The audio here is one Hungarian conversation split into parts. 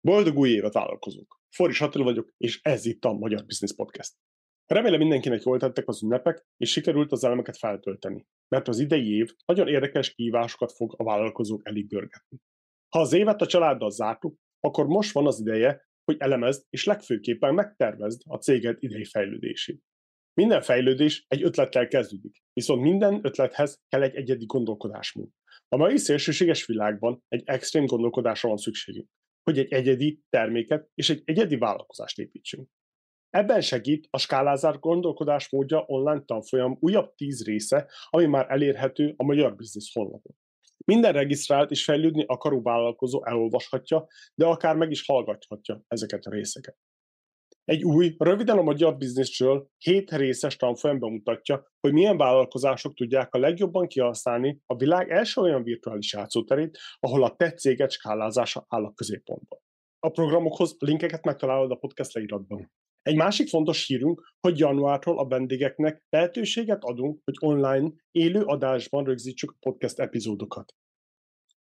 Boldog új évet vállalkozók! Foris Attila vagyok, és ez itt a Magyar Business Podcast. Remélem mindenkinek jól tettek az ünnepek, és sikerült az elemeket feltölteni, mert az idei év nagyon érdekes kihívásokat fog a vállalkozók elég görgetni. Ha az évet a családdal zártuk, akkor most van az ideje, hogy elemezd és legfőképpen megtervezd a céged idei fejlődését. Minden fejlődés egy ötlettel kezdődik, viszont minden ötlethez kell egy egyedi gondolkodásmód. A mai szélsőséges világban egy extrém gondolkodásra van szükségünk hogy egy egyedi terméket és egy egyedi vállalkozást építsünk. Ebben segít a skálázár gondolkodásmódja online tanfolyam újabb tíz része, ami már elérhető a Magyar Business honlapon. Minden regisztrált és fejlődni akaró vállalkozó elolvashatja, de akár meg is hallgathatja ezeket a részeket. Egy új, röviden a magyar bizniszről 7 részes tanfolyam bemutatja, hogy milyen vállalkozások tudják a legjobban kihasználni a világ első olyan virtuális játszóterét, ahol a te céged skálázása áll a középpontban. A programokhoz linkeket megtalálod a podcast leíratban. Egy másik fontos hírünk, hogy januártól a vendégeknek lehetőséget adunk, hogy online, élő adásban rögzítsük a podcast epizódokat.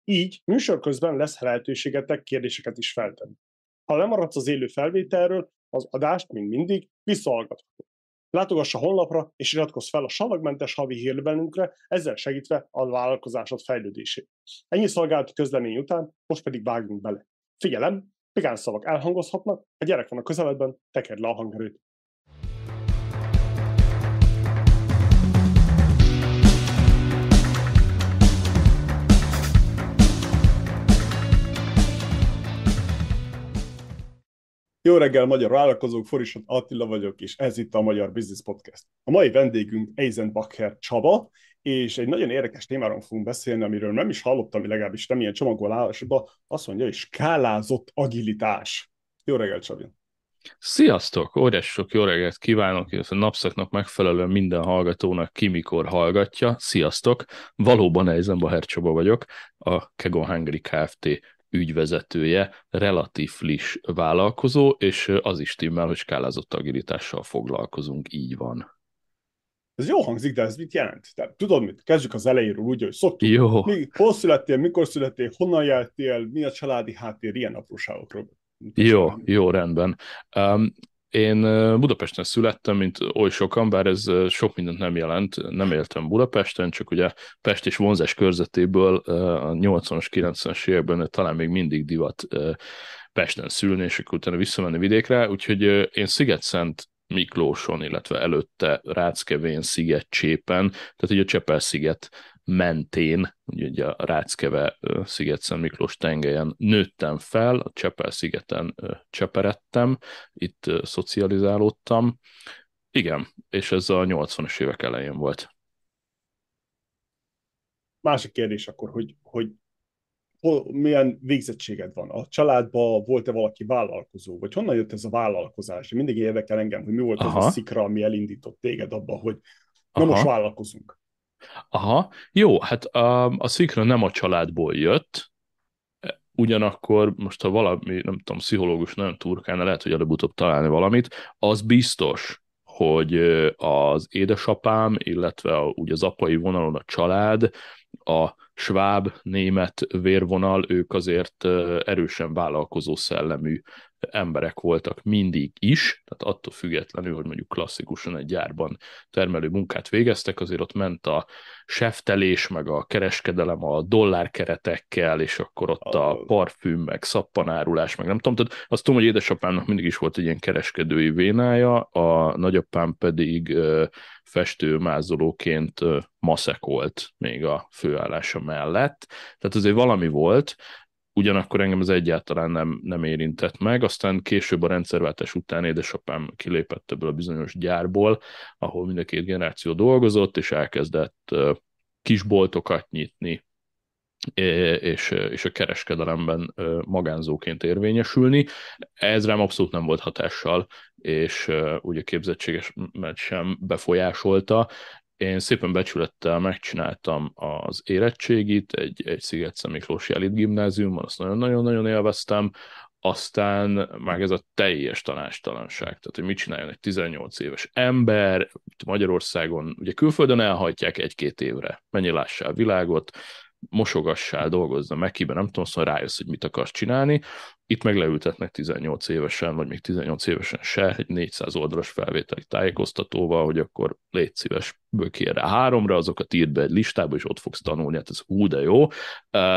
Így műsor közben lesz lehetőségetek kérdéseket is feltenni. Ha lemaradsz az élő felvételről, az adást, mint mindig, visszahallgatható. Látogass a honlapra, és iratkozz fel a savagmentes havi hírlevelünkre, ezzel segítve a vállalkozásod fejlődését. Ennyi szolgálati közlemény után, most pedig vágjunk bele. Figyelem, vegán szavak elhangozhatnak, a gyerek van a közeledben, tekerd le a hangerőt. Jó reggel, magyar vállalkozók, Forisot Attila vagyok, és ez itt a Magyar Business Podcast. A mai vendégünk Eisenbacher Csaba, és egy nagyon érdekes témáról fogunk beszélni, amiről nem is hallottam, legalábbis nem ilyen csomagolásban, azt mondja, hogy skálázott agilitás. Jó reggel, Csabi! Sziasztok! Óriási sok jó reggelt kívánok, illetve napszaknak megfelelően minden hallgatónak ki mikor hallgatja. Sziasztok! Valóban Eisenbacher Csaba vagyok, a Kegon Hungary Kft ügyvezetője, relatív friss vállalkozó, és az is timmel, hogy skálázott agilitással foglalkozunk, így van. Ez jó hangzik, de ez mit jelent? Tehát, tudod mit? Kezdjük az elejéről úgy, hogy szoktuk. Jó. Mi, hol születtél, mikor születtél, honnan jöttél, mi a családi háttér, ilyen apróságokról. Jó, jó, rendben. Um, én Budapesten születtem, mint oly sokan, bár ez sok mindent nem jelent, nem éltem Budapesten, csak ugye Pest és vonzás körzetéből a 80-as, 90-es években talán még mindig divat Pesten szülni, és akkor utána visszamenni vidékre, úgyhogy én Sziget-Szent Miklóson, illetve előtte Ráckevén, Sziget-Csépen, tehát ugye a Csepel-sziget mentén, ugye a Ráckeve Sziget-Szent Miklós tengelyen nőttem fel, a Csepel-szigeten cseperedtem, itt szocializálódtam. Igen, és ez a 80-as évek elején volt. Másik kérdés akkor, hogy, hogy hol, milyen végzettséged van? A családban volt-e valaki vállalkozó? Vagy honnan jött ez a vállalkozás? Mindig érdekel engem, hogy mi volt Aha. az a szikra, ami elindított téged abba, hogy na Aha. most vállalkozunk. Aha, jó, hát a, a szikra nem a családból jött, ugyanakkor most ha valami, nem tudom, pszichológus nagyon turkálna, lehet, hogy előbb-utóbb találni valamit, az biztos, hogy az édesapám, illetve a, ugye az apai vonalon a család, a sváb, német vérvonal, ők azért erősen vállalkozó szellemű emberek voltak mindig is, tehát attól függetlenül, hogy mondjuk klasszikusan egy gyárban termelő munkát végeztek, azért ott ment a seftelés, meg a kereskedelem a dollárkeretekkel, és akkor ott a parfüm, meg szappanárulás, meg nem tudom, tehát azt tudom, hogy édesapámnak mindig is volt egy ilyen kereskedői vénája, a nagyapám pedig festőmázolóként maszekolt még a főállása mellett, tehát azért valami volt, ugyanakkor engem ez egyáltalán nem, nem érintett meg, aztán később a rendszerváltás után édesapám kilépett ebből a bizonyos gyárból, ahol mind a két generáció dolgozott, és elkezdett kisboltokat nyitni, és, és a kereskedelemben magánzóként érvényesülni. Ez rám abszolút nem volt hatással, és ugye képzettséges sem befolyásolta, én szépen becsülettel megcsináltam az érettségit, egy, egy sziget Miklósi Elit gimnáziumban, azt nagyon-nagyon-nagyon élveztem, aztán meg ez a teljes tanástalanság, tehát hogy mit csináljon egy 18 éves ember, Magyarországon, ugye külföldön elhajtják egy-két évre, mennyi lássál világot, mosogassál, dolgozzam meg kiben, nem tudom, szóval rájössz, hogy mit akarsz csinálni. Itt meg leültetnek 18 évesen, vagy még 18 évesen se, egy 400 oldalas felvételi tájékoztatóval, hogy akkor légy szíves, bökél rá háromra, azokat írd be egy listába, és ott fogsz tanulni, hát ez hú, de jó.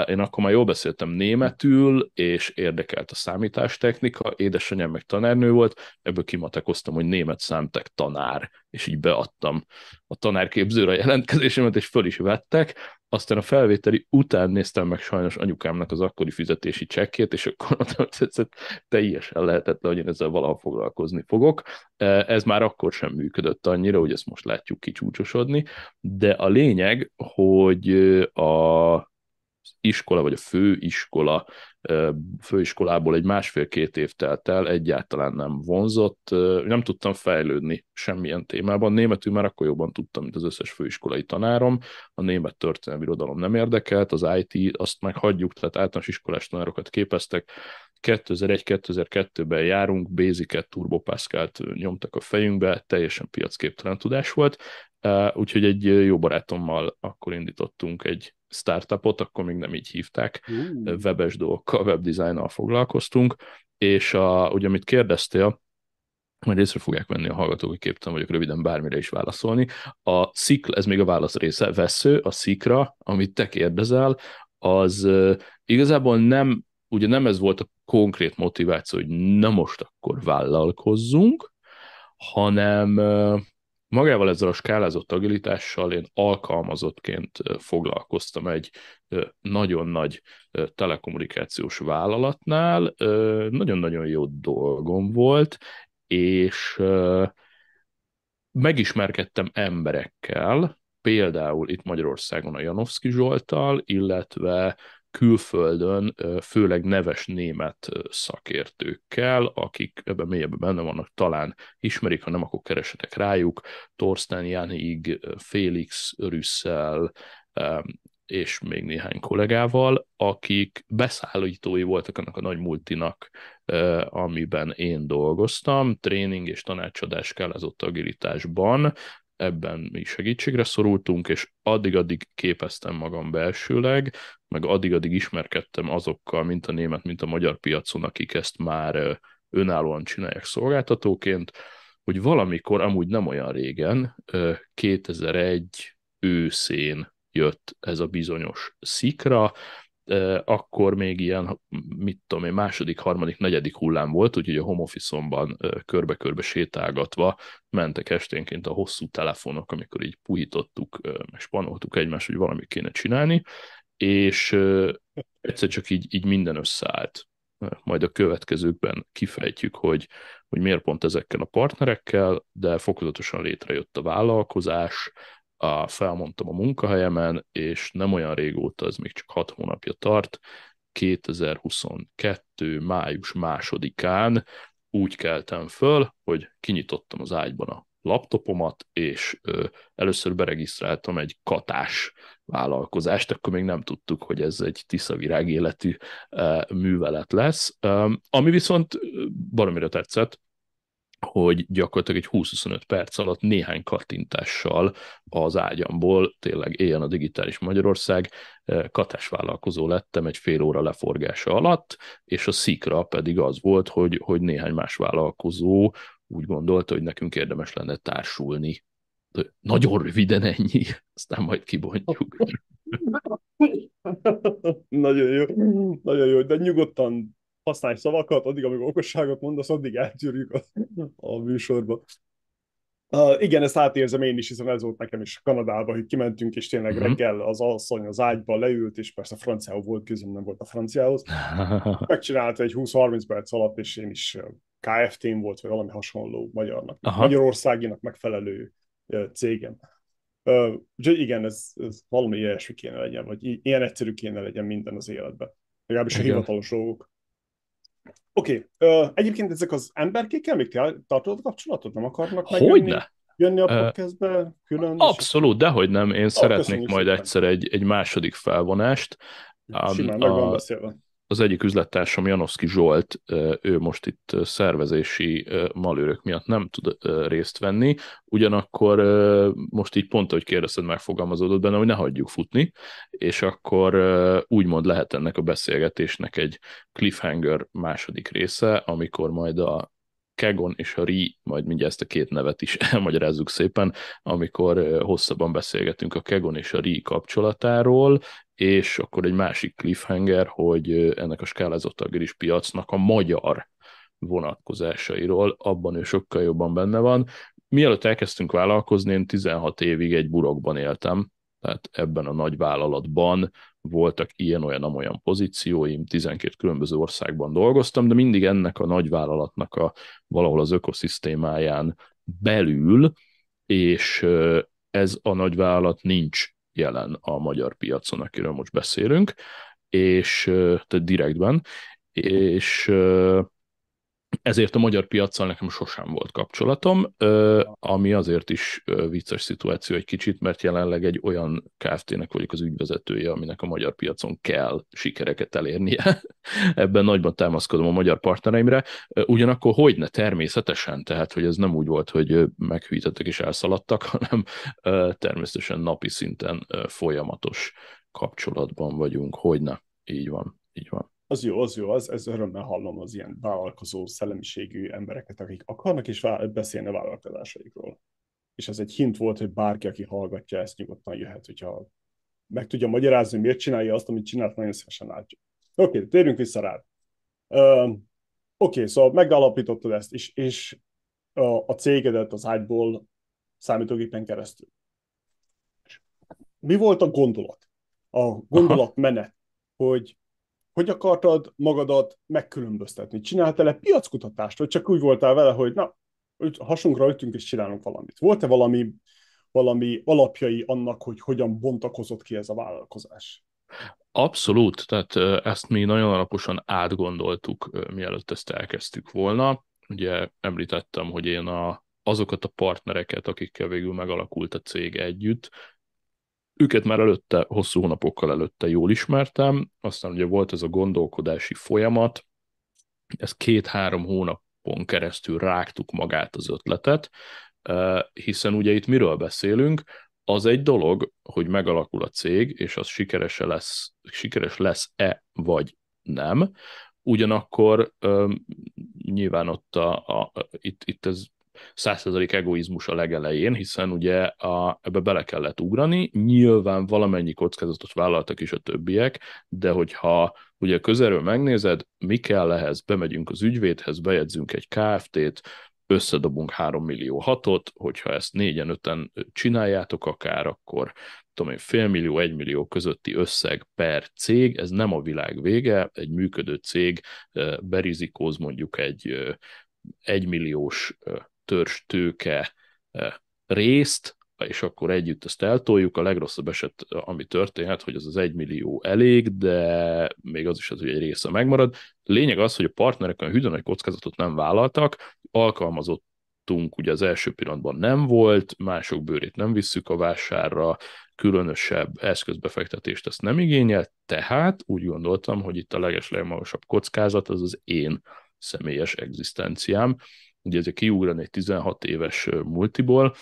Én akkor már jól beszéltem németül, és érdekelt a számítástechnika, édesanyám meg tanárnő volt, ebből kimatekoztam, hogy német számtek tanár, és így beadtam a tanárképzőre a jelentkezésemet, és föl is vettek, aztán a felvételi után néztem meg sajnos anyukámnak az akkori fizetési csekkét, és akkor ez teljesen lehetetlen, hogy én ezzel valaha foglalkozni fogok. Ez már akkor sem működött annyira, hogy ezt most látjuk kicsúcsosodni, de a lényeg, hogy a iskola, vagy a főiskola, főiskolából egy másfél-két év telt el, egyáltalán nem vonzott, nem tudtam fejlődni semmilyen témában. Németül már akkor jobban tudtam, mint az összes főiskolai tanárom, a német történelmi irodalom nem érdekelt, az IT, azt meg hagyjuk, tehát általános iskolás tanárokat képeztek, 2001-2002-ben járunk, Basic-et, Turbo Pascal-t nyomtak a fejünkbe, teljesen piacképtelen tudás volt, úgyhogy egy jó barátommal akkor indítottunk egy startupot, akkor még nem így hívták, uh. webes dolgokkal, webdesignnal foglalkoztunk, és a, ugye, amit kérdeztél, majd észre fogják venni a hallgatók, hogy képtelen vagyok röviden bármire is válaszolni. A szikla, ez még a válasz része, vesző, a szikra, amit te kérdezel, az igazából nem, ugye nem ez volt a konkrét motiváció, hogy na most akkor vállalkozzunk, hanem magával ezzel a skálázott agilitással én alkalmazottként foglalkoztam egy nagyon nagy telekommunikációs vállalatnál, nagyon-nagyon jó dolgom volt, és megismerkedtem emberekkel, például itt Magyarországon a Janowski Zsoltal, illetve külföldön főleg neves német szakértőkkel, akik ebben mélyebben benne vannak, talán ismerik, ha nem, akkor keresetek rájuk, Torsten Janig, Félix Rüsszel, és még néhány kollégával, akik beszállítói voltak annak a nagy multinak, amiben én dolgoztam, tréning és tanácsadás kell az ott agilitásban, ebben mi segítségre szorultunk, és addig-addig képeztem magam belsőleg, meg addig-addig ismerkedtem azokkal, mint a német, mint a magyar piacon, akik ezt már önállóan csinálják szolgáltatóként, hogy valamikor, amúgy nem olyan régen, 2001 őszén jött ez a bizonyos szikra, akkor még ilyen, mit tudom én, második, harmadik, negyedik hullám volt, úgyhogy a home office-omban körbe-körbe sétálgatva mentek esténként a hosszú telefonok, amikor így puhítottuk, meg spanoltuk egymást, hogy valamit kéne csinálni, és egyszer csak így, így minden összeállt. Majd a következőkben kifejtjük, hogy, hogy miért pont ezekkel a partnerekkel, de fokozatosan létrejött a vállalkozás, a, felmondtam a munkahelyemen, és nem olyan régóta, ez még csak hat hónapja tart, 2022. május másodikán úgy keltem föl, hogy kinyitottam az ágyban a laptopomat, és ö, először beregisztráltam egy katás vállalkozást, akkor még nem tudtuk, hogy ez egy tiszavirág életű ö, művelet lesz. Ö, ami viszont baromira tetszett, hogy gyakorlatilag egy 20-25 perc alatt néhány kattintással az ágyamból, tényleg éljen a digitális Magyarország, eh, katásvállalkozó lettem egy fél óra leforgása alatt, és a szikra pedig az volt, hogy, hogy néhány más vállalkozó úgy gondolta, hogy nekünk érdemes lenne társulni. Nagyon röviden ennyi, aztán majd kibontjuk. nagyon jó, nagyon jó, de nyugodtan használj szavakat, addig, amíg okosságot mondasz, addig eltűrjük a, a műsorba. Uh, igen, ezt átérzem én is, hiszen ez volt nekem is Kanadában, hogy kimentünk, és tényleg uh-huh. reggel az asszony az ágyba leült, és persze franciául volt közüm, nem volt a franciához. Megcsinálta egy 20-30 perc alatt, és én is KFT-n volt, vagy valami hasonló magyarnak, Aha. Magyarországinak megfelelő cégem. Uh, úgyhogy igen, ez, ez valami ilyesmi kéne legyen, vagy ilyen egyszerű kéne legyen minden az életben. Legalábbis a hivatalos dolgok. Oké, okay. egyébként ezek az emberkékkel még tartod a kapcsolatot? Nem akarnak megjönni? Jönni a podcastbe külön? Abszolút, dehogy nem. Én ah, szeretnék majd szépen. egyszer egy, egy második felvonást. Simán, um, meg van beszélve. Az egyik üzlettársam, Janoszki Zsolt, ő most itt szervezési malőrök miatt nem tud részt venni, ugyanakkor most így pont, hogy kérdezted, megfogalmazódott benne, hogy ne hagyjuk futni, és akkor úgymond lehet ennek a beszélgetésnek egy cliffhanger második része, amikor majd a Kegon és a Ri, majd mindjárt ezt a két nevet is elmagyarázzuk szépen, amikor hosszabban beszélgetünk a Kegon és a Ri kapcsolatáról, és akkor egy másik cliffhanger, hogy ennek a skálázott agilis piacnak a magyar vonatkozásairól, abban ő sokkal jobban benne van. Mielőtt elkezdtünk vállalkozni, én 16 évig egy burokban éltem, tehát ebben a nagy vállalatban voltak ilyen-olyan-olyan pozícióim, 12 különböző országban dolgoztam, de mindig ennek a nagyvállalatnak a valahol az ökoszisztémáján belül, és ez a nagyvállalat nincs jelen a magyar piacon, akiről most beszélünk, és tehát direktben, és ezért a magyar piaccal nekem sosem volt kapcsolatom, ami azért is vicces szituáció egy kicsit, mert jelenleg egy olyan Kft-nek vagyok az ügyvezetője, aminek a magyar piacon kell sikereket elérnie. Ebben nagyban támaszkodom a magyar partnereimre. Ugyanakkor hogyne természetesen, tehát hogy ez nem úgy volt, hogy meghűítettek és elszaladtak, hanem természetesen napi szinten folyamatos kapcsolatban vagyunk. Hogyne, így van, így van az jó, az jó, az, ez örömmel hallom az ilyen vállalkozó szellemiségű embereket, akik akarnak is beszélni a vállalkozásaikról. És ez egy hint volt, hogy bárki, aki hallgatja ezt, nyugodtan jöhet, hogyha meg tudja magyarázni, miért csinálja azt, amit csinált, nagyon szívesen látjuk. Oké, okay, térjünk vissza rád. Uh, Oké, okay, szóval megalapítottad ezt, és, és a, a cégedet az ágyból számítógépen keresztül. Mi volt a gondolat? A gondolatmenet, hogy hogy akartad magadat megkülönböztetni? Csináltál-e piackutatást, vagy csak úgy voltál vele, hogy na, hasunkra rajtunk és csinálunk valamit? Volt-e valami, valami alapjai annak, hogy hogyan bontakozott ki ez a vállalkozás? Abszolút, tehát ezt mi nagyon alaposan átgondoltuk, mielőtt ezt elkezdtük volna. Ugye említettem, hogy én a, azokat a partnereket, akikkel végül megalakult a cég együtt, őket már előtte, hosszú hónapokkal előtte jól ismertem, aztán ugye volt ez a gondolkodási folyamat, ez két-három hónapon keresztül rágtuk magát az ötletet, hiszen ugye itt miről beszélünk, az egy dolog, hogy megalakul a cég, és az sikeres lesz, sikeres lesz-e vagy nem, ugyanakkor nyilván ott a, a, itt, itt ez százszerzalék egoizmus a legelején, hiszen ugye a, ebbe bele kellett ugrani, nyilván valamennyi kockázatot vállaltak is a többiek, de hogyha ugye közelről megnézed, mi kell ehhez, bemegyünk az ügyvédhez, bejegyzünk egy KFT-t, összedobunk 3 millió hatot, hogyha ezt négyen, öten csináljátok akár, akkor tudom én, fél millió, egy millió közötti összeg per cég, ez nem a világ vége, egy működő cég berizikóz mondjuk egy egymilliós törzs tőke részt, és akkor együtt ezt eltoljuk. A legrosszabb eset, ami történhet, hogy az az egy millió elég, de még az is az, hogy egy része megmarad. Lényeg az, hogy a partnerek a hűdön nagy kockázatot nem vállaltak, alkalmazottunk ugye az első pillanatban nem volt, mások bőrét nem visszük a vásárra, különösebb eszközbefektetést ezt nem igényel, tehát úgy gondoltam, hogy itt a leges legmagasabb kockázat az az én személyes egzisztenciám, ugye ez kiugrani egy 16 éves multiból.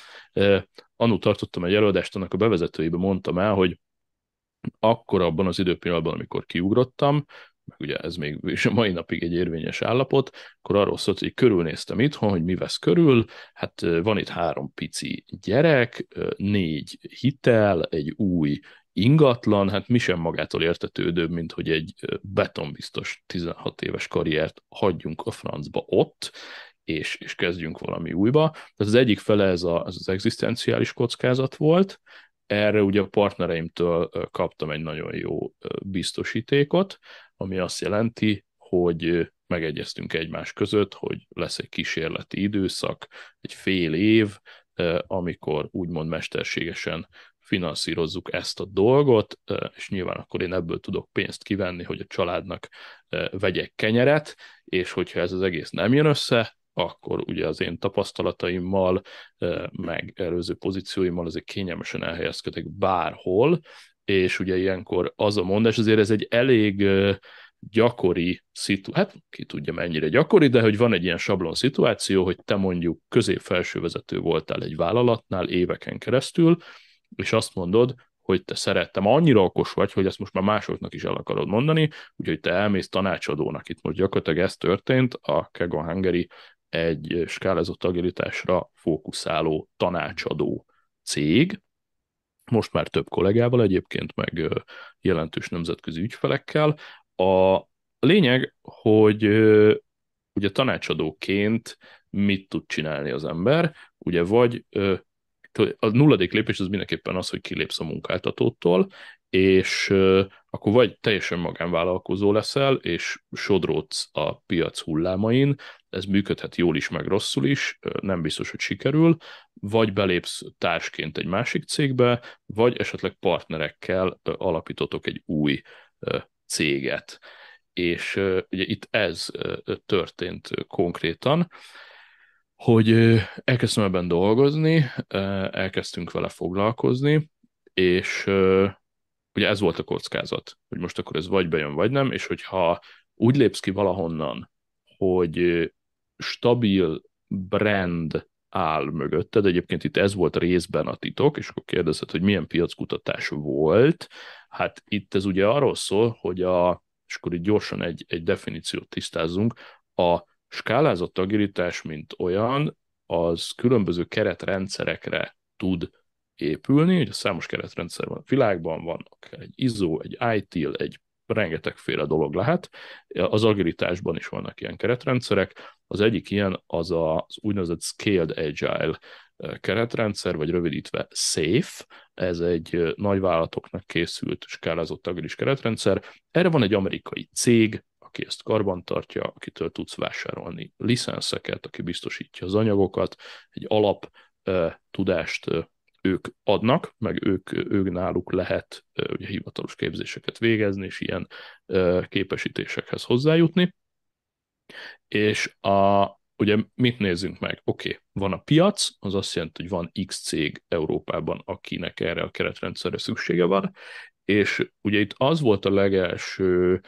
Anú tartottam egy előadást, annak a bevezetőjében mondtam el, hogy akkor abban az időpillanatban, amikor kiugrottam, meg ugye ez még és a mai napig egy érvényes állapot, akkor arról szólt, hogy körülnéztem itthon, hogy mi vesz körül, hát van itt három pici gyerek, négy hitel, egy új ingatlan, hát mi sem magától értetődőbb, mint hogy egy betonbiztos 16 éves karriert hagyjunk a francba ott, és, és kezdjünk valami újba. Tehát az egyik fele ez, a, ez az egzisztenciális kockázat volt, erre ugye a partnereimtől kaptam egy nagyon jó biztosítékot, ami azt jelenti, hogy megegyeztünk egymás között, hogy lesz egy kísérleti időszak, egy fél év, amikor úgymond mesterségesen finanszírozzuk ezt a dolgot, és nyilván akkor én ebből tudok pénzt kivenni, hogy a családnak vegyek kenyeret, és hogyha ez az egész nem jön össze, akkor ugye az én tapasztalataimmal, meg előző pozícióimmal azért kényelmesen elhelyezkedek bárhol, és ugye ilyenkor az a mondás, azért ez egy elég gyakori szitu, hát ki tudja mennyire gyakori, de hogy van egy ilyen sablon szituáció, hogy te mondjuk közép-felső vezető voltál egy vállalatnál éveken keresztül, és azt mondod, hogy te szerettem, annyira okos vagy, hogy ezt most már másoknak is el akarod mondani, úgyhogy te elmész tanácsadónak. Itt most gyakorlatilag ez történt, a Kegon Hungary egy skálázott agilitásra fókuszáló tanácsadó cég, most már több kollégával egyébként, meg jelentős nemzetközi ügyfelekkel. A lényeg, hogy ugye tanácsadóként mit tud csinálni az ember, ugye vagy a nulladik lépés az mindenképpen az, hogy kilépsz a munkáltatótól, és akkor vagy teljesen magánvállalkozó leszel, és sodródsz a piac hullámain, ez működhet jól is, meg rosszul is, nem biztos, hogy sikerül, vagy belépsz társként egy másik cégbe, vagy esetleg partnerekkel alapítotok egy új céget. És ugye itt ez történt konkrétan, hogy elkezdtem ebben dolgozni, elkezdtünk vele foglalkozni, és ugye ez volt a kockázat, hogy most akkor ez vagy bejön, vagy nem, és hogyha úgy lépsz ki valahonnan, hogy stabil brand áll mögötted, egyébként itt ez volt részben a titok, és akkor kérdezed, hogy milyen piackutatás volt, hát itt ez ugye arról szól, hogy a, és akkor itt gyorsan egy, egy definíciót tisztázzunk, a skálázott agilitás, mint olyan, az különböző keretrendszerekre tud épülni, ugye számos keretrendszer van a világban, van egy ISO, egy ITIL, egy rengetegféle dolog lehet. Az agilitásban is vannak ilyen keretrendszerek. Az egyik ilyen az az úgynevezett Scaled Agile keretrendszer, vagy rövidítve SAFE, ez egy nagyvállalatoknak készült skálázott agilis keretrendszer. Erre van egy amerikai cég, aki ezt karbantartja, akitől tudsz vásárolni licenszeket, aki biztosítja az anyagokat, egy alap tudást ők adnak, meg ők, ők náluk lehet ugye, hivatalos képzéseket végezni, és ilyen képesítésekhez hozzájutni. És a, ugye mit nézzünk meg? Oké, okay, van a piac, az azt jelenti, hogy van X cég Európában, akinek erre a keretrendszerre szüksége van, és ugye itt az volt a legelső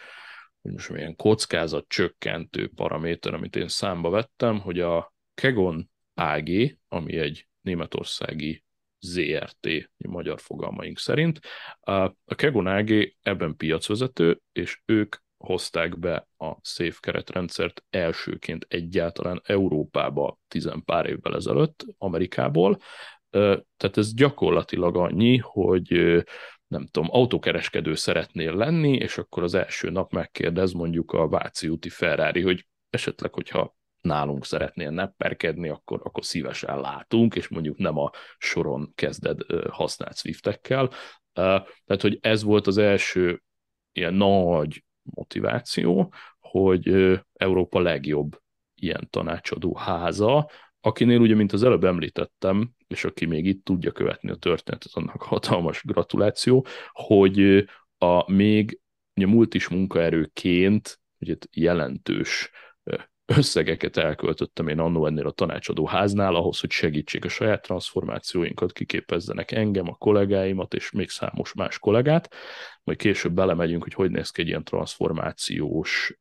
hogy most milyen kockázat csökkentő paraméter, amit én számba vettem, hogy a Kegon AG, ami egy németországi ZRT, magyar fogalmaink szerint. A Kegon ebben piacvezető, és ők hozták be a Safe keretrendszert elsőként egyáltalán Európába tizen pár évvel ezelőtt, Amerikából. Tehát ez gyakorlatilag annyi, hogy nem tudom, autókereskedő szeretnél lenni, és akkor az első nap megkérdez mondjuk a Váci úti Ferrari, hogy esetleg, hogyha nálunk szeretnél nepperkedni, akkor, akkor szívesen látunk, és mondjuk nem a soron kezded használt Swiftekkel. Tehát, hogy ez volt az első ilyen nagy motiváció, hogy Európa legjobb ilyen tanácsadó háza, akinél ugye, mint az előbb említettem, és aki még itt tudja követni a történetet, annak hatalmas gratuláció, hogy a még ugye multis munkaerőként ugye jelentős összegeket elköltöttem én annó ennél a tanácsadó háznál ahhoz, hogy segítsék a saját transformációinkat, kiképezzenek engem, a kollégáimat és még számos más kollégát, majd később belemegyünk, hogy hogy néz ki egy ilyen transformációs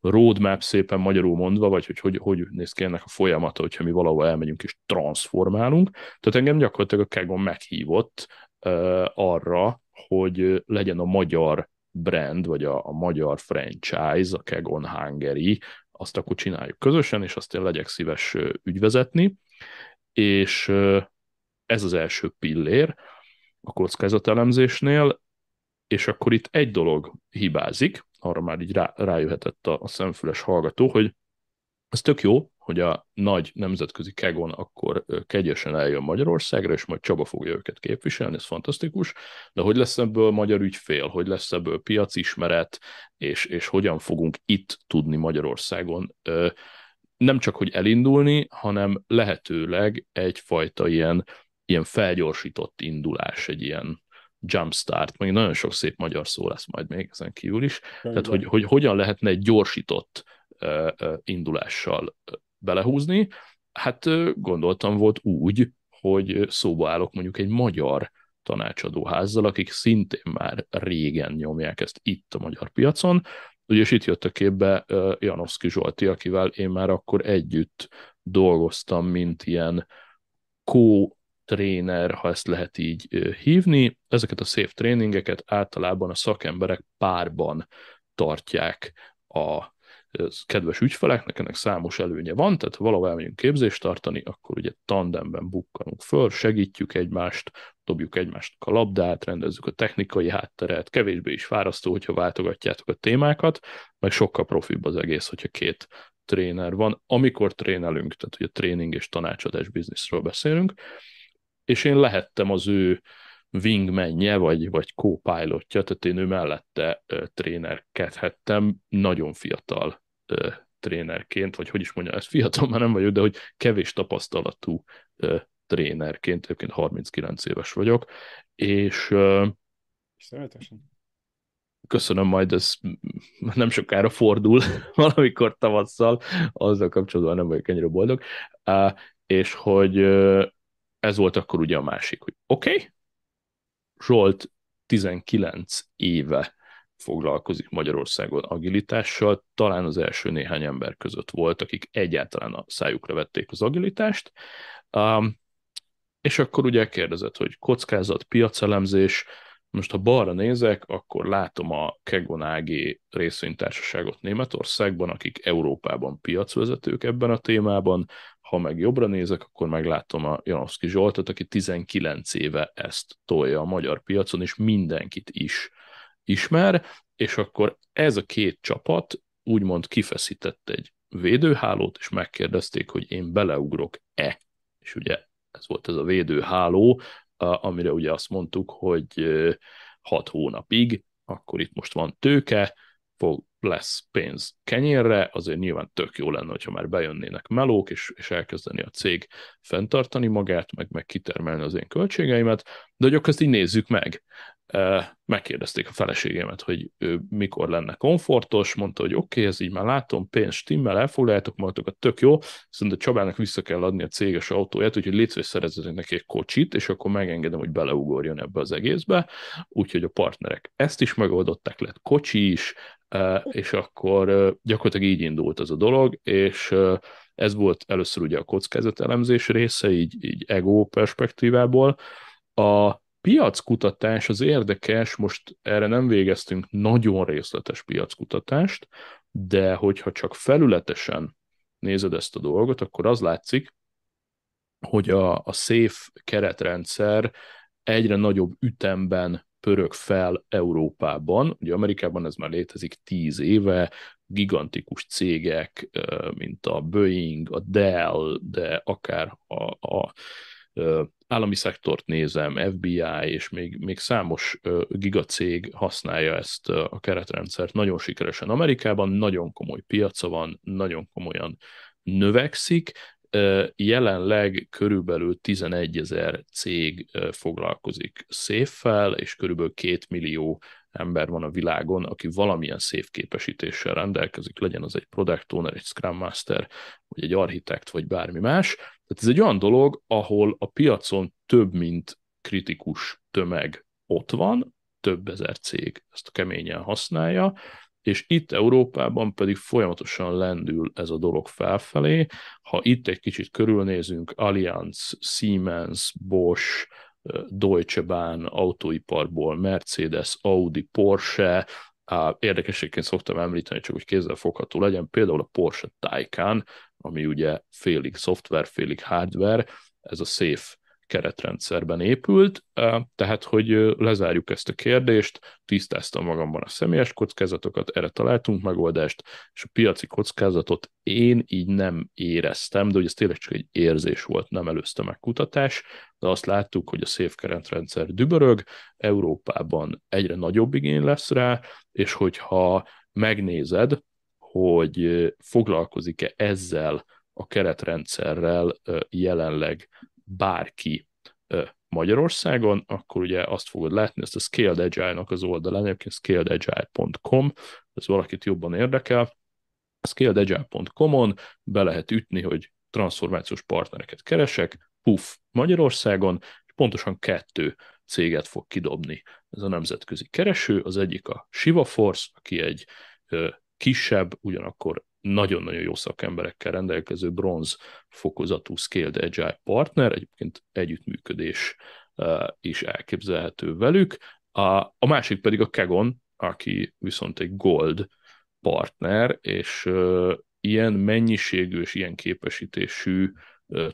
roadmap szépen magyarul mondva, vagy hogy, hogy hogy néz ki ennek a folyamata, hogyha mi valahol elmegyünk és transformálunk. Tehát engem gyakorlatilag a Kegon meghívott uh, arra, hogy legyen a magyar brand, vagy a, a magyar franchise, a Kegon Hungary, azt akkor csináljuk közösen, és azt én legyek szíves ügyvezetni, és ez az első pillér a kockázatelemzésnél, és akkor itt egy dolog hibázik, arra már így rá, rájöhetett a, a szemfüles hallgató, hogy ez tök jó, hogy a nagy nemzetközi kegon akkor kegyesen eljön Magyarországra, és majd Csaba fogja őket képviselni, ez fantasztikus, de hogy lesz ebből magyar ügyfél, hogy lesz ebből piacismeret, és, és hogyan fogunk itt tudni Magyarországon nem csak, hogy elindulni, hanem lehetőleg egyfajta ilyen, ilyen felgyorsított indulás, egy ilyen jumpstart, meg nagyon sok szép magyar szó lesz majd még ezen kívül is, tehát hogy, hogy hogyan lehetne egy gyorsított indulással belehúzni. Hát gondoltam volt úgy, hogy szóba állok mondjuk egy magyar tanácsadó házzal, akik szintén már régen nyomják ezt itt a magyar piacon, Ugye, és itt jött a képbe Janowski Zsolti, akivel én már akkor együtt dolgoztam, mint ilyen co tréner, ha ezt lehet így hívni. Ezeket a safe tréningeket általában a szakemberek párban tartják a kedves ügyfeleknek, ennek számos előnye van, tehát ha valahol elmegyünk képzést tartani, akkor ugye tandemben bukkanunk föl, segítjük egymást, dobjuk egymást a labdát, rendezzük a technikai hátteret, kevésbé is fárasztó, hogyha váltogatjátok a témákat, meg sokkal profibb az egész, hogyha két tréner van, amikor trénelünk, tehát ugye tréning és tanácsadás bizniszről beszélünk, és én lehettem az ő wingmenje, vagy, vagy co-pilotja, tehát én ő mellette trénerkedhettem, nagyon fiatal ö, trénerként, vagy hogy is mondja, ez fiatal már nem vagyok, de hogy kevés tapasztalatú ö, trénerként, egyébként 39 éves vagyok, és ö, köszönöm, majd ez nem sokára fordul, valamikor tavasszal, azzal kapcsolatban nem vagyok ennyire boldog, és hogy ez volt akkor ugye a másik, hogy oké, okay, Zsolt 19 éve foglalkozik Magyarországon agilitással, talán az első néhány ember között volt, akik egyáltalán a szájukra vették az agilitást, um, és akkor ugye kérdezett, hogy kockázat, piacelemzés, most ha balra nézek, akkor látom a Kegon AG részvénytársaságot Németországban, akik Európában piacvezetők ebben a témában, ha meg jobbra nézek, akkor meglátom a Janowski Zsoltot, aki 19 éve ezt tolja a magyar piacon, és mindenkit is ismer, és akkor ez a két csapat úgymond kifeszített egy védőhálót, és megkérdezték, hogy én beleugrok-e. És ugye ez volt ez a védőháló, amire ugye azt mondtuk, hogy hat hónapig, akkor itt most van tőke, fog, lesz pénz kenyérre, azért nyilván tök jó lenne, hogyha már bejönnének melók, és, és elkezdeni a cég fenntartani magát, meg, meg kitermelni az én költségeimet, de hogy akkor ezt így nézzük meg. Megkérdezték a feleségemet, hogy ő mikor lenne komfortos, mondta, hogy oké, okay, ez így már látom, pénz stimmel, elfoglaljátok magatokat, tök jó, viszont a Csabának vissza kell adni a céges autóját, úgyhogy létszés szerezzetek neki egy kocsit, és akkor megengedem, hogy beleugorjon ebbe az egészbe, úgyhogy a partnerek ezt is megoldották, lett kocsi is, és akkor gyakorlatilag így indult az a dolog, és ez volt először ugye a kockázatelemzés része, így, így ego perspektívából. A piackutatás az érdekes, most erre nem végeztünk nagyon részletes piackutatást, de hogyha csak felületesen nézed ezt a dolgot, akkor az látszik, hogy a, a SAFE keretrendszer egyre nagyobb ütemben pörög fel Európában. Ugye Amerikában ez már létezik tíz éve, gigantikus cégek, mint a Boeing, a Dell, de akár a, a állami szektort nézem, FBI és még, még számos gigacég használja ezt a keretrendszert. Nagyon sikeresen Amerikában, nagyon komoly piaca van, nagyon komolyan növekszik, jelenleg körülbelül 11 ezer cég foglalkozik széffel, és körülbelül 2 millió ember van a világon, aki valamilyen szép képesítéssel rendelkezik, legyen az egy product owner, egy scrum master, vagy egy architekt, vagy bármi más. Tehát ez egy olyan dolog, ahol a piacon több, mint kritikus tömeg ott van, több ezer cég ezt keményen használja, és itt Európában pedig folyamatosan lendül ez a dolog felfelé. Ha itt egy kicsit körülnézünk, Allianz, Siemens, Bosch, Deutsche Bahn autóiparból, Mercedes, Audi, Porsche, érdekességként szoktam említeni, csak hogy kézzel fogható legyen, például a Porsche Taycan, ami ugye félig szoftver, félig hardware, ez a Safe keretrendszerben épült, tehát hogy lezárjuk ezt a kérdést, tisztáztam magamban a személyes kockázatokat, erre találtunk megoldást, és a piaci kockázatot én így nem éreztem, de hogy ez tényleg csak egy érzés volt, nem előzte meg kutatás, de azt láttuk, hogy a Safe keretrendszer dübörög, Európában egyre nagyobb igény lesz rá, és hogyha megnézed, hogy foglalkozik-e ezzel a keretrendszerrel jelenleg bárki Magyarországon, akkor ugye azt fogod látni, ezt a Scaled Agile-nak az oldalán, egyébként scaledagile.com, ez valakit jobban érdekel, scaledagile.com-on be lehet ütni, hogy transformációs partnereket keresek, puff, Magyarországon, és pontosan kettő céget fog kidobni ez a nemzetközi kereső. Az egyik a Shiva Force, aki egy kisebb, ugyanakkor nagyon-nagyon jó szakemberekkel rendelkező bronz fokozatú Scaled Agile partner, egyébként együttműködés is elképzelhető velük. A, másik pedig a Kegon, aki viszont egy gold partner, és ilyen mennyiségű és ilyen képesítésű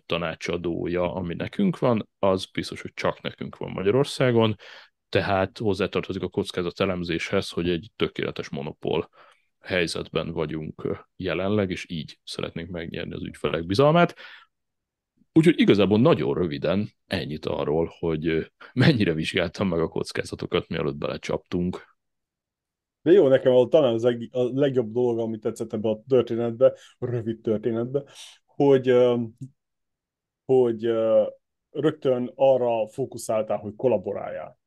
tanácsadója, ami nekünk van, az biztos, hogy csak nekünk van Magyarországon, tehát hozzátartozik a kockázat elemzéshez, hogy egy tökéletes monopól helyzetben vagyunk jelenleg, és így szeretnénk megnyerni az ügyfelek bizalmát. Úgyhogy igazából nagyon röviden ennyit arról, hogy mennyire vizsgáltam meg a kockázatokat, mielőtt belecsaptunk. De jó, nekem talán az a legjobb dolog, ami tetszett ebbe a történetbe, a rövid történetbe, hogy, hogy rögtön arra fókuszáltál, hogy kollaboráljál.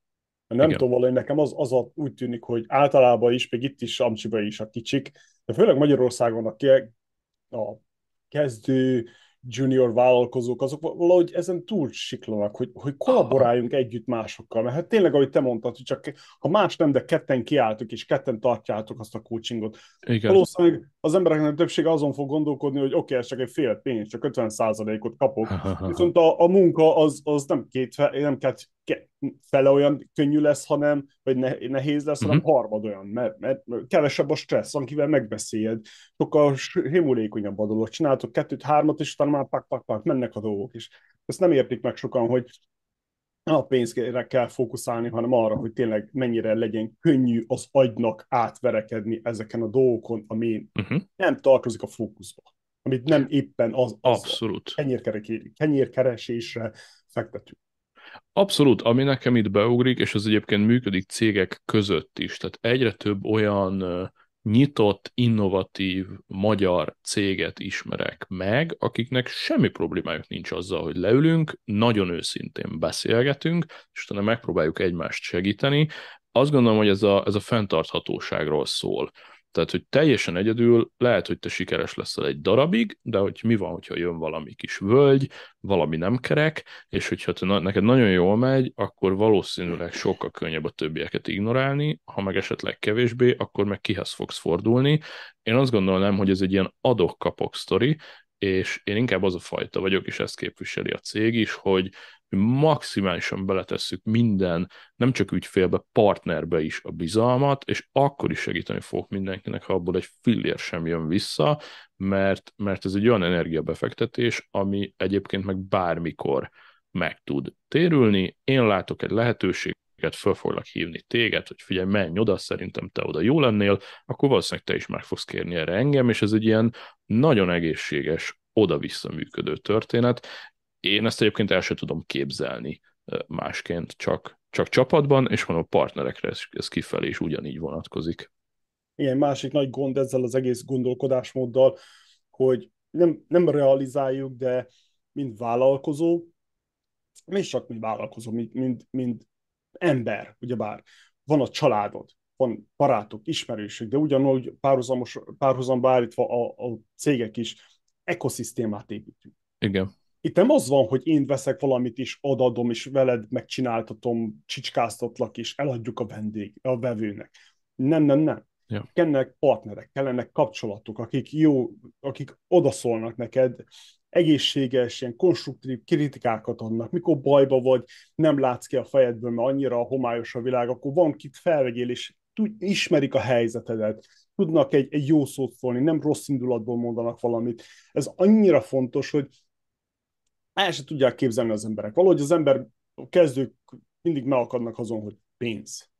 Nem Igen. tudom, valahogy nekem az, az a, úgy tűnik, hogy általában is, még itt is, Amcsiba is a kicsik, de főleg Magyarországon a, a kezdő junior vállalkozók, azok valahogy ezen túl siklanak, hogy, hogy kollaboráljunk együtt másokkal, mert hát tényleg, ahogy te mondtad, hogy csak ha más nem, de ketten kiálltok, és ketten tartjátok azt a coachingot. Igen. Valószínűleg az embereknek többsége azon fog gondolkodni, hogy oké, okay, ez csak egy fél pénz, csak 50%-ot kapok, viszont a, a munka az, az nem két, nem két, fele olyan könnyű lesz, hanem, vagy ne, nehéz lesz, hanem uh-huh. harmad olyan, mert, mert kevesebb a stressz, akivel megbeszéljed, sokkal himulékonyabb a dolog. Csináltok kettőt, hármat, és utána már pak, pak, pak, mennek a dolgok is. Ezt nem értik meg sokan, hogy a pénzre kell fókuszálni, hanem arra, hogy tényleg mennyire legyen könnyű az agynak átverekedni ezeken a dolgokon, ami uh-huh. nem tartozik a fókuszba, amit nem éppen az, az Abszolút. kenyérkeresésre fektetünk. Abszolút, ami nekem itt beugrik, és az egyébként működik cégek között is, tehát egyre több olyan nyitott, innovatív magyar céget ismerek meg, akiknek semmi problémájuk nincs azzal, hogy leülünk, nagyon őszintén beszélgetünk, és utána megpróbáljuk egymást segíteni. Azt gondolom, hogy ez a, ez a fenntarthatóságról szól. Tehát, hogy teljesen egyedül lehet, hogy te sikeres leszel egy darabig, de hogy mi van, hogyha jön valami kis völgy, valami nem kerek, és hogyha te, neked nagyon jól megy, akkor valószínűleg sokkal könnyebb a többieket ignorálni, ha meg esetleg kevésbé, akkor meg kihez fogsz fordulni. Én azt gondolom, hogy ez egy ilyen adok-kapok sztori, és én inkább az a fajta vagyok, és ezt képviseli a cég is, hogy maximálisan beletesszük minden, nem csak ügyfélbe, partnerbe is a bizalmat, és akkor is segíteni fogok mindenkinek, ha abból egy fillér sem jön vissza, mert, mert ez egy olyan energiabefektetés, ami egyébként meg bármikor meg tud térülni. Én látok egy lehetőséget, föl foglak hívni téged, hogy figyelj, menj oda, szerintem te oda jó lennél, akkor valószínűleg te is meg fogsz kérni erre engem, és ez egy ilyen nagyon egészséges, oda-vissza működő történet, én ezt egyébként el sem tudom képzelni másként, csak, csak csapatban, és van a partnerekre ez, ez kifelé is ugyanígy vonatkozik. Igen, másik nagy gond ezzel az egész gondolkodásmóddal, hogy nem, nem realizáljuk, de mint vállalkozó, és csak mint vállalkozó, mint, mint, mint ember, ugyebár van a családod, van barátok, ismerősök, de ugyanúgy párhuzamos, párhuzamba állítva a, a cégek is ekoszisztémát építünk. Igen. Itt nem az van, hogy én veszek valamit is, odadom, és veled megcsináltatom, csicskáztatlak, és eladjuk a vendég, a vevőnek. Nem, nem, nem. Ja. Kellenek partnerek, kellenek kapcsolatok, akik jó, akik odaszólnak neked, egészséges, ilyen konstruktív kritikákat adnak, mikor bajba vagy, nem látsz ki a fejedből, mert annyira homályos a világ, akkor van kit felvegyél, és ismerik a helyzetedet, tudnak egy, egy jó szót szólni, nem rossz indulatból mondanak valamit. Ez annyira fontos, hogy el se tudják képzelni az emberek. Valahogy az ember, a kezdők mindig megakadnak azon, hogy pénz.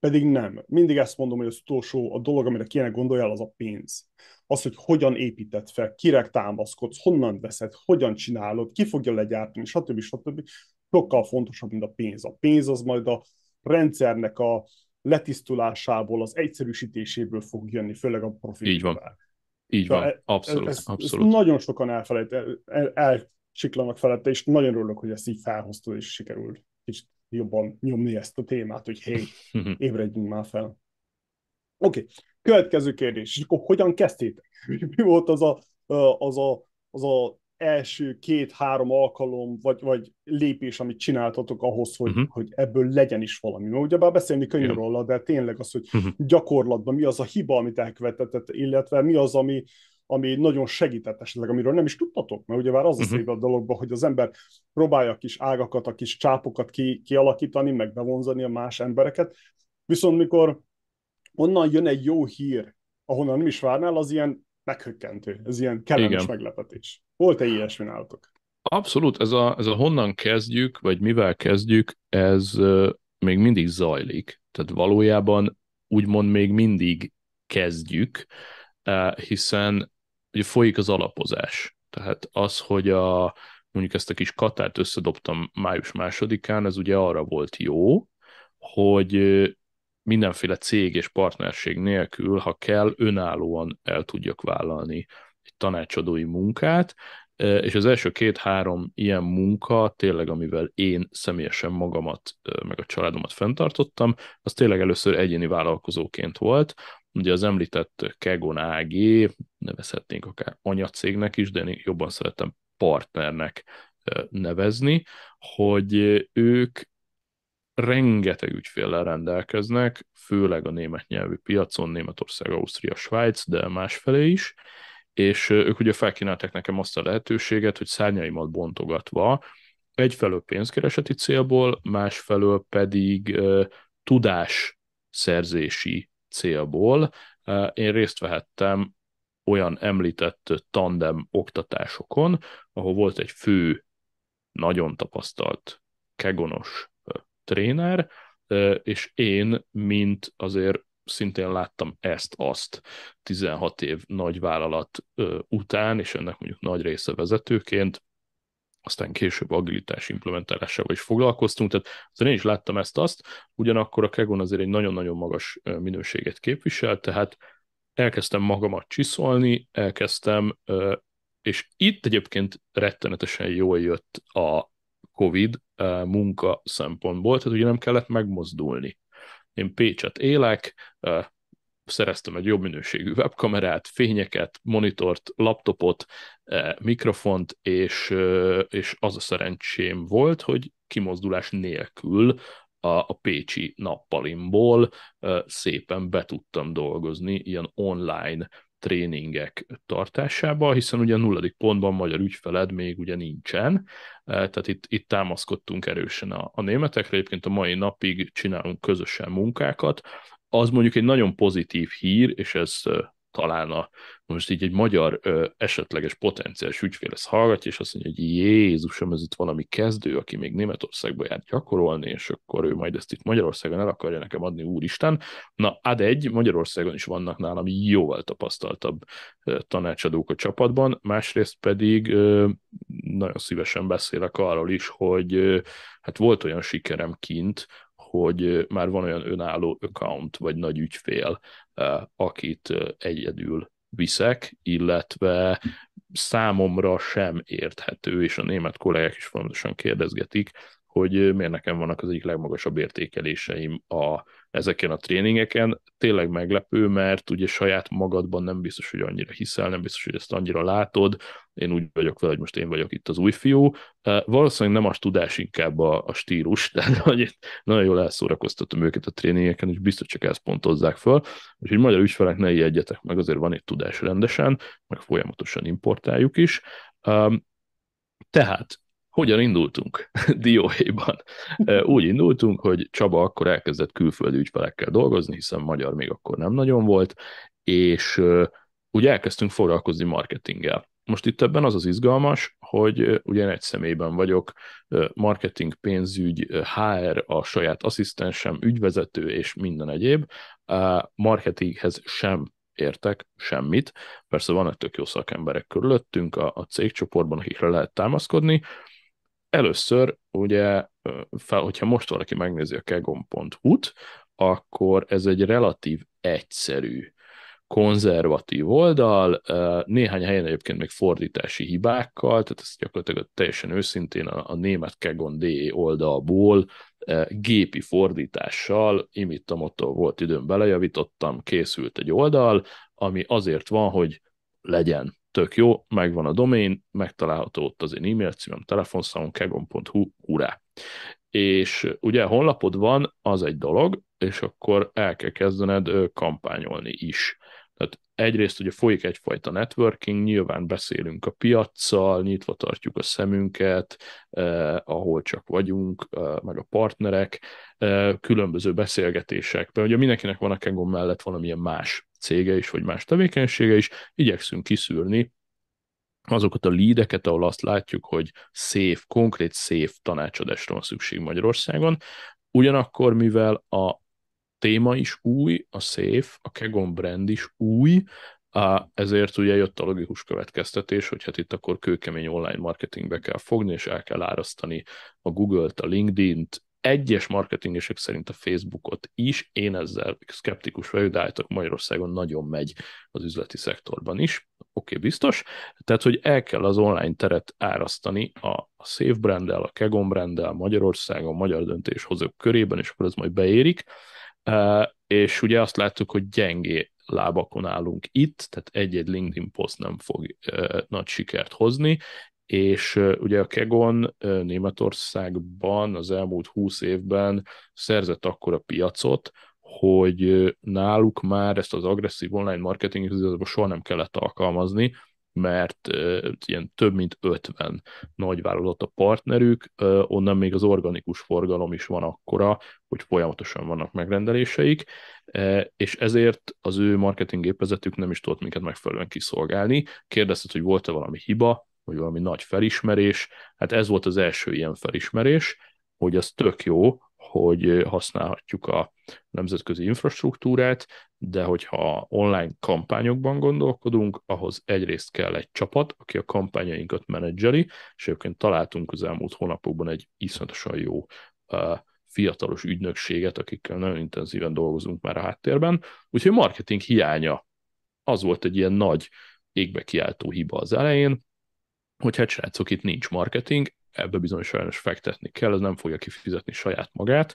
Pedig nem. Mindig ezt mondom, hogy az utolsó, a dolog, amire kéne gondoljál, az a pénz. Az, hogy hogyan épített fel, kire támaszkodsz, honnan veszed, hogyan csinálod, ki fogja legyártani, stb. stb. Sokkal fontosabb, mint a pénz. A pénz az majd a rendszernek a letisztulásából, az egyszerűsítéséből fog jönni, főleg a profit. Így van. Így van, e- abszolút. Ezt, abszolút. Ezt nagyon sokan elfelejt, el, elsiklanak felette, és nagyon örülök, hogy ezt így felhoztad, és sikerült kicsit jobban nyomni ezt a témát, hogy hé, ébredjünk már fel. Oké, okay. következő kérdés, és akkor hogyan kezdtétek? Mi volt az a, az a, az a első két-három alkalom, vagy, vagy lépés, amit csináltatok ahhoz, hogy, uh-huh. hogy ebből legyen is valami? Mert ugyebár beszélni könnyű róla, de tényleg az, hogy uh-huh. gyakorlatban mi az a hiba, amit elkövetett, illetve mi az, ami, ami nagyon segített esetleg, amiről nem is tudtatok, mert ugye már az uh-huh. a szép a dologban, hogy az ember próbálja a kis ágakat, a kis csápokat ki, kialakítani, meg bevonzani a más embereket, viszont mikor onnan jön egy jó hír, ahonnan nem is várnál, az ilyen meghökkentő, ez ilyen kellemes Igen. meglepetés. Volt-e ilyesmi nálatok? Abszolút, ez a, ez a honnan kezdjük, vagy mivel kezdjük, ez még mindig zajlik. Tehát valójában úgymond még mindig kezdjük, uh, hiszen ugye folyik az alapozás. Tehát az, hogy a, mondjuk ezt a kis katárt összedobtam május másodikán, ez ugye arra volt jó, hogy mindenféle cég és partnerség nélkül, ha kell, önállóan el tudjak vállalni egy tanácsadói munkát, és az első két-három ilyen munka, tényleg amivel én személyesen magamat, meg a családomat fenntartottam, az tényleg először egyéni vállalkozóként volt. Ugye az említett Kegon AG, nevezhetnénk akár anyacégnek is, de én jobban szeretem partnernek nevezni, hogy ők rengeteg ügyféllel rendelkeznek, főleg a német nyelvű piacon, Németország, Ausztria, Svájc, de másfelé is, és ők ugye felkínálták nekem azt a lehetőséget, hogy szárnyaimat bontogatva, egyfelől pénzkereseti célból, másfelől pedig tudás szerzési célból én részt vehettem olyan említett tandem oktatásokon, ahol volt egy fő, nagyon tapasztalt, kegonos tréner, és én, mint azért szintén láttam ezt-azt 16 év nagy vállalat után, és ennek mondjuk nagy része vezetőként, aztán később agilitás implementálásával is foglalkoztunk, tehát azért én is láttam ezt-azt, ugyanakkor a Kegon azért egy nagyon-nagyon magas minőséget képvisel, tehát elkezdtem magamat csiszolni, elkezdtem, és itt egyébként rettenetesen jól jött a COVID munka szempontból, tehát ugye nem kellett megmozdulni. Én Pécset élek, szereztem egy jobb minőségű webkamerát, fényeket, monitort, laptopot, mikrofont, és, és az a szerencsém volt, hogy kimozdulás nélkül a, a pécsi nappalimból szépen be tudtam dolgozni ilyen online tréningek tartásába, hiszen ugye a nulladik pontban magyar ügyfeled még ugye nincsen, tehát itt, itt támaszkodtunk erősen a, a németekre, egyébként a mai napig csinálunk közösen munkákat, az mondjuk egy nagyon pozitív hír, és ez talán a, most így egy magyar ö, esetleges potenciális ügyfél ezt hallgatja, és azt mondja, hogy Jézusom, ez itt valami kezdő, aki még Németországba járt gyakorolni, és akkor ő majd ezt itt Magyarországon el akarja nekem adni, úristen. Na, ad egy, Magyarországon is vannak nálam jóval tapasztaltabb ö, tanácsadók a csapatban, másrészt pedig ö, nagyon szívesen beszélek arról is, hogy ö, hát volt olyan sikerem kint, hogy már van olyan önálló account, vagy nagy ügyfél, akit egyedül viszek, illetve számomra sem érthető, és a német kollégák is fontosan kérdezgetik, hogy miért nekem vannak az egyik legmagasabb értékeléseim a ezeken a tréningeken. Tényleg meglepő, mert ugye saját magadban nem biztos, hogy annyira hiszel, nem biztos, hogy ezt annyira látod. Én úgy vagyok vele, hogy most én vagyok itt az új fiú. Valószínűleg nem a tudás, inkább a, a stílus, tehát hogy nagyon jól elszórakoztatom őket a tréningeken, és biztos csak ezt pontozzák föl. Úgyhogy magyar ügyfelek ne ijedjetek meg, azért van itt tudás rendesen, meg folyamatosan importáljuk is. Tehát hogyan indultunk dióhéjban? Úgy indultunk, hogy Csaba akkor elkezdett külföldi ügyfelekkel dolgozni, hiszen magyar még akkor nem nagyon volt, és úgy elkezdtünk foglalkozni marketinggel. Most itt ebben az az izgalmas, hogy ugye egy személyben vagyok, marketing, pénzügy, HR, a saját asszisztensem, ügyvezető és minden egyéb. Marketinghez sem értek semmit. Persze vannak tök jó szakemberek körülöttünk a, a cégcsoportban, akikre lehet támaszkodni, először ugye, fel, hogyha most valaki megnézi a kegon.hu-t, akkor ez egy relatív egyszerű, konzervatív oldal, néhány helyen egyébként még fordítási hibákkal, tehát ez gyakorlatilag teljesen őszintén a, a német DE oldalból gépi fordítással, imittamotto volt időm belejavítottam, készült egy oldal, ami azért van, hogy legyen. Tök jó, megvan a domain, megtalálható ott az én e-mail címem, telefonszámom, kegon.hu, hurrá. És ugye honlapod van, az egy dolog, és akkor el kell kezdened kampányolni is. Egyrészt ugye folyik egyfajta networking, nyilván beszélünk a piaccal, nyitva tartjuk a szemünket, eh, ahol csak vagyunk, eh, meg a partnerek, eh, különböző beszélgetésekben. Ugye mindenkinek van a Kengon mellett valamilyen más cége is, vagy más tevékenysége is, igyekszünk kiszűrni azokat a leadeket, ahol azt látjuk, hogy szép, konkrét szép tanácsadásra van szükség Magyarországon. Ugyanakkor, mivel a téma is új, a Safe, a Kegon brand is új, ezért ugye jött a logikus következtetés, hogy hát itt akkor kőkemény online marketingbe kell fogni, és el kell árasztani a Google-t, a LinkedIn-t, egyes marketingesek szerint a Facebookot is, én ezzel skeptikus vagyok, de állítok Magyarországon nagyon megy az üzleti szektorban is, oké, okay, biztos, tehát hogy el kell az online teret árasztani a, a Safe branddel, a Kegon branddel, Magyarországon, magyar döntéshozók körében, és akkor ez majd beérik, és ugye azt láttuk, hogy gyengé lábakon állunk itt, tehát egy-egy LinkedIn poszt nem fog nagy sikert hozni, és ugye a Kegon Németországban az elmúlt húsz évben szerzett akkor a piacot, hogy náluk már ezt az agresszív online marketing soha nem kellett alkalmazni, mert ilyen több mint 50 nagyvállalat a partnerük, onnan még az organikus forgalom is van akkora, hogy folyamatosan vannak megrendeléseik, és ezért az ő marketing gépezetük nem is tudott minket megfelelően kiszolgálni. Kérdezted, hogy volt-e valami hiba, vagy valami nagy felismerés. Hát ez volt az első ilyen felismerés, hogy az tök jó, hogy használhatjuk a nemzetközi infrastruktúrát, de hogyha online kampányokban gondolkodunk, ahhoz egyrészt kell egy csapat, aki a kampányainkat menedzseli, és egyébként találtunk az elmúlt hónapokban egy iszonyatosan jó fiatalos ügynökséget, akikkel nagyon intenzíven dolgozunk már a háttérben. Úgyhogy marketing hiánya az volt egy ilyen nagy égbe kiáltó hiba az elején, hogy hát srácok, itt nincs marketing, ebbe bizony sajnos fektetni kell, ez nem fogja kifizetni saját magát,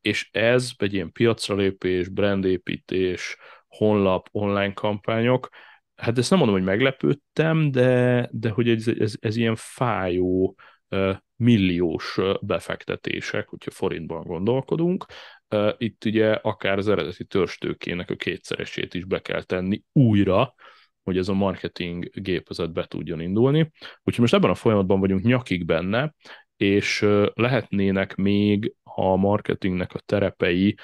és ez egy ilyen piacra lépés, brandépítés, honlap, online kampányok, hát ezt nem mondom, hogy meglepődtem, de, de hogy ez, ez, ez ilyen fájó, milliós befektetések, hogyha forintban gondolkodunk. Itt ugye akár az eredeti törstőkének a kétszeresét is be kell tenni újra, hogy ez a marketing gépezet be tudjon indulni. Úgyhogy most ebben a folyamatban vagyunk nyakig benne, és lehetnének még a marketingnek a terepei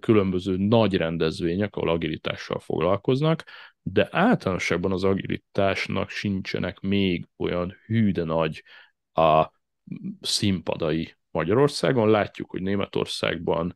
különböző nagy rendezvények, ahol agilitással foglalkoznak, de általánosságban az agilitásnak sincsenek még olyan hű de nagy a színpadai Magyarországon. Látjuk, hogy Németországban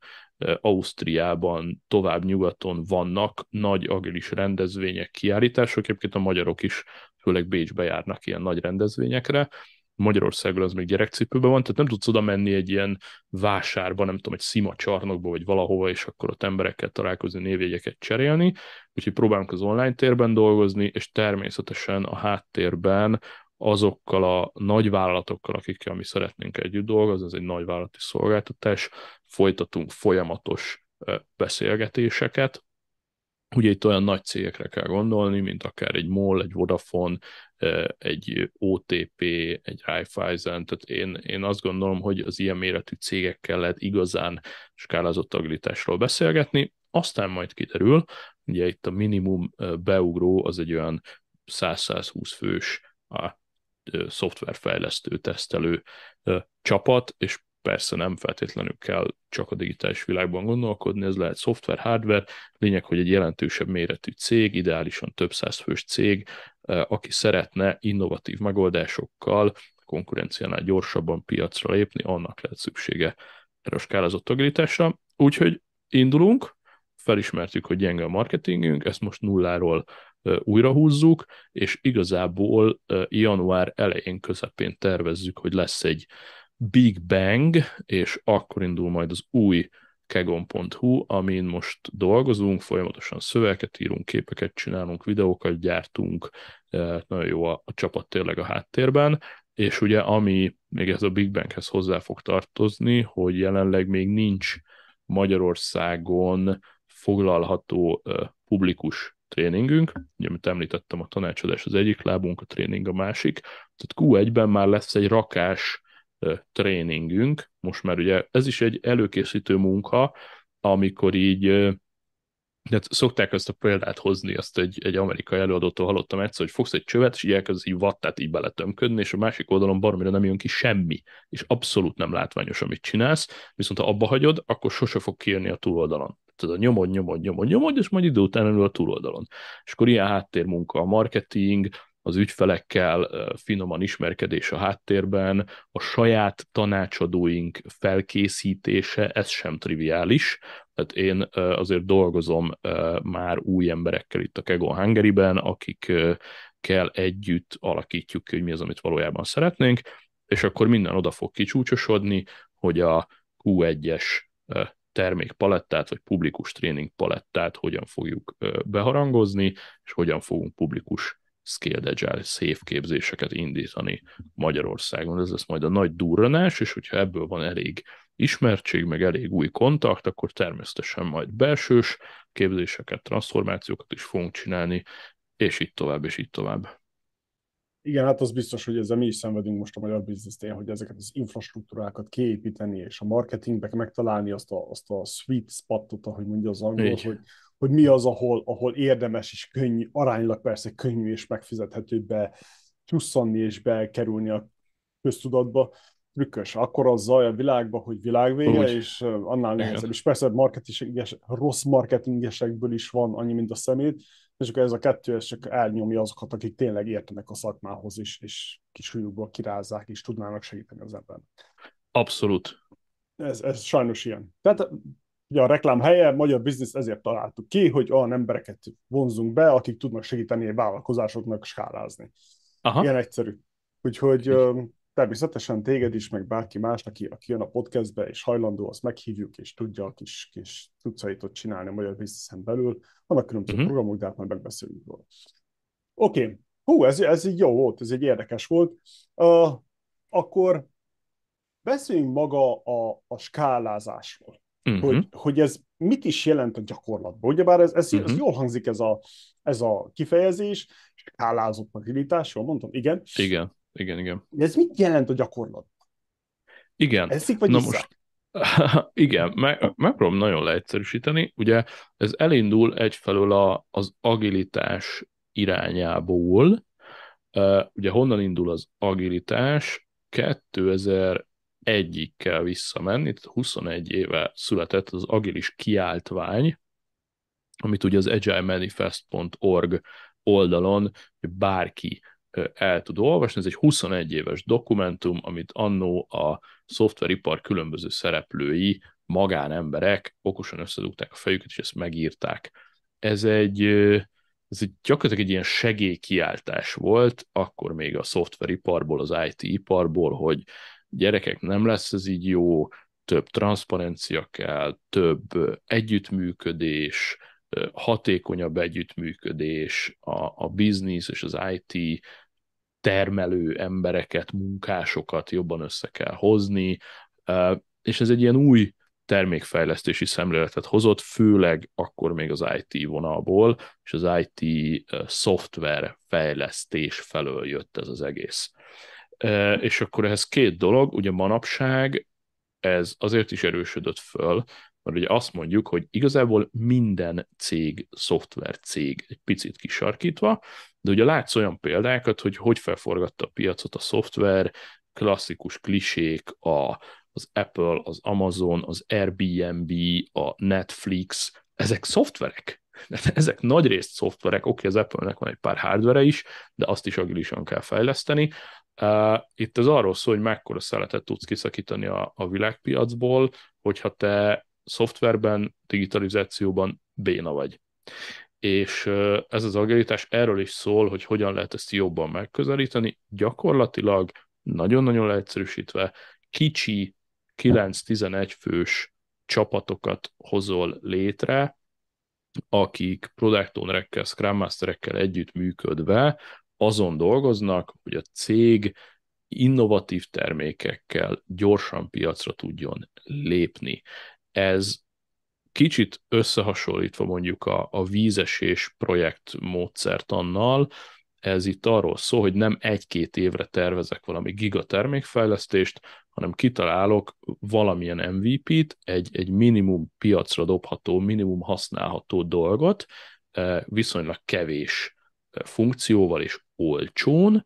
Ausztriában, tovább nyugaton vannak nagy agilis rendezvények, kiállítások, egyébként a magyarok is főleg Bécsbe járnak ilyen nagy rendezvényekre, Magyarországon az még gyerekcipőben van, tehát nem tudsz oda menni egy ilyen vásárba, nem tudom, egy szima csarnokba, vagy valahova, és akkor ott emberekkel találkozni, névjegyeket cserélni, úgyhogy próbálunk az online térben dolgozni, és természetesen a háttérben azokkal a nagyvállalatokkal, akikkel mi szeretnénk együtt dolgozni, ez egy nagyvállalati szolgáltatás, folytatunk folyamatos beszélgetéseket. Ugye itt olyan nagy cégekre kell gondolni, mint akár egy MOL, egy Vodafone, egy OTP, egy Raiffeisen, tehát én, én azt gondolom, hogy az ilyen méretű cégekkel lehet igazán skálázott agilitásról beszélgetni, aztán majd kiderül, ugye itt a minimum beugró az egy olyan 100-120 fős a szoftverfejlesztő, tesztelő csapat, és persze nem feltétlenül kell csak a digitális világban gondolkodni, ez lehet szoftver, hardware, lényeg, hogy egy jelentősebb méretű cég, ideálisan több száz fős cég, aki szeretne innovatív megoldásokkal konkurenciánál gyorsabban piacra lépni, annak lehet szüksége erre a skálázott agilitásra. Úgyhogy indulunk, felismertük, hogy gyenge a marketingünk, ezt most nulláról újra húzzuk, és igazából január elején közepén tervezzük, hogy lesz egy Big Bang, és akkor indul majd az új kegon.hu, amin most dolgozunk, folyamatosan szövegeket írunk, képeket csinálunk, videókat gyártunk, nagyon jó a, a csapat tényleg a háttérben, és ugye ami még ez a Big Banghez hozzá fog tartozni, hogy jelenleg még nincs Magyarországon foglalható publikus tréningünk, ugye, amit említettem, a tanácsadás az egyik lábunk, a tréning a másik, tehát Q1-ben már lesz egy rakás tréningünk, most már ugye ez is egy előkészítő munka, amikor így de szokták ezt a példát hozni, azt egy, egy amerikai előadótól hallottam egyszer, hogy fogsz egy csövet, és így elkezdesz így vattát így beletömködni, és a másik oldalon baromira nem jön ki semmi, és abszolút nem látványos, amit csinálsz, viszont ha abba hagyod, akkor sose fog kijönni a túloldalon. Tehát a nyomod, nyomod, nyomod, nyomod, és majd idő után elő a túloldalon. És akkor ilyen háttérmunka, a marketing, az ügyfelekkel finoman ismerkedés a háttérben, a saját tanácsadóink felkészítése, ez sem triviális. Tehát én azért dolgozom már új emberekkel itt a Kegon Hungary-ben, akikkel együtt alakítjuk ki, hogy mi az, amit valójában szeretnénk, és akkor minden oda fog kicsúcsosodni, hogy a Q1-es termékpalettát, vagy publikus tréning palettát hogyan fogjuk beharangozni, és hogyan fogunk publikus Scaled Agile szép képzéseket indítani Magyarországon. Ez lesz majd a nagy durranás, és hogyha ebből van elég ismertség, meg elég új kontakt, akkor természetesen majd belsős képzéseket, transformációkat is fogunk csinálni, és így tovább, és így tovább. Igen, hát az biztos, hogy ezzel mi is szenvedünk most a magyar biznisztén, hogy ezeket az infrastruktúrákat kiépíteni, és a marketingbe megtalálni azt a, azt a sweet spotot, ahogy mondja az angol, Így. hogy, hogy mi az, ahol, ahol érdemes és könnyű, aránylag persze könnyű és megfizethető be csusszanni és bekerülni a köztudatba. Trükkös. Akkor az zaj a világba, hogy világvége, Úgy. és annál nehezebb. És persze marketinges, rossz marketingesekből is van annyi, mint a szemét, és akkor ez a kettő ez csak elnyomja azokat, akik tényleg értenek a szakmához is, és kisújukból kirázzák, és tudnának segíteni az embernek. Abszolút. Ez, ez sajnos ilyen. Tehát ugye a reklám helye, magyar biznisz ezért találtuk ki, hogy olyan embereket vonzunk be, akik tudnak segíteni a vállalkozásoknak skálázni. Aha. Ilyen egyszerű. Úgyhogy természetesen téged is, meg bárki más, aki, aki jön a podcastbe, és hajlandó, azt meghívjuk, és tudja a kis, kis tudcaitot csinálni a magyar bizniszen belül. Vannak különböző uh-huh. programok, de hát majd megbeszéljük róla. Oké, okay. hú, ez, ez így jó volt, ez egy érdekes volt. Uh, akkor beszéljünk maga a, a skálázásról. Uh-huh. Hogy, hogy ez mit is jelent a gyakorlatban. Ugyebár ez, ez, uh-huh. ez jól hangzik ez a, ez a kifejezés, skálázott agilitás, jól mondtam? Igen? Igen igen, igen. De ez mit jelent a gyakorlat? Igen. Eszik vagy Na most, igen, meg, megpróbálom nagyon leegyszerűsíteni. Ugye ez elindul egyfelől a, az agilitás irányából. Uh, ugye honnan indul az agilitás? 2001-ig kell visszamenni, tehát 21 éve született az agilis kiáltvány, amit ugye az agilemanifest.org oldalon bárki el tud olvasni. Ez egy 21 éves dokumentum, amit annó a szoftveripar különböző szereplői, magánemberek okosan összedugták a fejüket, és ezt megírták. Ez egy, ez egy gyakorlatilag egy ilyen segélykiáltás volt, akkor még a szoftveriparból, az IT-iparból, hogy gyerekek, nem lesz ez így jó, több transzparencia kell, több együttműködés, hatékonyabb együttműködés, a, a business és az IT termelő embereket, munkásokat jobban össze kell hozni, és ez egy ilyen új termékfejlesztési szemléletet hozott, főleg akkor még az IT vonalból, és az IT szoftver fejlesztés felől jött ez az egész. És akkor ehhez két dolog, ugye manapság ez azért is erősödött föl, mert ugye azt mondjuk, hogy igazából minden cég, szoftver cég egy picit kisarkítva, de ugye látsz olyan példákat, hogy hogy felforgatta a piacot a szoftver, klasszikus klisék, a, az Apple, az Amazon, az Airbnb, a Netflix, ezek szoftverek. Ezek nagy részt szoftverek, oké, az Apple-nek van egy pár hardware is, de azt is agilisan kell fejleszteni. Itt ez arról szól, hogy mekkora szeletet tudsz kiszakítani a, a világpiacból, hogyha te szoftverben, digitalizációban béna vagy. És ez az agilitás erről is szól, hogy hogyan lehet ezt jobban megközelíteni. Gyakorlatilag, nagyon-nagyon leegyszerűsítve, kicsi 9-11 fős csapatokat hozol létre, akik product ownerekkel, scrum masterekkel együtt működve azon dolgoznak, hogy a cég innovatív termékekkel gyorsan piacra tudjon lépni. Ez kicsit összehasonlítva mondjuk a, a vízesés projekt módszert annal, ez itt arról szól, hogy nem egy-két évre tervezek valami gigatermékfejlesztést, hanem kitalálok valamilyen MVP-t, egy, egy minimum piacra dobható, minimum használható dolgot, eh, viszonylag kevés eh, funkcióval és olcsón,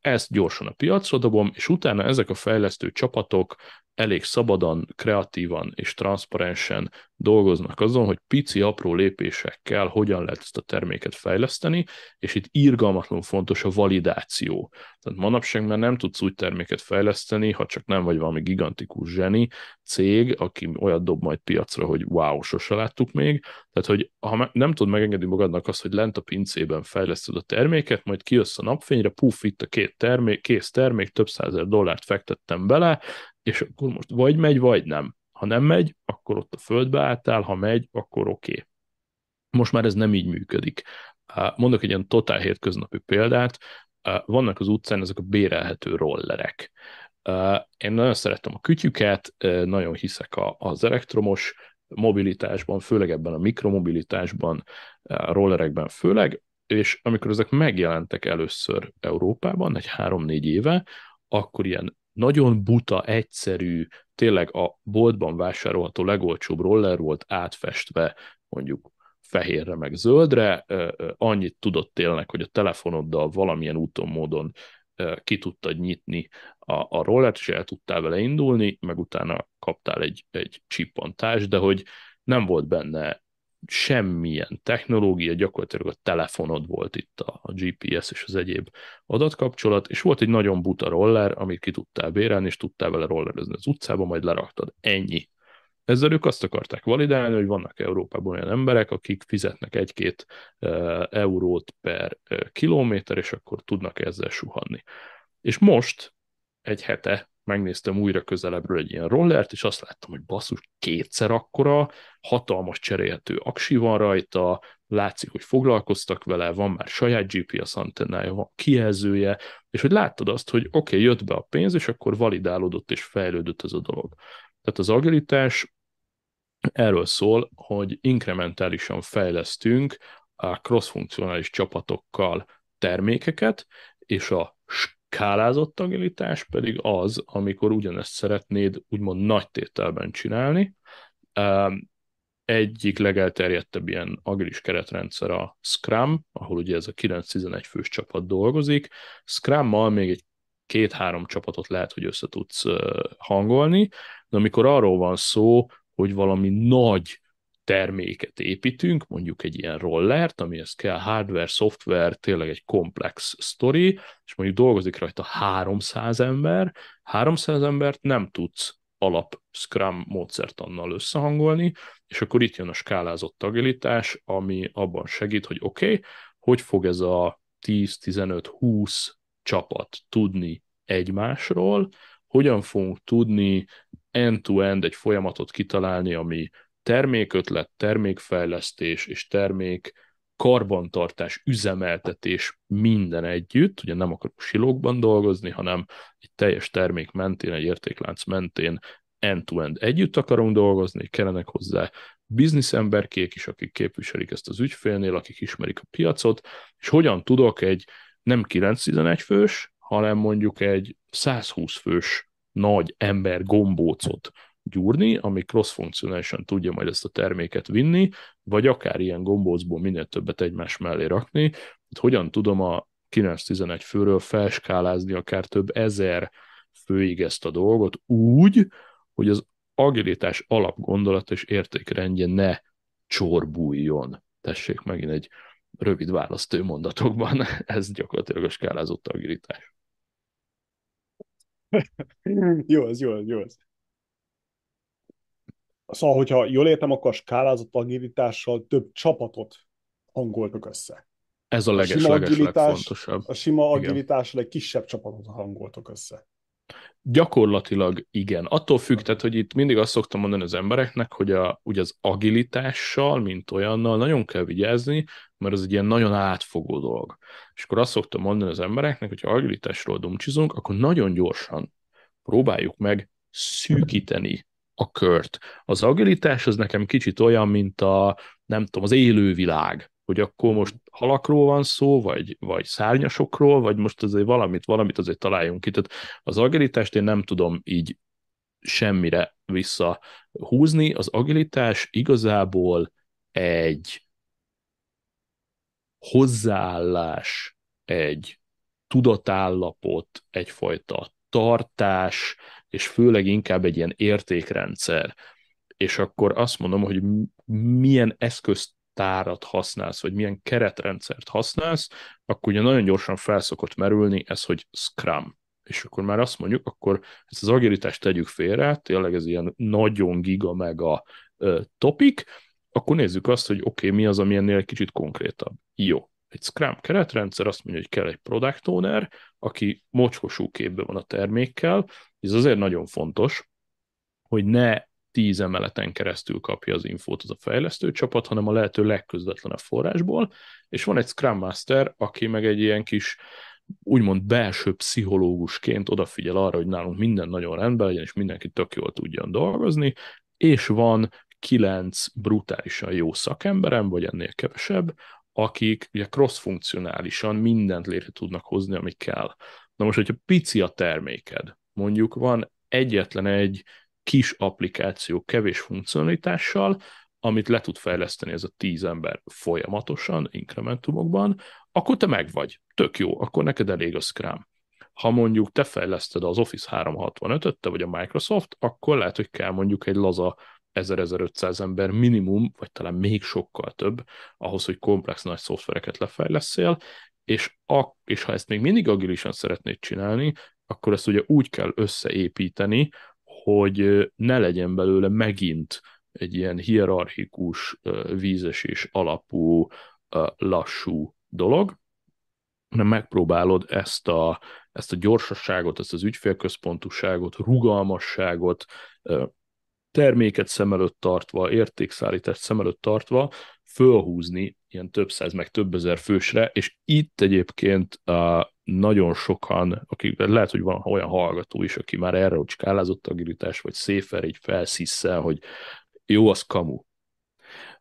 ezt gyorsan a piacra dobom, és utána ezek a fejlesztő csapatok elég szabadan, kreatívan és transzparensen dolgoznak azon, hogy pici, apró lépésekkel hogyan lehet ezt a terméket fejleszteni, és itt írgalmatlan fontos a validáció. Tehát manapság már nem tudsz úgy terméket fejleszteni, ha csak nem vagy valami gigantikus zseni cég, aki olyat dob majd piacra, hogy wow, sose láttuk még. Tehát, hogy ha nem tud megengedni magadnak azt, hogy lent a pincében fejleszted a terméket, majd kijössz a napfényre, puff, itt a két termék, kész termék, több százer dollárt fektettem bele, és akkor most vagy megy, vagy nem. Ha nem megy, akkor ott a földbe álltál, ha megy, akkor oké. Okay. Most már ez nem így működik. Mondok egy ilyen totál hétköznapi példát. Vannak az utcán ezek a bérelhető rollerek. Én nagyon szeretem a kütyüket, nagyon hiszek az elektromos mobilitásban, főleg ebben a mikromobilitásban, a rollerekben főleg, és amikor ezek megjelentek először Európában, egy három-négy éve, akkor ilyen nagyon buta, egyszerű, tényleg a boltban vásárolható legolcsóbb roller volt átfestve mondjuk fehérre meg zöldre, annyit tudott tényleg, hogy a telefonoddal valamilyen úton, módon ki tudtad nyitni a, a rollert, és el tudtál vele indulni, meg utána kaptál egy, egy csippantást, de hogy nem volt benne semmilyen technológia, gyakorlatilag a telefonod volt itt a, a GPS és az egyéb adatkapcsolat, és volt egy nagyon buta roller, amit ki tudtál bérelni, és tudtál vele rollerezni az utcába, majd leraktad. Ennyi. Ezzel ők azt akarták validálni, hogy vannak Európában olyan emberek, akik fizetnek egy-két eurót per kilométer, és akkor tudnak ezzel suhanni. És most, egy hete megnéztem újra közelebbről egy ilyen rollert, és azt láttam, hogy basszus, kétszer akkora, hatalmas cserélhető aksi van rajta, látszik, hogy foglalkoztak vele, van már saját GPS antennája, van kijelzője, és hogy láttad azt, hogy oké, okay, jött be a pénz, és akkor validálódott és fejlődött ez a dolog. Tehát az agilitás erről szól, hogy inkrementálisan fejlesztünk a cross-funkcionális csapatokkal termékeket, és a skálázott agilitás pedig az, amikor ugyanezt szeretnéd úgymond nagy tételben csinálni. Egyik legelterjedtebb ilyen agilis keretrendszer a Scrum, ahol ugye ez a 9-11 fős csapat dolgozik. Scrummal még egy két-három csapatot lehet, hogy össze tudsz hangolni, de amikor arról van szó, hogy valami nagy terméket építünk, mondjuk egy ilyen rollert, amihez kell hardware, szoftver, tényleg egy komplex sztori, és mondjuk dolgozik rajta 300 ember, 300 embert nem tudsz alap Scrum módszertannal összehangolni, és akkor itt jön a skálázott agilitás, ami abban segít, hogy oké, okay, hogy fog ez a 10-15-20 csapat tudni egymásról, hogyan fogunk tudni end-to-end egy folyamatot kitalálni, ami termékötlet, termékfejlesztés és termék karbantartás, üzemeltetés minden együtt, ugye nem akarok silókban dolgozni, hanem egy teljes termék mentén, egy értéklánc mentén end-to-end együtt akarunk dolgozni, kellenek hozzá bizniszemberkék is, akik képviselik ezt az ügyfélnél, akik ismerik a piacot, és hogyan tudok egy nem 9-11 fős, hanem mondjuk egy 120 fős nagy ember gombócot gyúrni, ami cross-funkcionálisan tudja majd ezt a terméket vinni, vagy akár ilyen gombócból minél többet egymás mellé rakni. Hát hogyan tudom a 9-11 főről felskálázni akár több ezer főig ezt a dolgot úgy, hogy az agilitás alapgondolat és értékrendje ne csorbuljon. Tessék megint egy rövid választő mondatokban, ez gyakorlatilag a skálázott agilitás. jó, az jó, az jó. Az. Szóval, hogyha jól értem, akkor a skálázott agilitással több csapatot hangoltak össze. Ez a leges, a leges legfontosabb. A sima agilitással egy kisebb csapatot hangoltak össze. Gyakorlatilag igen. Attól függ, tehát, hogy itt mindig azt szoktam mondani az embereknek, hogy a, ugye az agilitással, mint olyannal nagyon kell vigyázni, mert az egy ilyen nagyon átfogó dolog. És akkor azt szoktam mondani az embereknek, hogy ha agilitásról dumcsizunk, akkor nagyon gyorsan próbáljuk meg szűkíteni a kört. Az agilitás az nekem kicsit olyan, mint a, nem tudom, az élővilág, hogy akkor most halakról van szó, vagy, vagy szárnyasokról, vagy most azért valamit, valamit azért találjunk ki. Tehát az agilitást én nem tudom így semmire visszahúzni. Az agilitás igazából egy hozzáállás, egy tudatállapot, egyfajta tartás, és főleg inkább egy ilyen értékrendszer. És akkor azt mondom, hogy milyen eszköztárat használsz, vagy milyen keretrendszert használsz, akkor ugye nagyon gyorsan felszokott merülni ez, hogy Scrum. És akkor már azt mondjuk, akkor ezt az agilitást tegyük félre, tényleg ez ilyen nagyon giga mega topik, akkor nézzük azt, hogy oké, okay, mi az, ami ennél kicsit konkrétabb. Jó, egy Scrum keretrendszer azt mondja, hogy kell egy product owner, aki mocskosú képben van a termékkel. Ez azért nagyon fontos, hogy ne tíz emeleten keresztül kapja az infót az a fejlesztő csapat, hanem a lehető legközvetlenebb forrásból, és van egy Scrum Master, aki meg egy ilyen kis úgymond belső pszichológusként odafigyel arra, hogy nálunk minden nagyon rendben legyen, és mindenki tök jól tudjon dolgozni, és van kilenc brutálisan jó szakemberem, vagy ennél kevesebb, akik ugye cross-funkcionálisan mindent létre tudnak hozni, ami kell. Na most, hogyha pici a terméked, mondjuk van egyetlen egy kis applikáció kevés funkcionalitással, amit le tud fejleszteni ez a tíz ember folyamatosan, inkrementumokban, akkor te meg vagy. Tök jó, akkor neked elég a Scrum. Ha mondjuk te fejleszted az Office 365-öt, te vagy a Microsoft, akkor lehet, hogy kell mondjuk egy laza 1000-1500 ember minimum, vagy talán még sokkal több, ahhoz, hogy komplex nagy szoftvereket lefejleszél, és, a, és ha ezt még mindig agilisan szeretnéd csinálni, akkor ezt ugye úgy kell összeépíteni, hogy ne legyen belőle megint egy ilyen hierarchikus, vízesés alapú, lassú dolog, hanem megpróbálod ezt a, ezt a gyorsaságot, ezt az ügyfélközpontúságot, rugalmasságot, terméket szem előtt tartva, értékszállítást szem előtt tartva, fölhúzni ilyen több száz, meg több ezer fősre, és itt egyébként uh, nagyon sokan, akik lehet, hogy van olyan hallgató is, aki már erre hogy skálázott agilitás, vagy széfer így felszisszel, hogy jó, az kamu.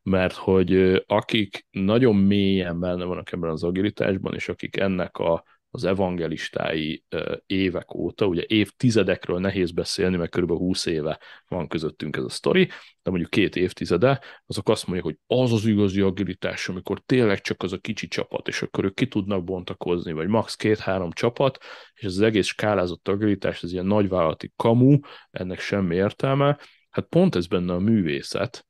Mert hogy akik nagyon mélyen benne vannak ebben az agilitásban, és akik ennek a az evangelistái évek óta, ugye évtizedekről nehéz beszélni, mert kb. 20 éve van közöttünk ez a sztori, de mondjuk két évtizede, azok azt mondják, hogy az az igazi agilitás, amikor tényleg csak az a kicsi csapat, és akkor ők ki tudnak bontakozni, vagy max. két-három csapat, és az egész skálázott agilitás, ez ilyen nagyvállalati kamu, ennek semmi értelme. Hát pont ez benne a művészet,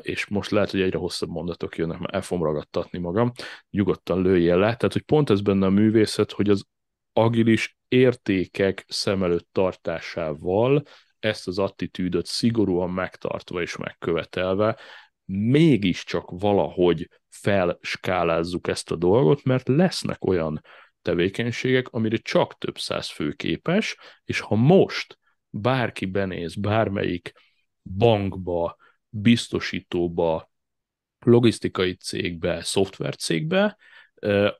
és most lehet, hogy egyre hosszabb mondatok jönnek, mert el fogom ragadtatni magam, nyugodtan lőjél le. Tehát, hogy pont ez benne a művészet, hogy az agilis értékek szem előtt tartásával ezt az attitűdöt szigorúan megtartva és megkövetelve, mégiscsak valahogy felskálázzuk ezt a dolgot, mert lesznek olyan tevékenységek, amire csak több száz fő képes, és ha most bárki benéz bármelyik bankba, biztosítóba, logisztikai cégbe, szoftvercégbe,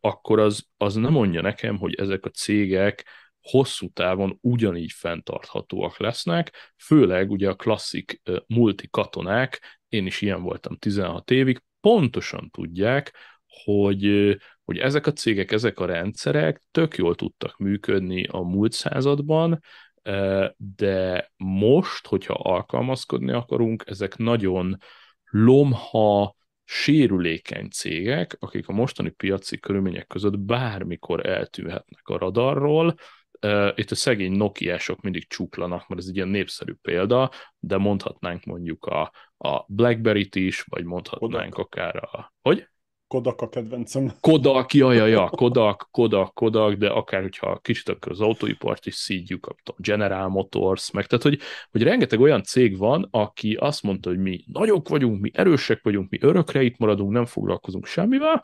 akkor az, az nem mondja nekem, hogy ezek a cégek hosszú távon ugyanígy fenntarthatóak lesznek, főleg ugye a klasszik multi katonák, én is ilyen voltam 16 évig, pontosan tudják, hogy, hogy ezek a cégek, ezek a rendszerek tök jól tudtak működni a múlt században, de most, hogyha alkalmazkodni akarunk, ezek nagyon lomha, sérülékeny cégek, akik a mostani piaci körülmények között bármikor eltűnhetnek a radarról, itt a szegény Nokia-sok mindig csuklanak, mert ez egy ilyen népszerű példa, de mondhatnánk mondjuk a, a BlackBerry-t is, vagy mondhatnánk Kodak. akár a... Hogy? Kodak a kedvencem. Kodak, ja, ja, ja, Kodak, Kodak, Kodak, de akár, hogyha kicsit akkor az autóipart is szídjuk, a General Motors, meg tehát, hogy, hogy rengeteg olyan cég van, aki azt mondta, hogy mi nagyok vagyunk, mi erősek vagyunk, mi örökre itt maradunk, nem foglalkozunk semmivel,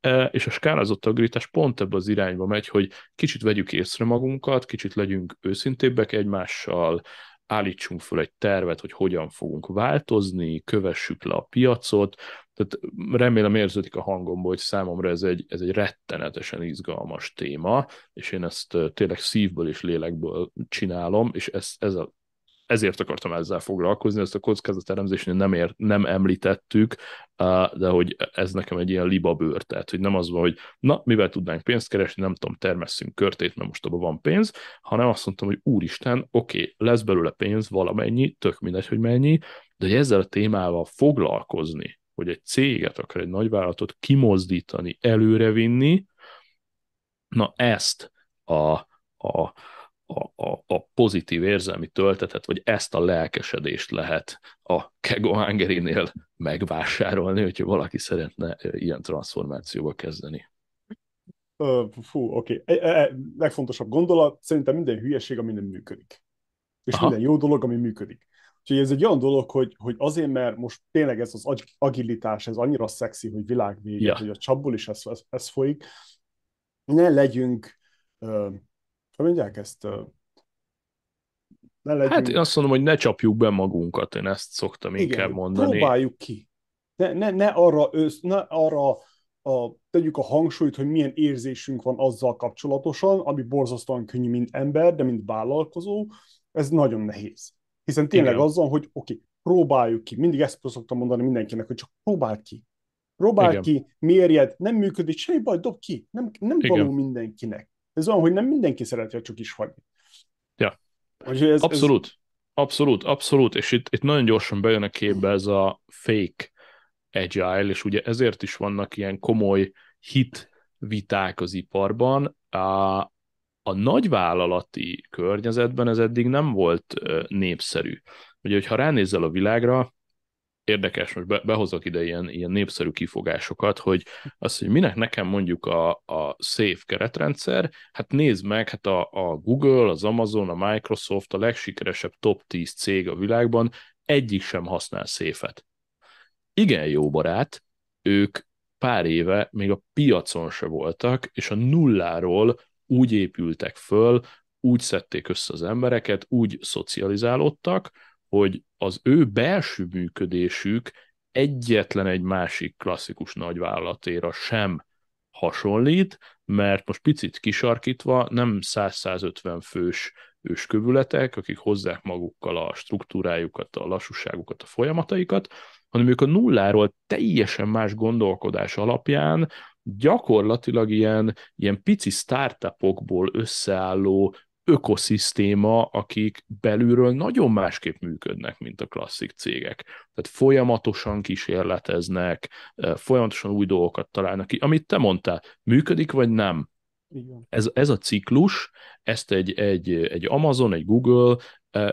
e, és a skálázott agilitás pont ebbe az irányba megy, hogy kicsit vegyük észre magunkat, kicsit legyünk őszintébbek egymással, állítsunk föl egy tervet, hogy hogyan fogunk változni, kövessük le a piacot, tehát remélem érződik a hangomból, hogy számomra ez egy, ez egy rettenetesen izgalmas téma, és én ezt tényleg szívből és lélekből csinálom, és ez, ez, a, ezért akartam ezzel foglalkozni, ezt a kockázatelemzésnél nem, ér, nem említettük, de hogy ez nekem egy ilyen libabőr, tehát hogy nem az van, hogy na, mivel tudnánk pénzt keresni, nem tudom, termesszünk körtét, mert most abban van pénz, hanem azt mondtam, hogy úristen, oké, okay, lesz belőle pénz valamennyi, tök mindegy, hogy mennyi, de hogy ezzel a témával foglalkozni, hogy egy céget, akar egy nagyvállalatot kimozdítani, előrevinni, na ezt a, a, a, a, a pozitív érzelmi töltetet, vagy ezt a lelkesedést lehet a Kego Hungary-nél megvásárolni, hogyha valaki szeretne ilyen transformációba kezdeni. fú, oké. Okay. E, e, legfontosabb gondolat, szerintem minden hülyeség, ami nem működik. És Aha. minden jó dolog, ami működik. Úgyhogy ez egy olyan dolog, hogy, hogy azért, mert most tényleg ez az agilitás, ez annyira szexi, hogy világvége, ja. hogy a csapból is ez, ez, ez folyik, ne legyünk, uh, hogy mondják ezt, uh, ne legyünk... Hát én azt mondom, hogy ne csapjuk be magunkat, én ezt szoktam Igen, inkább mondani. próbáljuk ki. Ne, ne, ne arra, össz, ne arra a, tegyük a hangsúlyt, hogy milyen érzésünk van azzal kapcsolatosan, ami borzasztóan könnyű, mint ember, de mint vállalkozó, ez nagyon nehéz. Hiszen tényleg Igen. azzal, hogy oké, okay, próbáljuk ki. Mindig ezt szoktam mondani mindenkinek, hogy csak próbáld ki. Próbáld Igen. ki, mérjed, nem működik, semmi baj, dob ki. Nem, nem való mindenkinek. Ez olyan, hogy nem mindenki szereti a csak is fagyni. Ja. Ez, abszolút. Ez... Abszolút, abszolút, és itt, itt nagyon gyorsan bejön a képbe ez a fake agile, és ugye ezért is vannak ilyen komoly hit viták az iparban. A, nagyvállalati környezetben ez eddig nem volt népszerű. Ugye, hogyha ránézel a világra, érdekes, most be, behozok ide ilyen, ilyen népszerű kifogásokat, hogy az, hogy minek nekem mondjuk a, a Safe keretrendszer, hát nézd meg, hát a, a Google, az Amazon, a Microsoft, a legsikeresebb top 10 cég a világban, egyik sem használ széfet. Igen jó barát, ők pár éve még a piacon se voltak, és a nulláról úgy épültek föl, úgy szedték össze az embereket, úgy szocializálódtak, hogy az ő belső működésük egyetlen egy másik klasszikus nagyvállalatéra sem hasonlít, mert most picit kisarkítva nem 100-150 fős őskövületek, akik hozzák magukkal a struktúrájukat, a lassúságukat, a folyamataikat, hanem ők a nulláról teljesen más gondolkodás alapján gyakorlatilag ilyen, ilyen pici startupokból összeálló ökoszisztéma, akik belülről nagyon másképp működnek, mint a klasszik cégek. Tehát folyamatosan kísérleteznek, folyamatosan új dolgokat találnak ki. Amit te mondtál, működik vagy nem? Igen. Ez, ez a ciklus, ezt egy, egy, egy Amazon, egy Google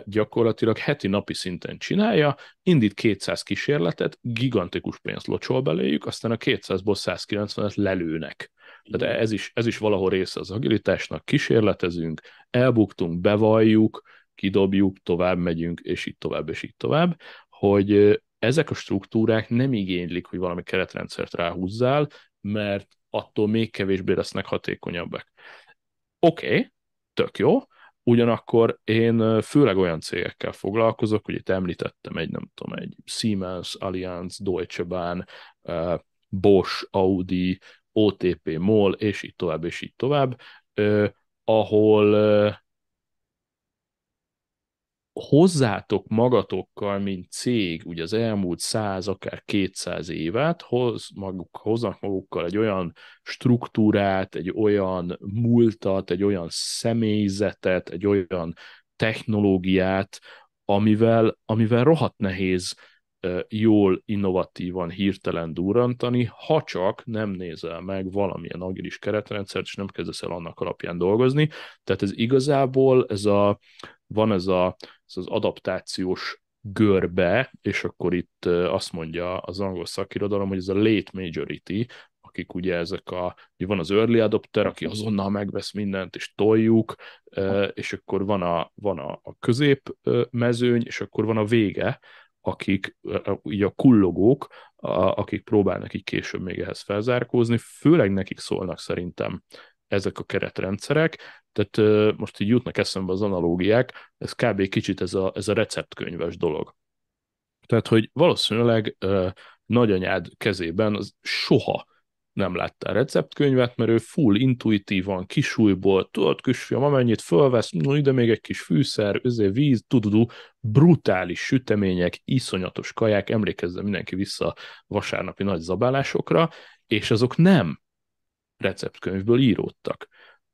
gyakorlatilag heti napi szinten csinálja, indít 200 kísérletet, gigantikus pénzt locsol beléjük, aztán a 200-ból 190-et lelőnek. Tehát ez is, ez is valahol része az agilitásnak, kísérletezünk, elbuktunk, bevalljuk, kidobjuk, tovább megyünk, és így tovább, és így tovább, hogy ezek a struktúrák nem igénylik, hogy valami keretrendszert ráhúzzál, mert attól még kevésbé lesznek hatékonyabbak. Oké, okay, tök jó, ugyanakkor én főleg olyan cégekkel foglalkozok, hogy itt említettem egy, nem tudom, egy Siemens, Allianz, Deutsche Bahn, Bosch, Audi, OTP, MOL, és így tovább, és így tovább, ahol hozzátok magatokkal, mint cég, ugye az elmúlt száz, akár 200 évet, hoz maguk, hoznak magukkal egy olyan struktúrát, egy olyan múltat, egy olyan személyzetet, egy olyan technológiát, amivel, amivel rohadt nehéz jól, innovatívan, hirtelen durrantani, ha csak nem nézel meg valamilyen agilis keretrendszert, és nem kezdesz el annak alapján dolgozni. Tehát ez igazából, ez a, van ez, a, ez az adaptációs görbe, és akkor itt azt mondja az angol szakirodalom, hogy ez a late majority, akik ugye ezek a, hogy van az early adopter, aki azonnal megvesz mindent, és toljuk, és akkor van a, van a, a közép mezőny, és akkor van a vége, akik így a kullogók, akik próbálnak így később még ehhez felzárkózni, főleg nekik szólnak szerintem ezek a keretrendszerek, tehát most így jutnak eszembe az analógiák, ez kb. kicsit ez a, ez a receptkönyves dolog. Tehát, hogy valószínűleg nagyanyád kezében az soha nem láttál receptkönyvet, mert ő full intuitívan, kisújból, tudod, kisfiam, amennyit fölvesz, no, ide még egy kis fűszer, özé víz, tududú, brutális sütemények, iszonyatos kaják, emlékezzen mindenki vissza vasárnapi nagy zabálásokra, és azok nem receptkönyvből íródtak.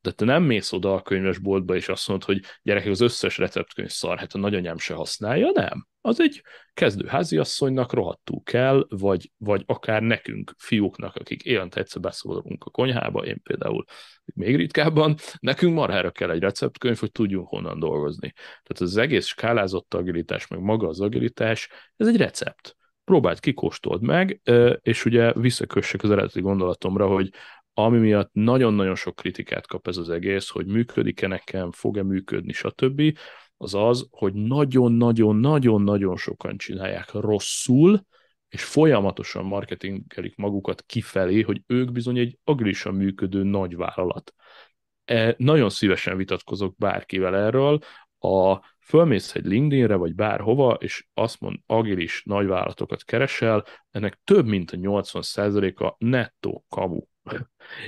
De te nem mész oda a könyvesboltba, és azt mondod, hogy gyerekek, az összes receptkönyv szar, hát a nagyanyám se használja, nem. Az egy kezdő háziasszonynak rohadtul kell, vagy, vagy akár nekünk, fiúknak, akik évente egyszer beszólunk a konyhába, én például még ritkábban, nekünk marhára kell egy receptkönyv, hogy tudjunk honnan dolgozni. Tehát az egész skálázott agilitás, meg maga az agilitás, ez egy recept próbáld kikóstold meg, és ugye visszakössek az eredeti gondolatomra, hogy ami miatt nagyon-nagyon sok kritikát kap ez az egész, hogy működik-e nekem, fog-e működni, stb., az az, hogy nagyon-nagyon-nagyon-nagyon sokan csinálják rosszul, és folyamatosan marketingelik magukat kifelé, hogy ők bizony egy agilisan működő nagy vállalat. E, nagyon szívesen vitatkozok bárkivel erről, a fölmész egy LinkedInre, vagy bárhova, és azt mond, agilis nagyvállalatokat keresel, ennek több mint a 80%-a nettó kamu.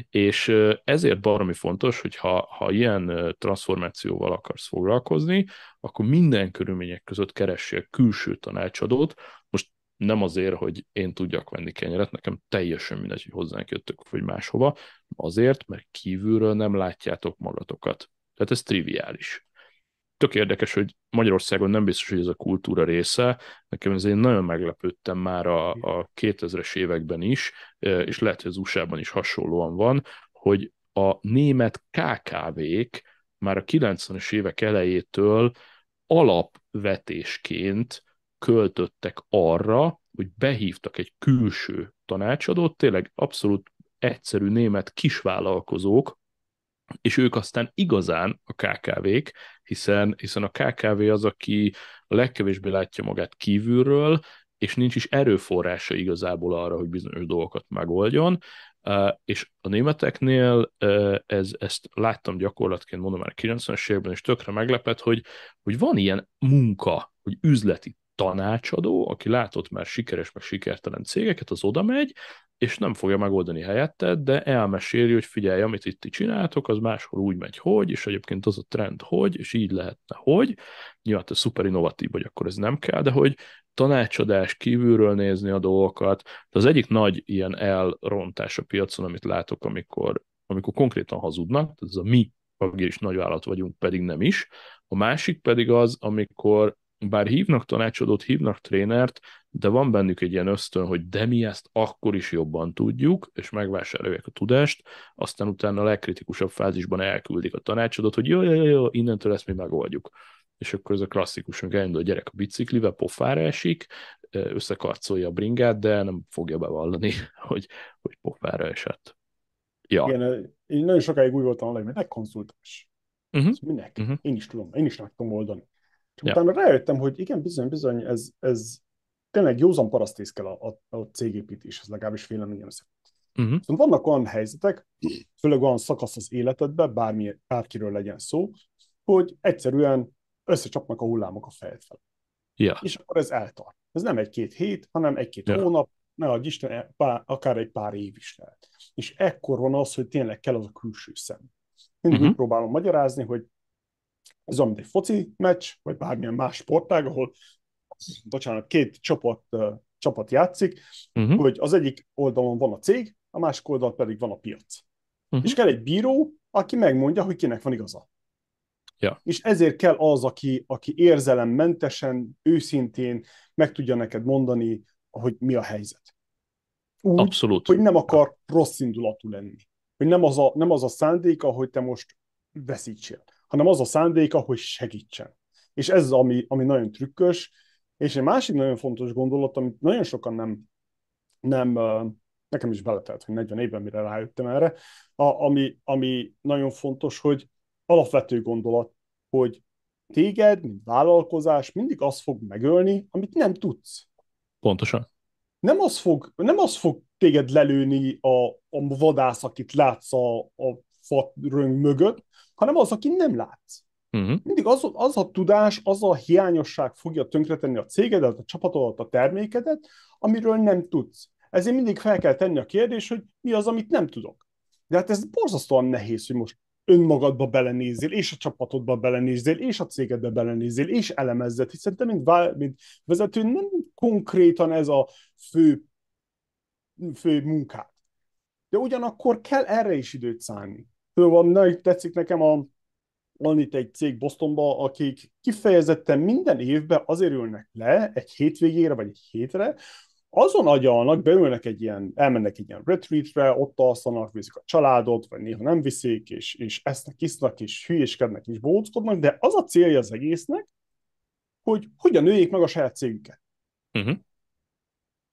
És ezért baromi fontos, hogy ha, ha ilyen transformációval akarsz foglalkozni, akkor minden körülmények között keressél külső tanácsadót. Most nem azért, hogy én tudjak venni kenyeret, nekem teljesen mindegy, hogy hozzánk jöttök, vagy máshova, azért, mert kívülről nem látjátok magatokat. Tehát ez triviális tök érdekes, hogy Magyarországon nem biztos, hogy ez a kultúra része. Nekem ez én nagyon meglepődtem már a, a 2000-es években is, és lehet, hogy az USA-ban is hasonlóan van, hogy a német KKV-k már a 90-es évek elejétől alapvetésként költöttek arra, hogy behívtak egy külső tanácsadót, tényleg abszolút egyszerű német kisvállalkozók, és ők aztán igazán a KKV-k, hiszen, hiszen a KKV az, aki a legkevésbé látja magát kívülről, és nincs is erőforrása igazából arra, hogy bizonyos dolgokat megoldjon, és a németeknél ez, ezt láttam gyakorlatként, mondom már a 90-es években, és tökre meglepett, hogy, hogy van ilyen munka, hogy üzleti tanácsadó, aki látott már sikeres, meg sikertelen cégeket, az oda megy, és nem fogja megoldani helyetted, de elmeséli, hogy figyelj, amit itt ti csináltok, az máshol úgy megy, hogy, és egyébként az a trend, hogy, és így lehetne, hogy. Nyilván te szuper innovatív vagy, akkor ez nem kell, de hogy tanácsadás, kívülről nézni a dolgokat. De az egyik nagy ilyen elrontás a piacon, amit látok, amikor, amikor konkrétan hazudnak, ez a mi is nagyvállalat vagyunk, pedig nem is. A másik pedig az, amikor bár hívnak tanácsadót, hívnak trénert, de van bennük egy ilyen ösztön, hogy de mi ezt akkor is jobban tudjuk, és megvásárolják a tudást, aztán utána a legkritikusabb fázisban elküldik a tanácsadót, hogy jó, jó, jó, innentől ezt mi megoldjuk. És akkor ez a klasszikus, hogy elindul a gyerek a biciklivel, pofára esik, összekarcolja a bringát, de nem fogja bevallani, hogy, hogy pofára esett. Ja. Igen, én nagyon sokáig úgy voltam hogy minek konzultás. Uh-huh. Minek? Uh-huh. Én is tudom, én is meg tudom oldani. Csak ja. utána rájöttem, hogy igen, bizony, bizony, ez, ez tényleg józan parasztész kell a, a, a cégépítéshez, legalábbis véleményem szerint. Uh-huh. Szóval vannak olyan helyzetek, főleg olyan szakasz az életedben, bármi, bárkiről legyen szó, hogy egyszerűen összecsapnak a hullámok a fejed fel. Ja. És akkor ez eltart. Ez nem egy-két hét, hanem egy-két ja. hónap, ne adj Isten, pár, akár egy pár év is lehet. És ekkor van az, hogy tényleg kell az a külső szem. Mindig uh-huh. próbálom magyarázni, hogy ez mint egy foci meccs, vagy bármilyen más sportág, ahol bocsánat, két csapat, uh, csapat játszik, uh-huh. hogy az egyik oldalon van a cég, a másik oldalon pedig van a piac. Uh-huh. És kell egy bíró, aki megmondja, hogy kinek van igaza. Ja. És ezért kell az, aki, aki érzelemmentesen, őszintén meg tudja neked mondani, hogy mi a helyzet. Úgy, Abszolút. hogy nem akar rossz indulatú lenni. Hogy nem az a, nem az a szándéka, hogy te most veszítsél hanem az a szándéka, hogy segítsen. És ez az, ami, ami nagyon trükkös, és egy másik nagyon fontos gondolat, amit nagyon sokan nem, nem nekem is beletelt, hogy 40 évben mire rájöttem erre, a, ami, ami nagyon fontos, hogy alapvető gondolat, hogy téged, mint vállalkozás mindig az fog megölni, amit nem tudsz. Pontosan. Nem az fog, nem az fog téged lelőni a, a vadász, akit látsz a, a röng mögött, hanem az, aki nem látsz. Uh-huh. Mindig az, az a tudás, az a hiányosság fogja tönkretenni a cégedet, a csapatodat, a termékedet, amiről nem tudsz. ezért mindig fel kell tenni a kérdés, hogy mi az, amit nem tudok. De hát ez borzasztóan nehéz, hogy most önmagadba belenézzél, és a csapatodba belenézzél, és a cégedbe belenézzél, és elemezzed, hiszen te, mint, mint vezető, nem konkrétan ez a fő, fő munkát. De ugyanakkor kell erre is időt szállni. Például tetszik nekem a, van itt egy cég Bostonba, akik kifejezetten minden évben azért ülnek le egy hétvégére, vagy egy hétre, azon agyalnak, beülnek egy ilyen, elmennek egy ilyen retreatre, ott alszanak, viszik a családot, vagy néha nem viszik, és, és esznek, isznak, és hülyéskednek, és bóckodnak, de az a célja az egésznek, hogy hogyan nőjék meg a saját cégüket. Uh-huh.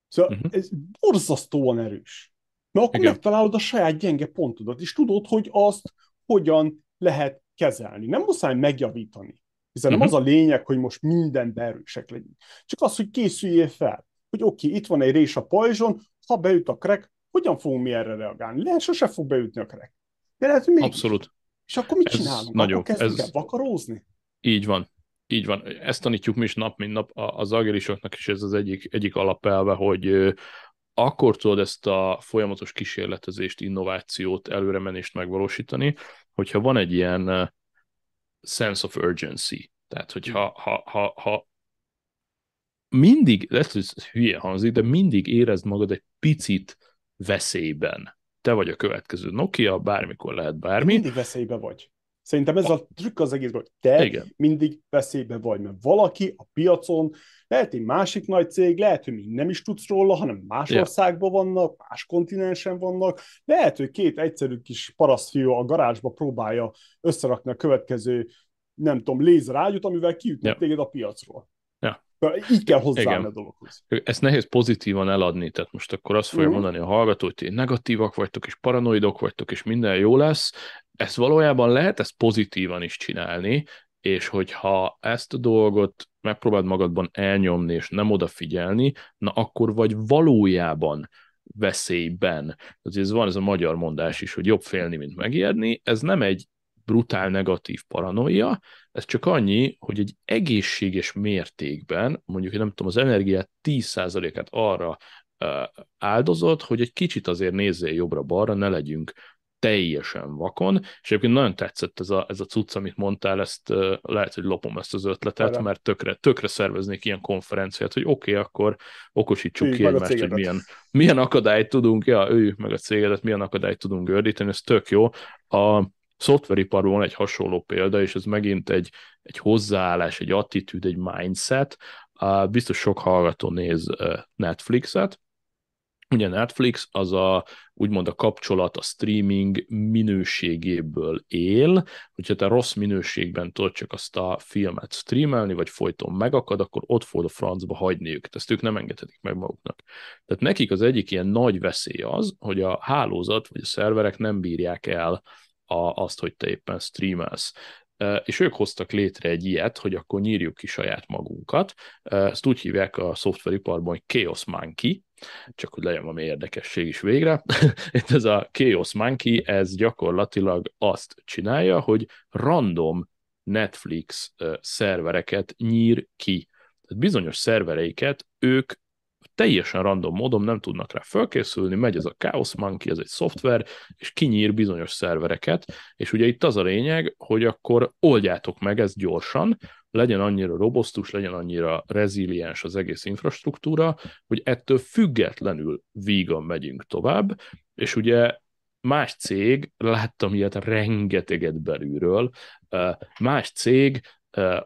Szóval uh-huh. ez borzasztóan erős. Mert akkor Igen. megtalálod a saját gyenge pontodat, és tudod, hogy azt hogyan lehet kezelni. Nem muszáj megjavítani. Hiszen uh-huh. nem az a lényeg, hogy most minden erősek legyünk. Csak az, hogy készüljél fel hogy oké, okay, itt van egy rés a pajzson, ha beüt a krek, hogyan fogunk mi erre reagálni? Lehet, sose fog beütni a krek. De lehet, hogy Abszolút. És akkor mit ez csinálunk? Nagyon, akkor kezdünk ez... el vakarózni? Így van. Így van. Ezt tanítjuk mi is nap, mint nap. Az agilisoknak is ez az egyik, egyik alapelve, hogy akkor tudod ezt a folyamatos kísérletezést, innovációt, előremenést megvalósítani, hogyha van egy ilyen sense of urgency. Tehát, hogyha ha, ha, ha mindig, lehet, hogy ez hülye hangzik, de mindig érezd magad egy picit veszélyben. Te vagy a következő Nokia, bármikor lehet bármi. Mindig veszélyben vagy. Szerintem ez a trükk az egész, hogy te Igen. mindig veszélyben vagy, mert valaki a piacon, lehet egy másik nagy cég, lehet, hogy még nem is tudsz róla, hanem más yeah. országban vannak, más kontinensen vannak, lehet, hogy két egyszerű kis parasztfiú a garázsba próbálja összerakni a következő, nem tudom, lézerágyút, amivel kiütnek yeah. téged a piacról. Így kell hozzáállni a dologhoz. Ezt nehéz pozitívan eladni, tehát most akkor azt fogja uh-huh. mondani a hallgató, hogy ti negatívak vagytok, és paranoidok vagytok, és minden jó lesz. Ezt valójában lehet ezt pozitívan is csinálni, és hogyha ezt a dolgot megpróbáld magadban elnyomni, és nem odafigyelni, na akkor vagy valójában veszélyben. Ez van ez a magyar mondás is, hogy jobb félni, mint megijedni. Ez nem egy brutál negatív paranoia, ez csak annyi, hogy egy egészséges mértékben, mondjuk, én nem tudom, az energiát 10%-át arra áldozott, hogy egy kicsit azért nézzél jobbra-balra, ne legyünk teljesen vakon, és egyébként nagyon tetszett ez a, ez a cucc, amit mondtál, ezt lehet, hogy lopom ezt az ötletet, Arra. mert tökre, tökre szerveznék ilyen konferenciát, hogy oké, okay, akkor okosítsuk ki egymást, hogy milyen, milyen akadályt tudunk, ja, ő meg a cégedet, milyen akadályt tudunk gördíteni, ez tök jó. A, szoftveriparban van egy hasonló példa, és ez megint egy, egy hozzáállás, egy attitűd, egy mindset. Biztos sok hallgató néz Netflixet, Ugye Netflix az a úgymond a kapcsolat, a streaming minőségéből él, hogyha te rossz minőségben tudod csak azt a filmet streamelni, vagy folyton megakad, akkor ott fog a francba hagyni őket. Ezt ők nem engedhetik meg maguknak. Tehát nekik az egyik ilyen nagy veszély az, hogy a hálózat vagy a szerverek nem bírják el a, azt, hogy te éppen streamelsz. És ők hoztak létre egy ilyet, hogy akkor nyírjuk ki saját magunkat. Ezt úgy hívják a szoftveriparban, hogy Chaos Monkey, csak hogy legyen valami érdekesség is végre. Itt ez a Chaos Monkey, ez gyakorlatilag azt csinálja, hogy random Netflix szervereket nyír ki. Tehát bizonyos szervereiket ők teljesen random módon nem tudnak rá felkészülni, megy ez a Chaos Monkey, ez egy szoftver, és kinyír bizonyos szervereket, és ugye itt az a lényeg, hogy akkor oldjátok meg ezt gyorsan, legyen annyira robosztus, legyen annyira reziliens az egész infrastruktúra, hogy ettől függetlenül vígan megyünk tovább, és ugye más cég, láttam ilyet rengeteget belülről, más cég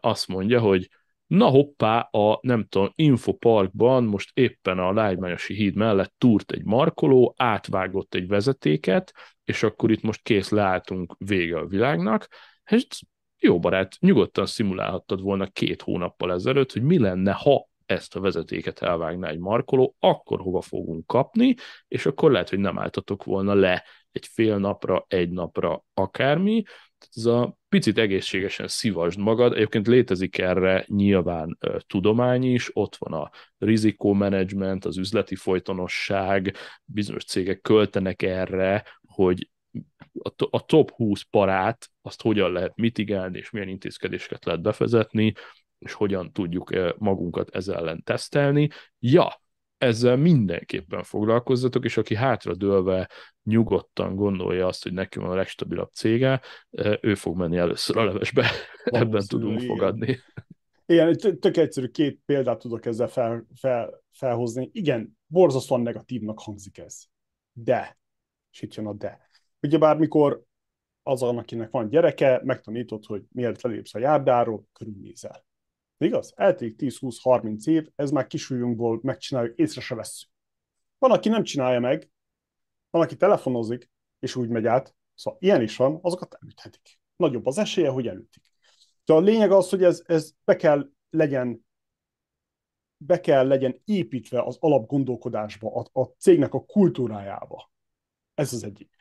azt mondja, hogy na hoppá, a nem tudom, infoparkban most éppen a Lágymányosi híd mellett túrt egy markoló, átvágott egy vezetéket, és akkor itt most kész leálltunk vége a világnak, és jó barát, nyugodtan szimulálhattad volna két hónappal ezelőtt, hogy mi lenne, ha ezt a vezetéket elvágná egy markoló, akkor hova fogunk kapni, és akkor lehet, hogy nem álltatok volna le egy fél napra, egy napra, akármi, ez a picit egészségesen szívasd magad, egyébként létezik erre nyilván tudomány is, ott van a rizikómenedzsment, az üzleti folytonosság, bizonyos cégek költenek erre, hogy a, top 20 parát, azt hogyan lehet mitigálni, és milyen intézkedéseket lehet befezetni, és hogyan tudjuk magunkat ezzel ellen tesztelni. Ja, ezzel mindenképpen foglalkozzatok, és aki hátradőlve nyugodtan gondolja azt, hogy neki van a legstabilabb cége, ő fog menni először a levesbe. Ebben tudunk igen. fogadni. Igen, tök egyszerű két példát tudok ezzel fel, fel, felhozni. Igen, borzasztóan negatívnak hangzik ez. De, és itt jön a de. Ugye bármikor az, akinek van gyereke, megtanított, hogy mielőtt lelépsz a járdáról, körülnézel. Igaz? Eltelik 10-20-30 év, ez már kisújunkból megcsináljuk, észre se vesszük. Van, aki nem csinálja meg, van, aki telefonozik, és úgy megy át, szóval ilyen is van, azokat elüthetik. Nagyobb az esélye, hogy elütik. De a lényeg az, hogy ez, ez be kell legyen be kell legyen építve az alapgondolkodásba, a, a cégnek a kultúrájába. Ez az egyik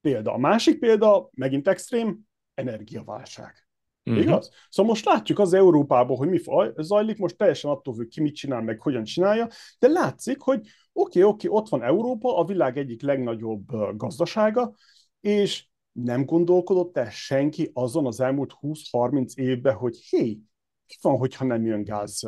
példa. A másik példa, megint extrém, energiaválság. Uh-huh. Igaz? Szóval most látjuk az Európában, hogy mi zajlik, most teljesen attól függ, ki mit csinál, meg hogyan csinálja, de látszik, hogy oké, okay, oké, okay, ott van Európa, a világ egyik legnagyobb gazdasága, és nem gondolkodott el senki azon az elmúlt 20-30 évben, hogy hé, mi van, hogyha nem jön gáz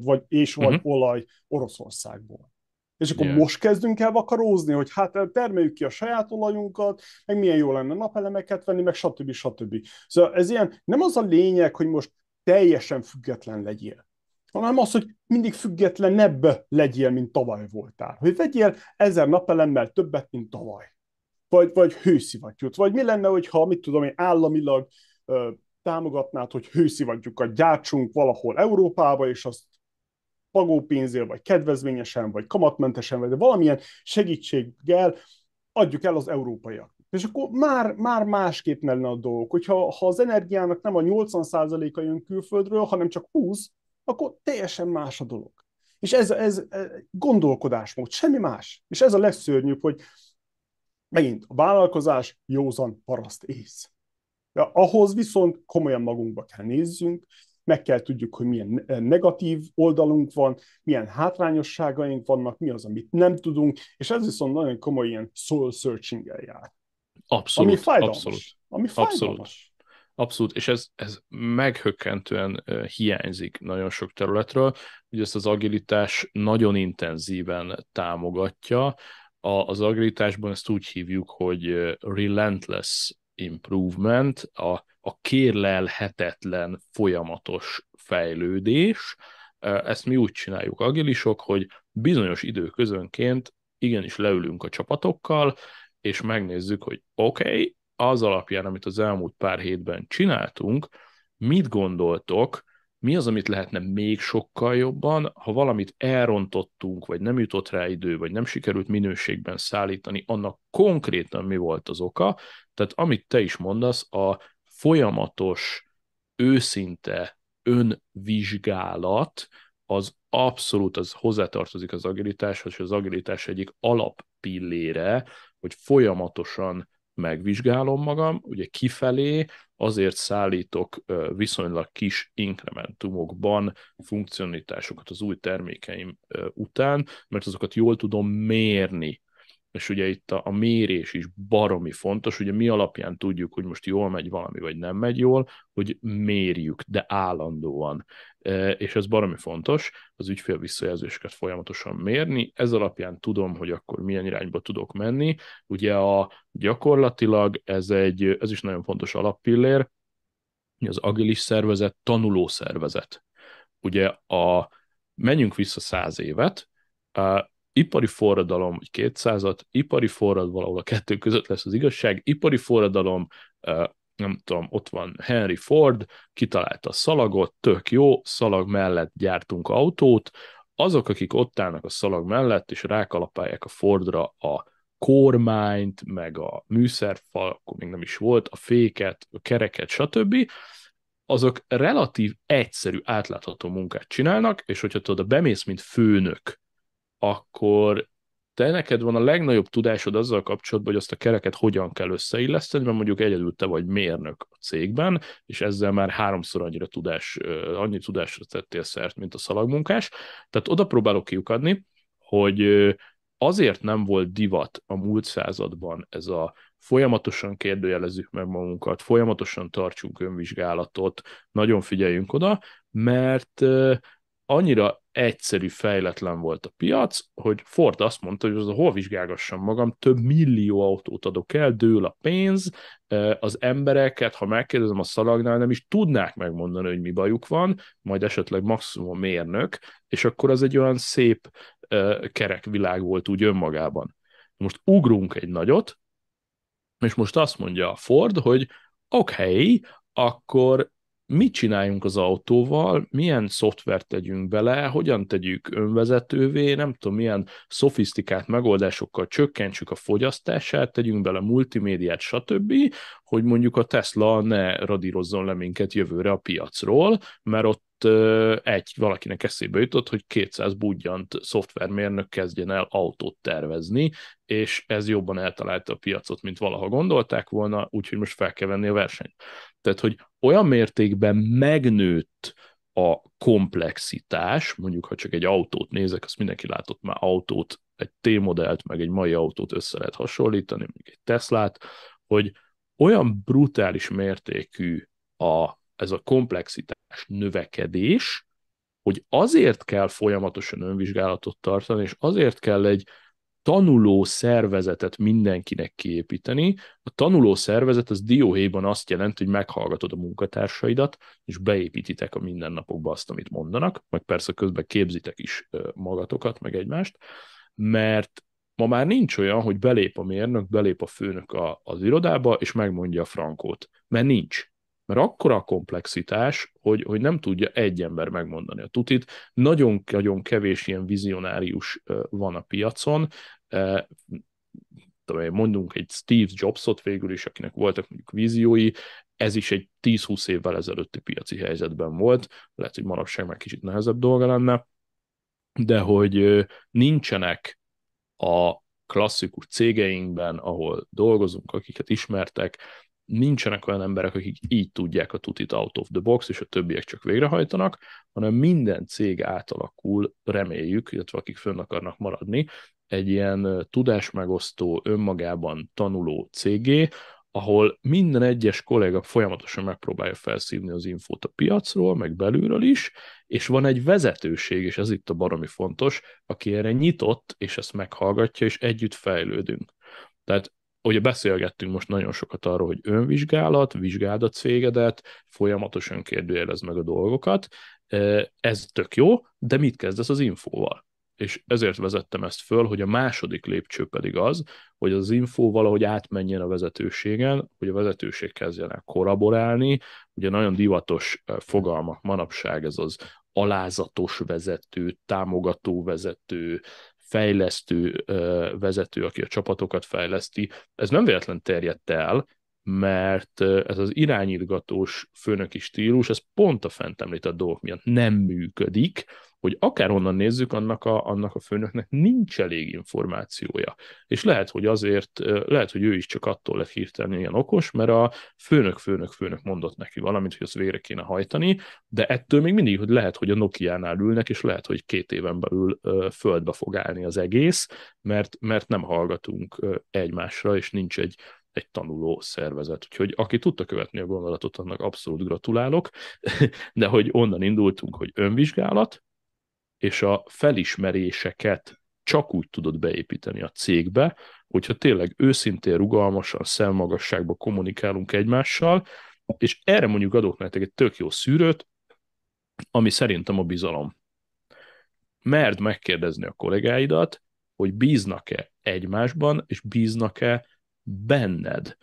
vagy, és vagy uh-huh. olaj Oroszországból? És akkor yeah. most kezdünk el vakarózni, hogy hát termeljük ki a saját olajunkat, meg milyen jó lenne napelemeket venni, meg stb. stb. Szóval ez ilyen, nem az a lényeg, hogy most teljesen független legyél, hanem az, hogy mindig függetlenebb legyél, mint tavaly voltál. Hogy vegyél ezer napelemmel többet, mint tavaly. Vagy, vagy hőszivattyút. Vagy mi lenne, hogyha, mit tudom én, államilag ö, támogatnád, hogy hőszivattyúkat gyártsunk valahol Európába, és azt pagópénzél, vagy kedvezményesen, vagy kamatmentesen, vagy valamilyen segítséggel adjuk el az európaiak. És akkor már, már másképp lenne a dolgok. Hogyha ha az energiának nem a 80%-a jön külföldről, hanem csak 20, akkor teljesen más a dolog. És ez, ez, ez gondolkodásmód, semmi más. És ez a legszörnyűbb, hogy megint a vállalkozás józan paraszt ész. Ja, ahhoz viszont komolyan magunkba kell nézzünk, meg kell tudjuk, hogy milyen negatív oldalunk van, milyen hátrányosságaink vannak, mi az, amit nem tudunk, és ez viszont nagyon komoly ilyen soul searching jár. Abszolút, ami fájdalmas. Abszolút. Ami fájdalmas. Abszolút. Abszolút, és ez, ez meghökkentően hiányzik nagyon sok területről. Ugye ezt az agilitás nagyon intenzíven támogatja. A, az agilitásban ezt úgy hívjuk, hogy relentless improvement, a, a kérlelhetetlen folyamatos fejlődés. Ezt mi úgy csináljuk agilisok, hogy bizonyos időközönként igenis leülünk a csapatokkal, és megnézzük, hogy oké, okay, az alapján, amit az elmúlt pár hétben csináltunk, mit gondoltok, mi az, amit lehetne még sokkal jobban, ha valamit elrontottunk, vagy nem jutott rá idő, vagy nem sikerült minőségben szállítani, annak konkrétan mi volt az oka. Tehát amit te is mondasz, a folyamatos, őszinte önvizsgálat, az abszolút az hozzátartozik az agilitáshoz, és az agilitás egyik alappillére, hogy folyamatosan megvizsgálom magam, ugye kifelé azért szállítok viszonylag kis inkrementumokban funkcionalitásokat az új termékeim után, mert azokat jól tudom mérni és ugye itt a, a mérés is baromi fontos, ugye mi alapján tudjuk, hogy most jól megy valami, vagy nem megy jól, hogy mérjük, de állandóan. E, és ez baromi fontos, az ügyfél visszajelzéseket folyamatosan mérni, ez alapján tudom, hogy akkor milyen irányba tudok menni. Ugye a gyakorlatilag ez egy, ez is nagyon fontos alappillér, az agilis szervezet tanuló szervezet. Ugye a menjünk vissza száz évet, ipari forradalom, vagy 200-at, ipari forrad valahol a kettő között lesz az igazság, ipari forradalom, nem tudom, ott van Henry Ford, kitalálta a szalagot, tök jó, szalag mellett gyártunk autót, azok, akik ott állnak a szalag mellett, és rákalapálják a Fordra a kormányt, meg a műszerfal, akkor még nem is volt, a féket, a kereket, stb., azok relatív egyszerű, átlátható munkát csinálnak, és hogyha tudod, bemész, mint főnök akkor te neked van a legnagyobb tudásod azzal kapcsolatban, hogy azt a kereket hogyan kell összeilleszteni, mert mondjuk egyedül te vagy mérnök a cégben, és ezzel már háromszor annyira tudás, annyi tudásra tettél szert, mint a szalagmunkás. Tehát oda próbálok kiukadni, hogy azért nem volt divat a múlt században ez a folyamatosan kérdőjelezzük meg magunkat, folyamatosan tartsunk önvizsgálatot, nagyon figyeljünk oda, mert annyira egyszerű, fejletlen volt a piac, hogy Ford azt mondta, hogy az hol vizsgálgassam magam, több millió autót adok el, dől a pénz, az embereket, ha megkérdezem a szalagnál, nem is tudnák megmondani, hogy mi bajuk van, majd esetleg maximum mérnök, és akkor az egy olyan szép kerek világ volt úgy önmagában. Most ugrunk egy nagyot, és most azt mondja a Ford, hogy oké, okay, akkor mit csináljunk az autóval, milyen szoftvert tegyünk bele, hogyan tegyük önvezetővé, nem tudom, milyen szofisztikált megoldásokkal csökkentsük a fogyasztását, tegyünk bele multimédiát, stb., hogy mondjuk a Tesla ne radírozzon le minket jövőre a piacról, mert ott egy valakinek eszébe jutott, hogy 200 budjant szoftvermérnök kezdjen el autót tervezni, és ez jobban eltalálta a piacot, mint valaha gondolták volna, úgyhogy most fel kell venni a versenyt. Tehát, hogy olyan mértékben megnőtt a komplexitás, mondjuk ha csak egy autót nézek, azt mindenki látott már autót, egy T-modellt, meg egy mai autót össze lehet hasonlítani, még egy Teslát, hogy olyan brutális mértékű a, ez a komplexitás növekedés, hogy azért kell folyamatosan önvizsgálatot tartani, és azért kell egy tanuló szervezetet mindenkinek kiépíteni. A tanuló szervezet az dióhéjban azt jelenti, hogy meghallgatod a munkatársaidat, és beépítitek a mindennapokba azt, amit mondanak, meg persze közben képzitek is magatokat, meg egymást, mert ma már nincs olyan, hogy belép a mérnök, belép a főnök a, az irodába, és megmondja a frankót, mert nincs. Mert akkora a komplexitás, hogy, hogy nem tudja egy ember megmondani a tutit. Nagyon-nagyon kevés ilyen vizionárius van a piacon, mondunk egy Steve Jobsot végül is, akinek voltak mondjuk víziói, ez is egy 10-20 évvel ezelőtti piaci helyzetben volt, lehet, hogy manapság már kicsit nehezebb dolga lenne, de hogy nincsenek a klasszikus cégeinkben, ahol dolgozunk, akiket ismertek, nincsenek olyan emberek, akik így tudják a tutit out of the box, és a többiek csak végrehajtanak, hanem minden cég átalakul, reméljük, illetve akik fönn akarnak maradni, egy ilyen tudásmegosztó, önmagában tanuló cégé, ahol minden egyes kolléga folyamatosan megpróbálja felszívni az infót a piacról, meg belülről is, és van egy vezetőség, és ez itt a baromi fontos, aki erre nyitott, és ezt meghallgatja, és együtt fejlődünk. Tehát ugye beszélgettünk most nagyon sokat arról, hogy önvizsgálat, vizsgáld a cégedet, folyamatosan kérdőjelez meg a dolgokat, ez tök jó, de mit kezdesz az infóval? És ezért vezettem ezt föl, hogy a második lépcső pedig az, hogy az info valahogy átmenjen a vezetőségen, hogy a vezetőség kezdjen el koraborálni, ugye nagyon divatos fogalmak manapság ez az alázatos vezető, támogató vezető, fejlesztő vezető, aki a csapatokat fejleszti. Ez nem véletlen terjedt el, mert ez az irányítgatós főnöki stílus, ez pont a fent említett dolgok miatt nem működik, hogy akárhonnan nézzük, annak a, annak a főnöknek nincs elég információja. És lehet, hogy azért, lehet, hogy ő is csak attól lett hirtelen ilyen okos, mert a főnök, főnök, főnök mondott neki valamit, hogy azt végre kéne hajtani, de ettől még mindig, hogy lehet, hogy a Nokia-nál ülnek, és lehet, hogy két éven belül földbe fog állni az egész, mert, mert nem hallgatunk egymásra, és nincs egy egy tanuló szervezet. Úgyhogy aki tudta követni a gondolatot, annak abszolút gratulálok, de hogy onnan indultunk, hogy önvizsgálat, és a felismeréseket csak úgy tudod beépíteni a cégbe, hogyha tényleg őszintén, rugalmasan, szemmagasságba kommunikálunk egymással, és erre mondjuk adok nektek egy tök jó szűrőt, ami szerintem a bizalom. Merd megkérdezni a kollégáidat, hogy bíznak-e egymásban, és bíznak-e benned.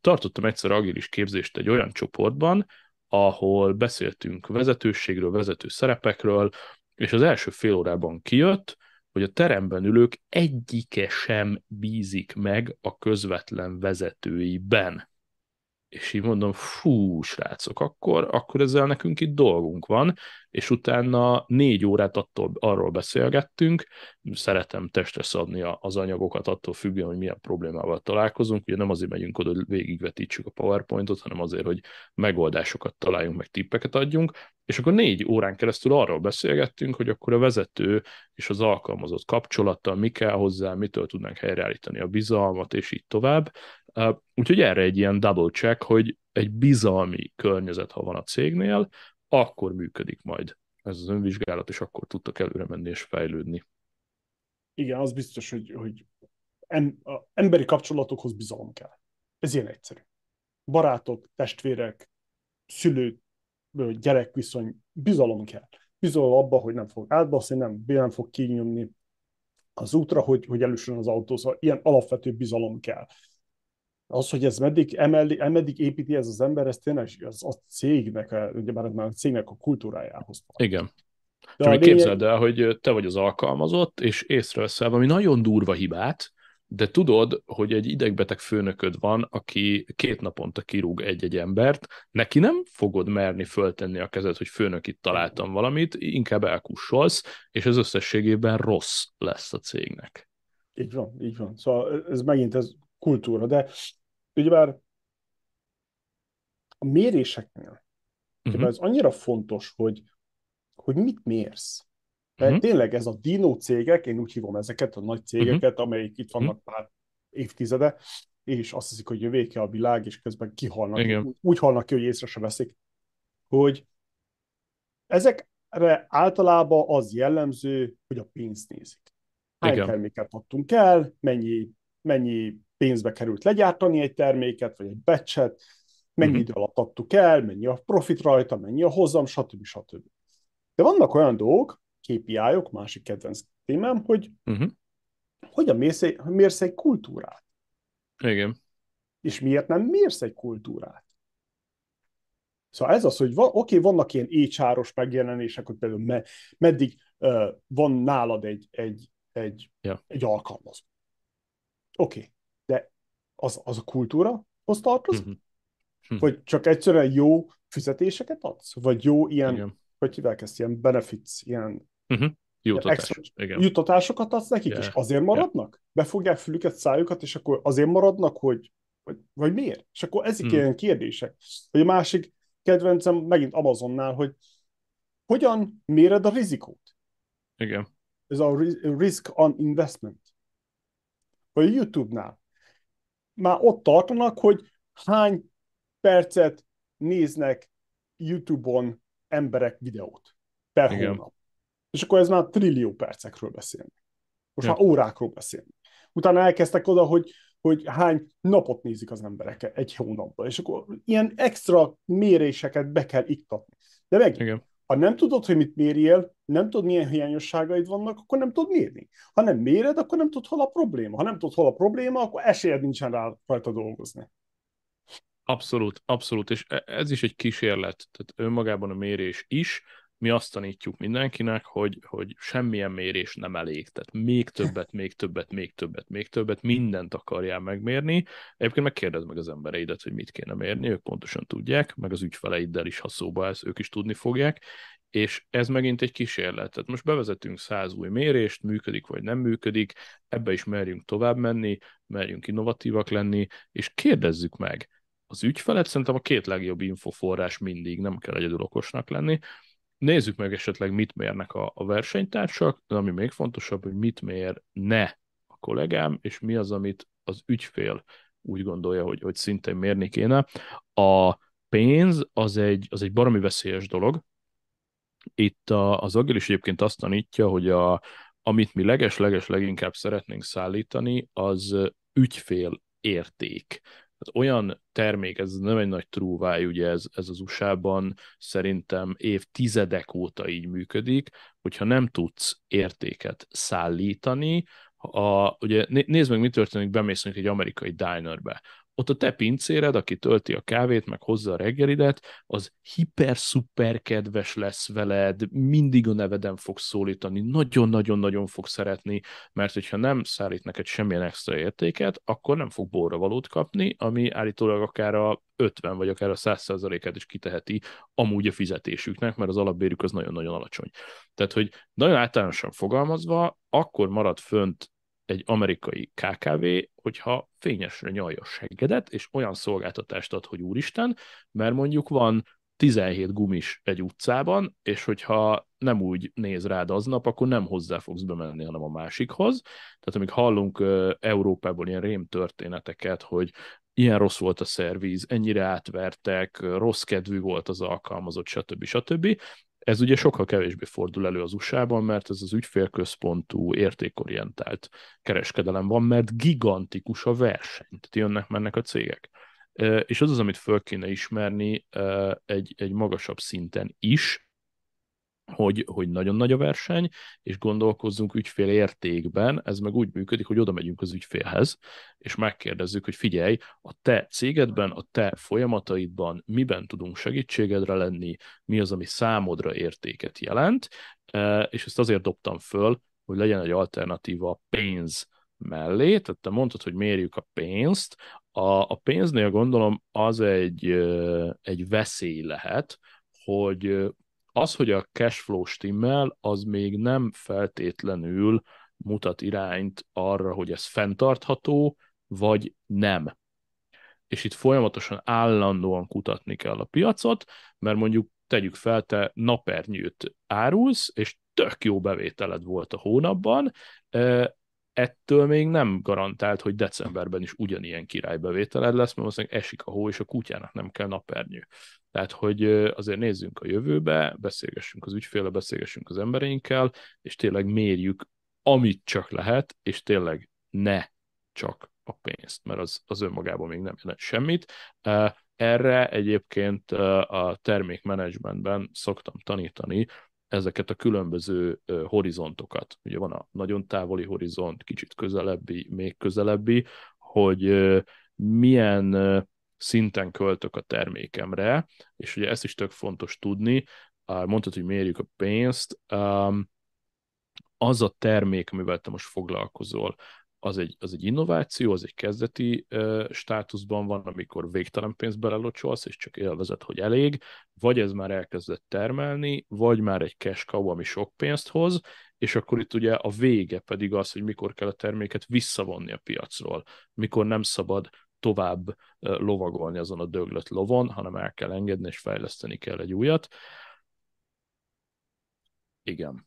Tartottam egyszer agilis képzést egy olyan csoportban, ahol beszéltünk vezetőségről, vezető szerepekről, és az első fél órában kijött, hogy a teremben ülők egyike sem bízik meg a közvetlen vezetőiben és így mondom, fú, srácok, akkor, akkor ezzel nekünk itt dolgunk van, és utána négy órát attól, arról beszélgettünk, szeretem testre szabni az anyagokat attól függően, hogy milyen problémával találkozunk, ugye nem azért megyünk oda, hogy végigvetítsük a PowerPointot, hanem azért, hogy megoldásokat találjunk, meg tippeket adjunk, és akkor négy órán keresztül arról beszélgettünk, hogy akkor a vezető és az alkalmazott kapcsolata, mi kell hozzá, mitől tudnánk helyreállítani a bizalmat, és így tovább. Úgyhogy erre egy ilyen double check, hogy egy bizalmi környezet, ha van a cégnél, akkor működik majd ez az önvizsgálat, és akkor tudtak előre menni és fejlődni. Igen, az biztos, hogy, hogy em, a emberi kapcsolatokhoz bizalom kell. Ez ilyen egyszerű. Barátok, testvérek, szülő, gyerek viszony, bizalom kell. Bizalom abba, hogy nem fog átbaszni, nem, nem fog kinyomni az útra, hogy, hogy elősön az autó. Szóval ilyen alapvető bizalom kell. Az, hogy ez meddig, emeli, meddig építi ez az ember, ez tényleg az a cégnek, ugye már a cégnek a kultúrájához. Igen. De Csak lényeg... képzeld el, hogy te vagy az alkalmazott, és észreveszel valami nagyon durva hibát, de tudod, hogy egy idegbeteg főnököd van, aki két naponta kirúg egy-egy embert, neki nem fogod merni föltenni a kezed, hogy főnök itt találtam valamit, inkább elkussolsz, és ez összességében rossz lesz a cégnek. Így van, így van. Szóval ez megint ez kultúra, de ugyebár a méréseknél uh-huh. ez annyira fontos, hogy, hogy mit mérsz. Mert uh-huh. tényleg ez a dino cégek, én úgy hívom ezeket, a nagy cégeket, uh-huh. amelyik itt vannak uh-huh. már évtizede, és azt hiszik, hogy jövéke a világ, és közben kihalnak. Igen. Úgy, úgy halnak ki, hogy észre se veszik, hogy ezekre általában az jellemző, hogy a pénzt nézik. Hány terméket adtunk el, mennyi, mennyi pénzbe került legyártani egy terméket, vagy egy becset, mennyi uh-huh. idő alatt adtuk el, mennyi a profit rajta, mennyi a hozam, stb. stb. De vannak olyan dolgok, KPI-ok, másik kedvenc témám, hogy uh-huh. hogyan mérsz egy, mérsz egy kultúrát. Igen. És miért nem mérsz egy kultúrát? Szóval ez az, hogy van, oké, vannak ilyen HR-os megjelenések, hogy például me, meddig uh, van nálad egy, egy, egy, ja. egy alkalmazó. Oké, de az, az a kultúra, az tartozik? Uh-huh. Uh-huh. Vagy csak egyszerűen jó fizetéseket adsz? Vagy jó ilyen, Igen. hogy hívják ezt, ilyen benefits, ilyen Uh-huh. Jutatás, igen. Jutatásokat adsz nekik, yeah. és azért maradnak? Yeah. Befogják fülüket, szájukat, és akkor azért maradnak, hogy vagy, vagy miért? És akkor ezek hmm. ilyen kérdések. Vagy a másik kedvencem megint Amazonnál, hogy hogyan méred a rizikót? Igen. Ez a risk on investment. Vagy a YouTube-nál. Már ott tartanak, hogy hány percet néznek YouTube-on emberek videót per Igen. hónap. És akkor ez már trillió percekről beszélni. Most ja. már órákról beszélni. Utána elkezdtek oda, hogy, hogy hány napot nézik az emberek egy hónapban, és akkor ilyen extra méréseket be kell iktatni. De meg, Igen. Ha nem tudod, hogy mit mérjél, nem tudod, milyen hiányosságaid vannak, akkor nem tudod mérni. Ha nem méred, akkor nem tudod, hol a probléma. Ha nem tudod, hol a probléma, akkor esélyed nincsen rá rajta dolgozni. Abszolút, abszolút, és e- ez is egy kísérlet, tehát önmagában a mérés is, mi azt tanítjuk mindenkinek, hogy, hogy semmilyen mérés nem elég. Tehát még többet, még többet, még többet, még többet, mindent akarjál megmérni. Egyébként megkérdezd meg az embereidet, hogy mit kéne mérni, ők pontosan tudják, meg az ügyfeleiddel is, ha szóba ez, ők is tudni fogják, és ez megint egy kísérlet. Tehát most bevezetünk száz új mérést, működik vagy nem működik, ebbe is merjünk tovább menni, merjünk innovatívak lenni, és kérdezzük meg, az ügyfelet szerintem a két legjobb infoforrás mindig, nem kell egyedül okosnak lenni, Nézzük meg esetleg, mit mérnek a, a versenytársak, de ami még fontosabb, hogy mit mér ne a kollégám, és mi az, amit az ügyfél úgy gondolja, hogy, hogy szintén mérni kéne. A pénz az egy, az egy baromi veszélyes dolog. Itt a, az Agil is egyébként azt tanítja, hogy a, amit mi leges-leges leginkább szeretnénk szállítani, az ügyfél érték. Tehát olyan termék, ez nem egy nagy trúváj, ugye ez, ez az USA-ban szerintem évtizedek óta így működik, hogyha nem tudsz értéket szállítani, a, ugye nézd meg, mi történik, bemész egy amerikai dinerbe ott a te pincéred, aki tölti a kávét, meg hozza a reggelidet, az hiper-szuper kedves lesz veled, mindig a neveden fog szólítani, nagyon-nagyon-nagyon fog szeretni, mert hogyha nem szállít neked semmilyen extra értéket, akkor nem fog borra valót kapni, ami állítólag akár a 50 vagy akár a 100%-át is kiteheti amúgy a fizetésüknek, mert az alapbérük az nagyon-nagyon alacsony. Tehát, hogy nagyon általánosan fogalmazva, akkor marad fönt egy amerikai KKV, hogyha fényesre nyalja a seggedet, és olyan szolgáltatást ad, hogy úristen, mert mondjuk van 17 gumis egy utcában, és hogyha nem úgy néz rád aznap, akkor nem hozzá fogsz bemenni, hanem a másikhoz. Tehát amíg hallunk Európából ilyen rém történeteket, hogy ilyen rossz volt a szerviz, ennyire átvertek, rossz kedvű volt az alkalmazott, stb. stb. Ez ugye sokkal kevésbé fordul elő az USA-ban, mert ez az ügyfélközpontú, értékorientált kereskedelem van, mert gigantikus a verseny. Tehát jönnek, mennek a cégek. És az az, amit föl kéne ismerni egy, egy magasabb szinten is, hogy, hogy nagyon nagy a verseny, és gondolkozzunk ügyfél értékben, ez meg úgy működik, hogy oda megyünk az ügyfélhez, és megkérdezzük, hogy figyelj, a te cégedben, a te folyamataidban miben tudunk segítségedre lenni, mi az, ami számodra értéket jelent, e, és ezt azért dobtam föl, hogy legyen egy alternatíva a pénz mellé, tehát te mondtad, hogy mérjük a pénzt, a, a pénznél gondolom az egy, egy veszély lehet, hogy az, hogy a cashflow stimmel, az még nem feltétlenül mutat irányt arra, hogy ez fenntartható, vagy nem. És itt folyamatosan állandóan kutatni kell a piacot, mert mondjuk tegyük fel, te napernyőt árulsz, és tök jó bevételed volt a hónapban, ettől még nem garantált, hogy decemberben is ugyanilyen királybevételed lesz, mert valószínűleg esik a hó, és a kutyának nem kell napernyő. Tehát, hogy azért nézzünk a jövőbe, beszélgessünk az ügyféle, beszélgessünk az embereinkkel, és tényleg mérjük, amit csak lehet, és tényleg ne csak a pénzt, mert az, az önmagában még nem jelent semmit. Erre egyébként a termékmenedzsmentben szoktam tanítani ezeket a különböző horizontokat. Ugye van a nagyon távoli horizont, kicsit közelebbi, még közelebbi, hogy milyen szinten költök a termékemre, és ugye ezt is tök fontos tudni, mondtad, hogy mérjük a pénzt, az a termék, amivel te most foglalkozol, az egy, az egy innováció, az egy kezdeti uh, státuszban van, amikor végtelen pénzt belelocsolsz, és csak élvezed, hogy elég, vagy ez már elkezdett termelni, vagy már egy cash cow, ami sok pénzt hoz, és akkor itt ugye a vége pedig az, hogy mikor kell a terméket visszavonni a piacról, mikor nem szabad tovább lovagolni azon a döglött lovon, hanem el kell engedni, és fejleszteni kell egy újat. Igen.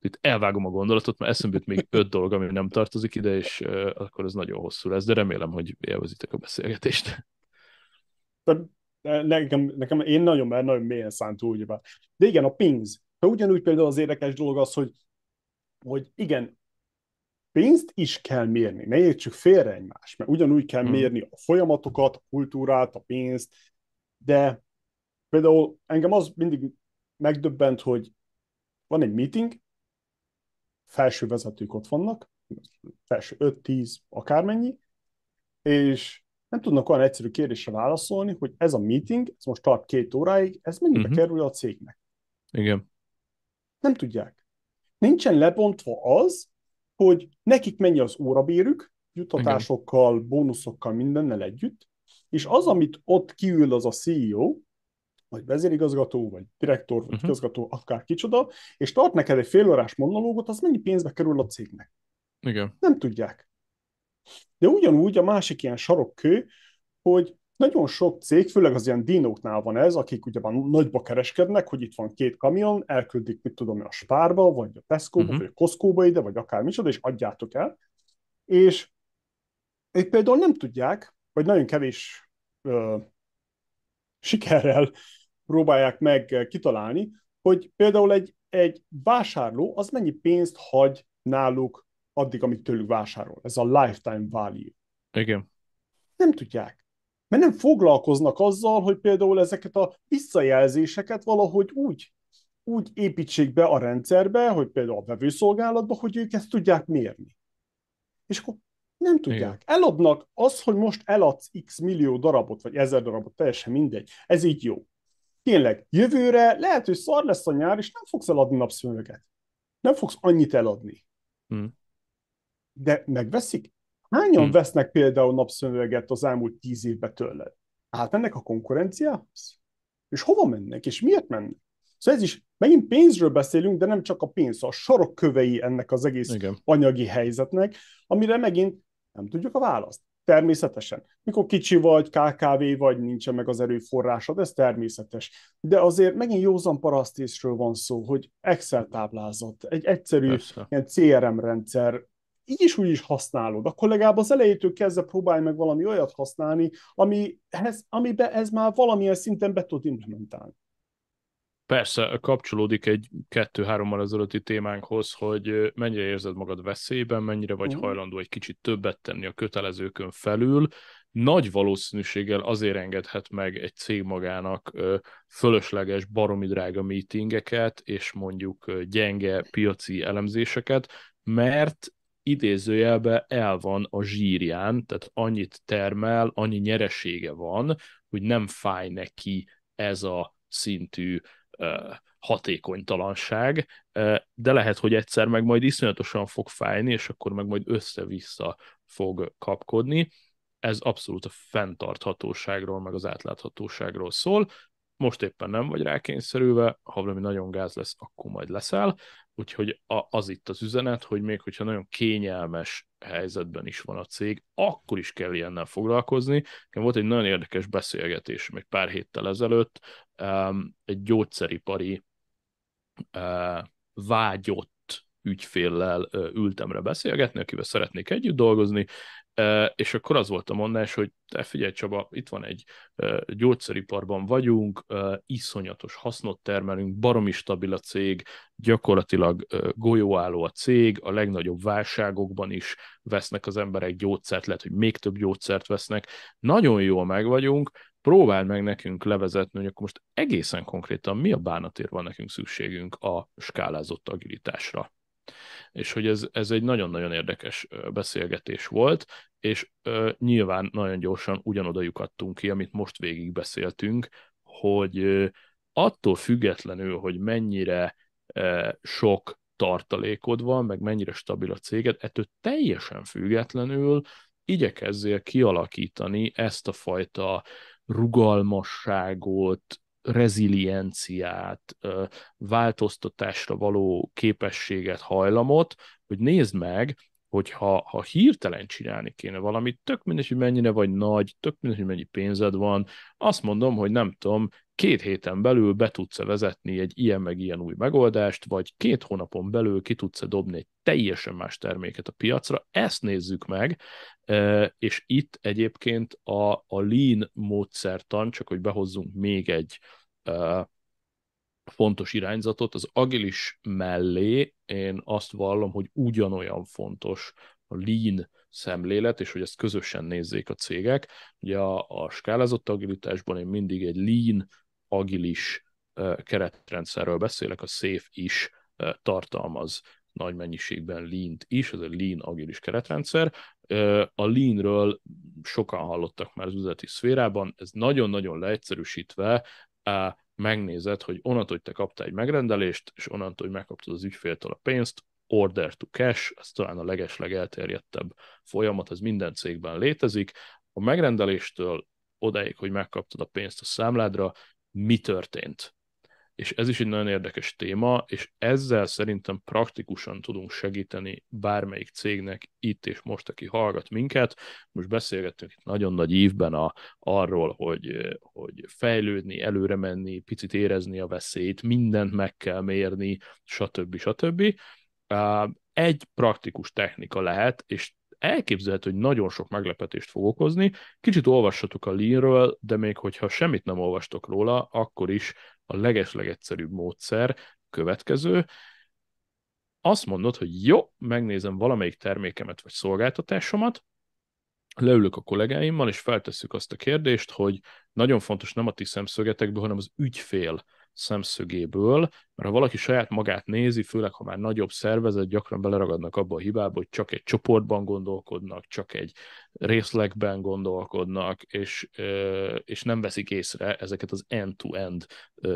Itt elvágom a gondolatot, mert eszembe jut még öt dolog, ami nem tartozik ide, és uh, akkor ez nagyon hosszú lesz, de remélem, hogy élvezitek a beszélgetést. Nekem, nekem én nagyon, mert nagyon mélyen szánt úgy. De igen, a pénz. De ugyanúgy például az érdekes dolog az, hogy, hogy igen, pénzt is kell mérni, ne értsük félre egymást, mert ugyanúgy kell hmm. mérni a folyamatokat, a kultúrát, a pénzt, de például engem az mindig megdöbbent, hogy van egy meeting, felső vezetők ott vannak, felső 5-10, akármennyi, és nem tudnak olyan egyszerű kérdésre válaszolni, hogy ez a meeting, ez most tart két óráig, ez mennyibe uh-huh. kerül a cégnek? Igen. Nem tudják. Nincsen lebontva az, hogy nekik mennyi az órabérük, jutatásokkal, Igen. bónuszokkal, mindennel együtt, és az, amit ott kiül az a CEO, vagy vezérigazgató, vagy direktor, vagy uh-huh. igazgató, akár kicsoda, és tart neked egy félórás monológot, az mennyi pénzbe kerül a cégnek? Igen. Nem tudják. De ugyanúgy a másik ilyen sarokkő, hogy nagyon sok cég, főleg az ilyen dinóknál van ez, akik ugye van nagyba kereskednek, hogy itt van két kamion, elküldik, mit tudom, a Spárba, vagy a Tesco-ba, uh-huh. vagy a Costco-ba ide, vagy akár micsoda, és adjátok el. És ők például nem tudják, vagy nagyon kevés ö, sikerrel próbálják meg kitalálni, hogy például egy, egy vásárló az mennyi pénzt hagy náluk addig, amit tőlük vásárol. Ez a lifetime value. Igen. Nem tudják. Mert nem foglalkoznak azzal, hogy például ezeket a visszajelzéseket valahogy úgy, úgy építsék be a rendszerbe, hogy például a vevőszolgálatba, hogy ők ezt tudják mérni. És akkor nem tudják. Igen. Eladnak az, hogy most eladsz x millió darabot, vagy ezer darabot, teljesen mindegy. Ez így jó. Tényleg, jövőre lehet, hogy szar lesz a nyár, és nem fogsz eladni napszövöget. Nem fogsz annyit eladni. Hmm. De megveszik? Hányan hmm. vesznek például napszöveget az elmúlt tíz évben tőled? Átmennek a konkurenciához? És hova mennek, és miért mennek? Szóval ez is, megint pénzről beszélünk, de nem csak a pénz, a sarokkövei ennek az egész Igen. anyagi helyzetnek, amire megint nem tudjuk a választ. Természetesen. Mikor kicsi vagy, KKV vagy, nincsen meg az erőforrásod, ez természetes. De azért megint józan parasztészről van szó, hogy Excel táblázat, egy egyszerű ilyen CRM rendszer, így is úgy is használod, akkor legalább az elejétől kezdve próbálj meg valami olyat használni, amihez, amiben ez már valamilyen szinten be tud implementálni. Persze, kapcsolódik egy kettő-hárommal ezelőtti témánkhoz, hogy mennyire érzed magad veszélyben, mennyire vagy uh-huh. hajlandó egy kicsit többet tenni a kötelezőkön felül. Nagy valószínűséggel azért engedhet meg egy cég magának fölösleges, baromi drága meetingeket, és mondjuk gyenge piaci elemzéseket, mert idézőjelben el van a zsírján, tehát annyit termel, annyi nyeresége van, hogy nem fáj neki ez a szintű hatékonytalanság, de lehet, hogy egyszer meg majd iszonyatosan fog fájni, és akkor meg majd össze-vissza fog kapkodni. Ez abszolút a fenntarthatóságról, meg az átláthatóságról szól. Most éppen nem vagy rákényszerülve, ha valami nagyon gáz lesz, akkor majd leszel. Úgyhogy az itt az üzenet, hogy még hogyha nagyon kényelmes helyzetben is van a cég, akkor is kell ilyennel foglalkozni. Volt egy nagyon érdekes beszélgetés egy pár héttel ezelőtt, egy gyógyszeripari vágyott ügyféllel ültemre beszélgetni, akivel szeretnék együtt dolgozni, és akkor az volt a mondás, hogy te figyelj Csaba, itt van egy gyógyszeriparban vagyunk, iszonyatos hasznot termelünk, baromi stabil a cég, gyakorlatilag golyóálló a cég, a legnagyobb válságokban is vesznek az emberek gyógyszert, lehet, hogy még több gyógyszert vesznek, nagyon jól meg vagyunk, próbáld meg nekünk levezetni, hogy akkor most egészen konkrétan mi a bánatért van nekünk szükségünk a skálázott agilitásra. És hogy ez, ez egy nagyon-nagyon érdekes beszélgetés volt, és ö, nyilván nagyon gyorsan ugyanoda lyukadtunk ki, amit most végig beszéltünk, hogy ö, attól függetlenül, hogy mennyire ö, sok tartalékod van, meg mennyire stabil a céged, ettől teljesen függetlenül igyekezzél kialakítani ezt a fajta rugalmasságot, rezilienciát, változtatásra való képességet, hajlamot, hogy nézd meg, hogy ha, ha hirtelen csinálni kéne valamit, tök mindegy, hogy mennyire vagy nagy, tök mindegy, hogy mennyi pénzed van, azt mondom, hogy nem tudom, két héten belül be tudsz-e vezetni egy ilyen meg ilyen új megoldást, vagy két hónapon belül ki tudsz-e dobni egy teljesen más terméket a piacra, ezt nézzük meg, és itt egyébként a, a lean módszertan, csak hogy behozzunk még egy fontos irányzatot, az agilis mellé én azt vallom, hogy ugyanolyan fontos a lean szemlélet, és hogy ezt közösen nézzék a cégek. Ugye a, a skálázott agilitásban én mindig egy lean, agilis keretrendszerről beszélek, a SAFE is tartalmaz nagy mennyiségben lean is, ez a lean agilis keretrendszer. A leanről sokan hallottak már az üzleti szférában, ez nagyon-nagyon leegyszerűsítve megnézed, hogy onnantól, hogy te kaptál egy megrendelést, és onnantól, hogy megkaptad az ügyféltől a pénzt, order to cash, ez talán a legesleg elterjedtebb folyamat, ez minden cégben létezik. A megrendeléstől odáig, hogy megkaptad a pénzt a számládra, mi történt? és ez is egy nagyon érdekes téma, és ezzel szerintem praktikusan tudunk segíteni bármelyik cégnek itt és most, aki hallgat minket. Most beszélgettünk itt nagyon nagy ívben a, arról, hogy, hogy fejlődni, előre menni, picit érezni a veszélyt, mindent meg kell mérni, stb. stb. Egy praktikus technika lehet, és elképzelhető, hogy nagyon sok meglepetést fog okozni. Kicsit olvassatok a Leanről, de még hogyha semmit nem olvastok róla, akkor is a legeslegegyszerűbb módszer következő. Azt mondod, hogy jó, megnézem valamelyik termékemet vagy szolgáltatásomat, leülök a kollégáimmal, és feltesszük azt a kérdést, hogy nagyon fontos nem a ti szemszögetekből, hanem az ügyfél szemszögéből, mert ha valaki saját magát nézi, főleg ha már nagyobb szervezet, gyakran beleragadnak abba a hibába, hogy csak egy csoportban gondolkodnak, csak egy részlegben gondolkodnak, és, és nem veszik észre ezeket az end-to-end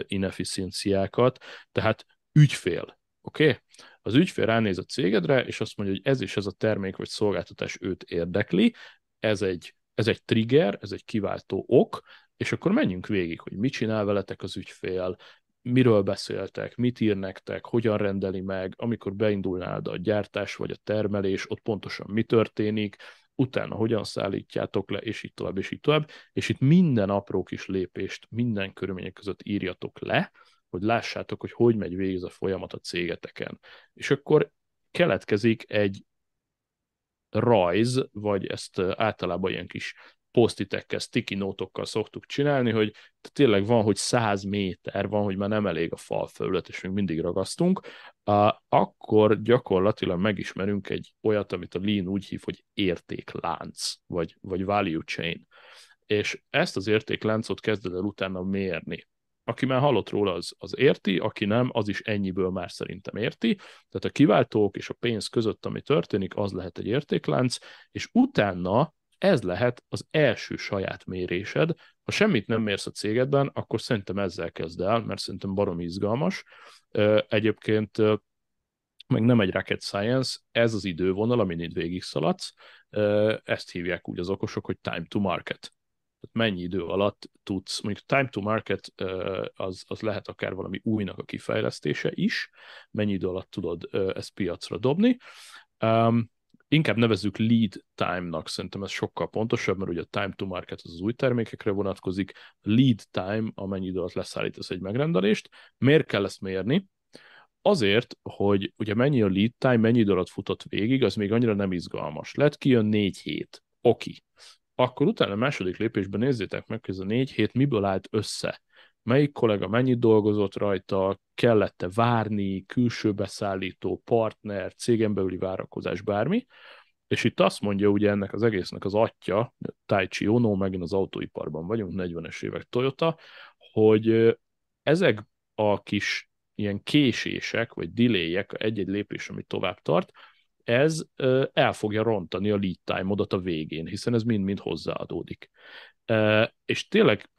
inefficienciákat, tehát ügyfél, oké? Okay? Az ügyfél ránéz a cégedre, és azt mondja, hogy ez és ez a termék vagy szolgáltatás őt érdekli, ez egy, ez egy trigger, ez egy kiváltó ok, és akkor menjünk végig, hogy mit csinál veletek az ügyfél, miről beszéltek, mit ír nektek, hogyan rendeli meg, amikor beindulnál a gyártás vagy a termelés, ott pontosan mi történik, utána hogyan szállítjátok le, és így tovább, és így tovább, és itt minden apró kis lépést minden körülmények között írjatok le, hogy lássátok, hogy hogy megy végig ez a folyamat a cégeteken. És akkor keletkezik egy rajz, vagy ezt általában ilyen kis posztitekkel, sticky notokkal szoktuk csinálni, hogy tényleg van, hogy 100 méter van, hogy már nem elég a fal felület, és még mindig ragasztunk, akkor gyakorlatilag megismerünk egy olyat, amit a Lean úgy hív, hogy értéklánc, vagy, vagy value chain. És ezt az értékláncot kezded el utána mérni aki már hallott róla, az, az érti, aki nem, az is ennyiből már szerintem érti. Tehát a kiváltók és a pénz között, ami történik, az lehet egy értéklánc, és utána ez lehet az első saját mérésed. Ha semmit nem mérsz a cégedben, akkor szerintem ezzel kezd el, mert szerintem barom izgalmas. Egyébként meg nem egy rocket science, ez az idővonal, amin itt végig szaladsz, ezt hívják úgy az okosok, hogy time to market tehát mennyi idő alatt tudsz, mondjuk time to market az, az lehet akár valami újnak a kifejlesztése is, mennyi idő alatt tudod ezt piacra dobni. Inkább nevezzük lead time-nak, szerintem ez sokkal pontosabb, mert ugye a time to market az, az új termékekre vonatkozik, lead time, amennyi idő alatt leszállítasz egy megrendelést. Miért kell ezt mérni? Azért, hogy ugye mennyi a lead time, mennyi idő alatt futott végig, az még annyira nem izgalmas. Lehet kijön négy hét. Oki akkor utána a második lépésben nézzétek meg, hogy ez a négy hét miből állt össze. Melyik kollega mennyit dolgozott rajta, kellette várni, külső beszállító, partner, cégen belüli várakozás, bármi. És itt azt mondja ugye ennek az egésznek az atya, Taichi Ono, megint az autóiparban vagyunk, 40-es évek Toyota, hogy ezek a kis ilyen késések, vagy delayek, egy-egy lépés, ami tovább tart, ez el fogja rontani a lead time-odat a végén, hiszen ez mind-mind hozzáadódik. És tényleg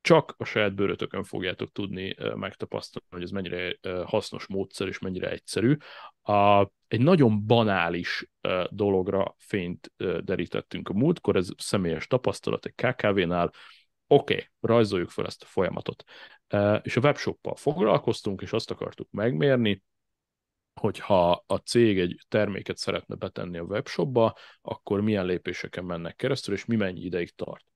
csak a saját bőrötökön fogjátok tudni megtapasztalni, hogy ez mennyire hasznos módszer és mennyire egyszerű. A, egy nagyon banális dologra fényt derítettünk a múltkor, ez személyes tapasztalat egy KKV-nál, oké, okay, rajzoljuk fel ezt a folyamatot. És a webshoppal foglalkoztunk, és azt akartuk megmérni, hogyha a cég egy terméket szeretne betenni a webshopba, akkor milyen lépéseken mennek keresztül, és mi mennyi ideig tart.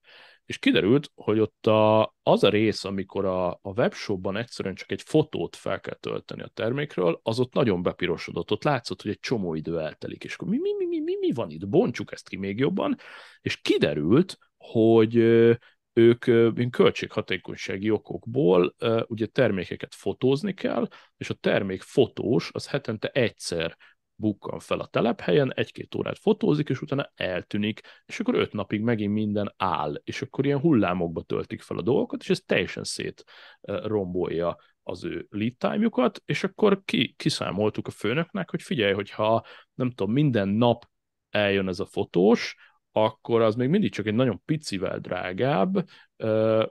És kiderült, hogy ott a, az a rész, amikor a, a webshopban egyszerűen csak egy fotót fel kell tölteni a termékről, az ott nagyon bepirosodott, ott látszott, hogy egy csomó idő eltelik, és akkor mi, mi, mi, mi, mi, mi van itt, bontsuk ezt ki még jobban, és kiderült, hogy ők költséghatékonysági okokból ugye termékeket fotózni kell, és a termék fotós az hetente egyszer bukkan fel a telephelyen, egy-két órát fotózik, és utána eltűnik, és akkor öt napig megint minden áll, és akkor ilyen hullámokba töltik fel a dolgokat, és ez teljesen szét rombolja az ő lead time-jukat, és akkor ki, kiszámoltuk a főnöknek, hogy figyelj, hogyha nem tudom, minden nap eljön ez a fotós, akkor az még mindig csak egy nagyon picivel drágább,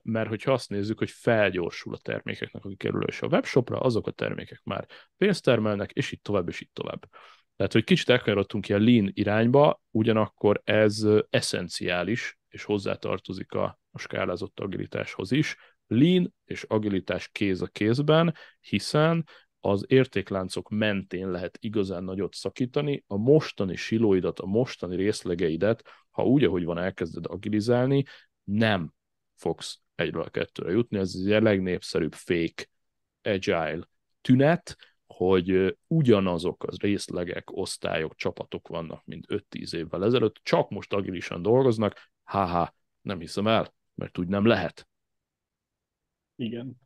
mert hogyha azt nézzük, hogy felgyorsul a termékeknek a kikerülése a webshopra, azok a termékek már pénzt termelnek, és itt tovább, és itt tovább. Tehát, hogy kicsit elkanyarodtunk ki a lean irányba, ugyanakkor ez eszenciális, és hozzátartozik a, a skálázott agilitáshoz is. Lean és agilitás kéz a kézben, hiszen az értékláncok mentén lehet igazán nagyot szakítani, a mostani silóidat, a mostani részlegeidet, ha úgy, ahogy van, elkezded agilizálni, nem fogsz egyről a kettőre jutni. Ez a legnépszerűbb fake agile tünet, hogy ugyanazok az részlegek, osztályok, csapatok vannak, mint 5-10 évvel ezelőtt, csak most agilisan dolgoznak, haha, nem hiszem el, mert úgy nem lehet. Igen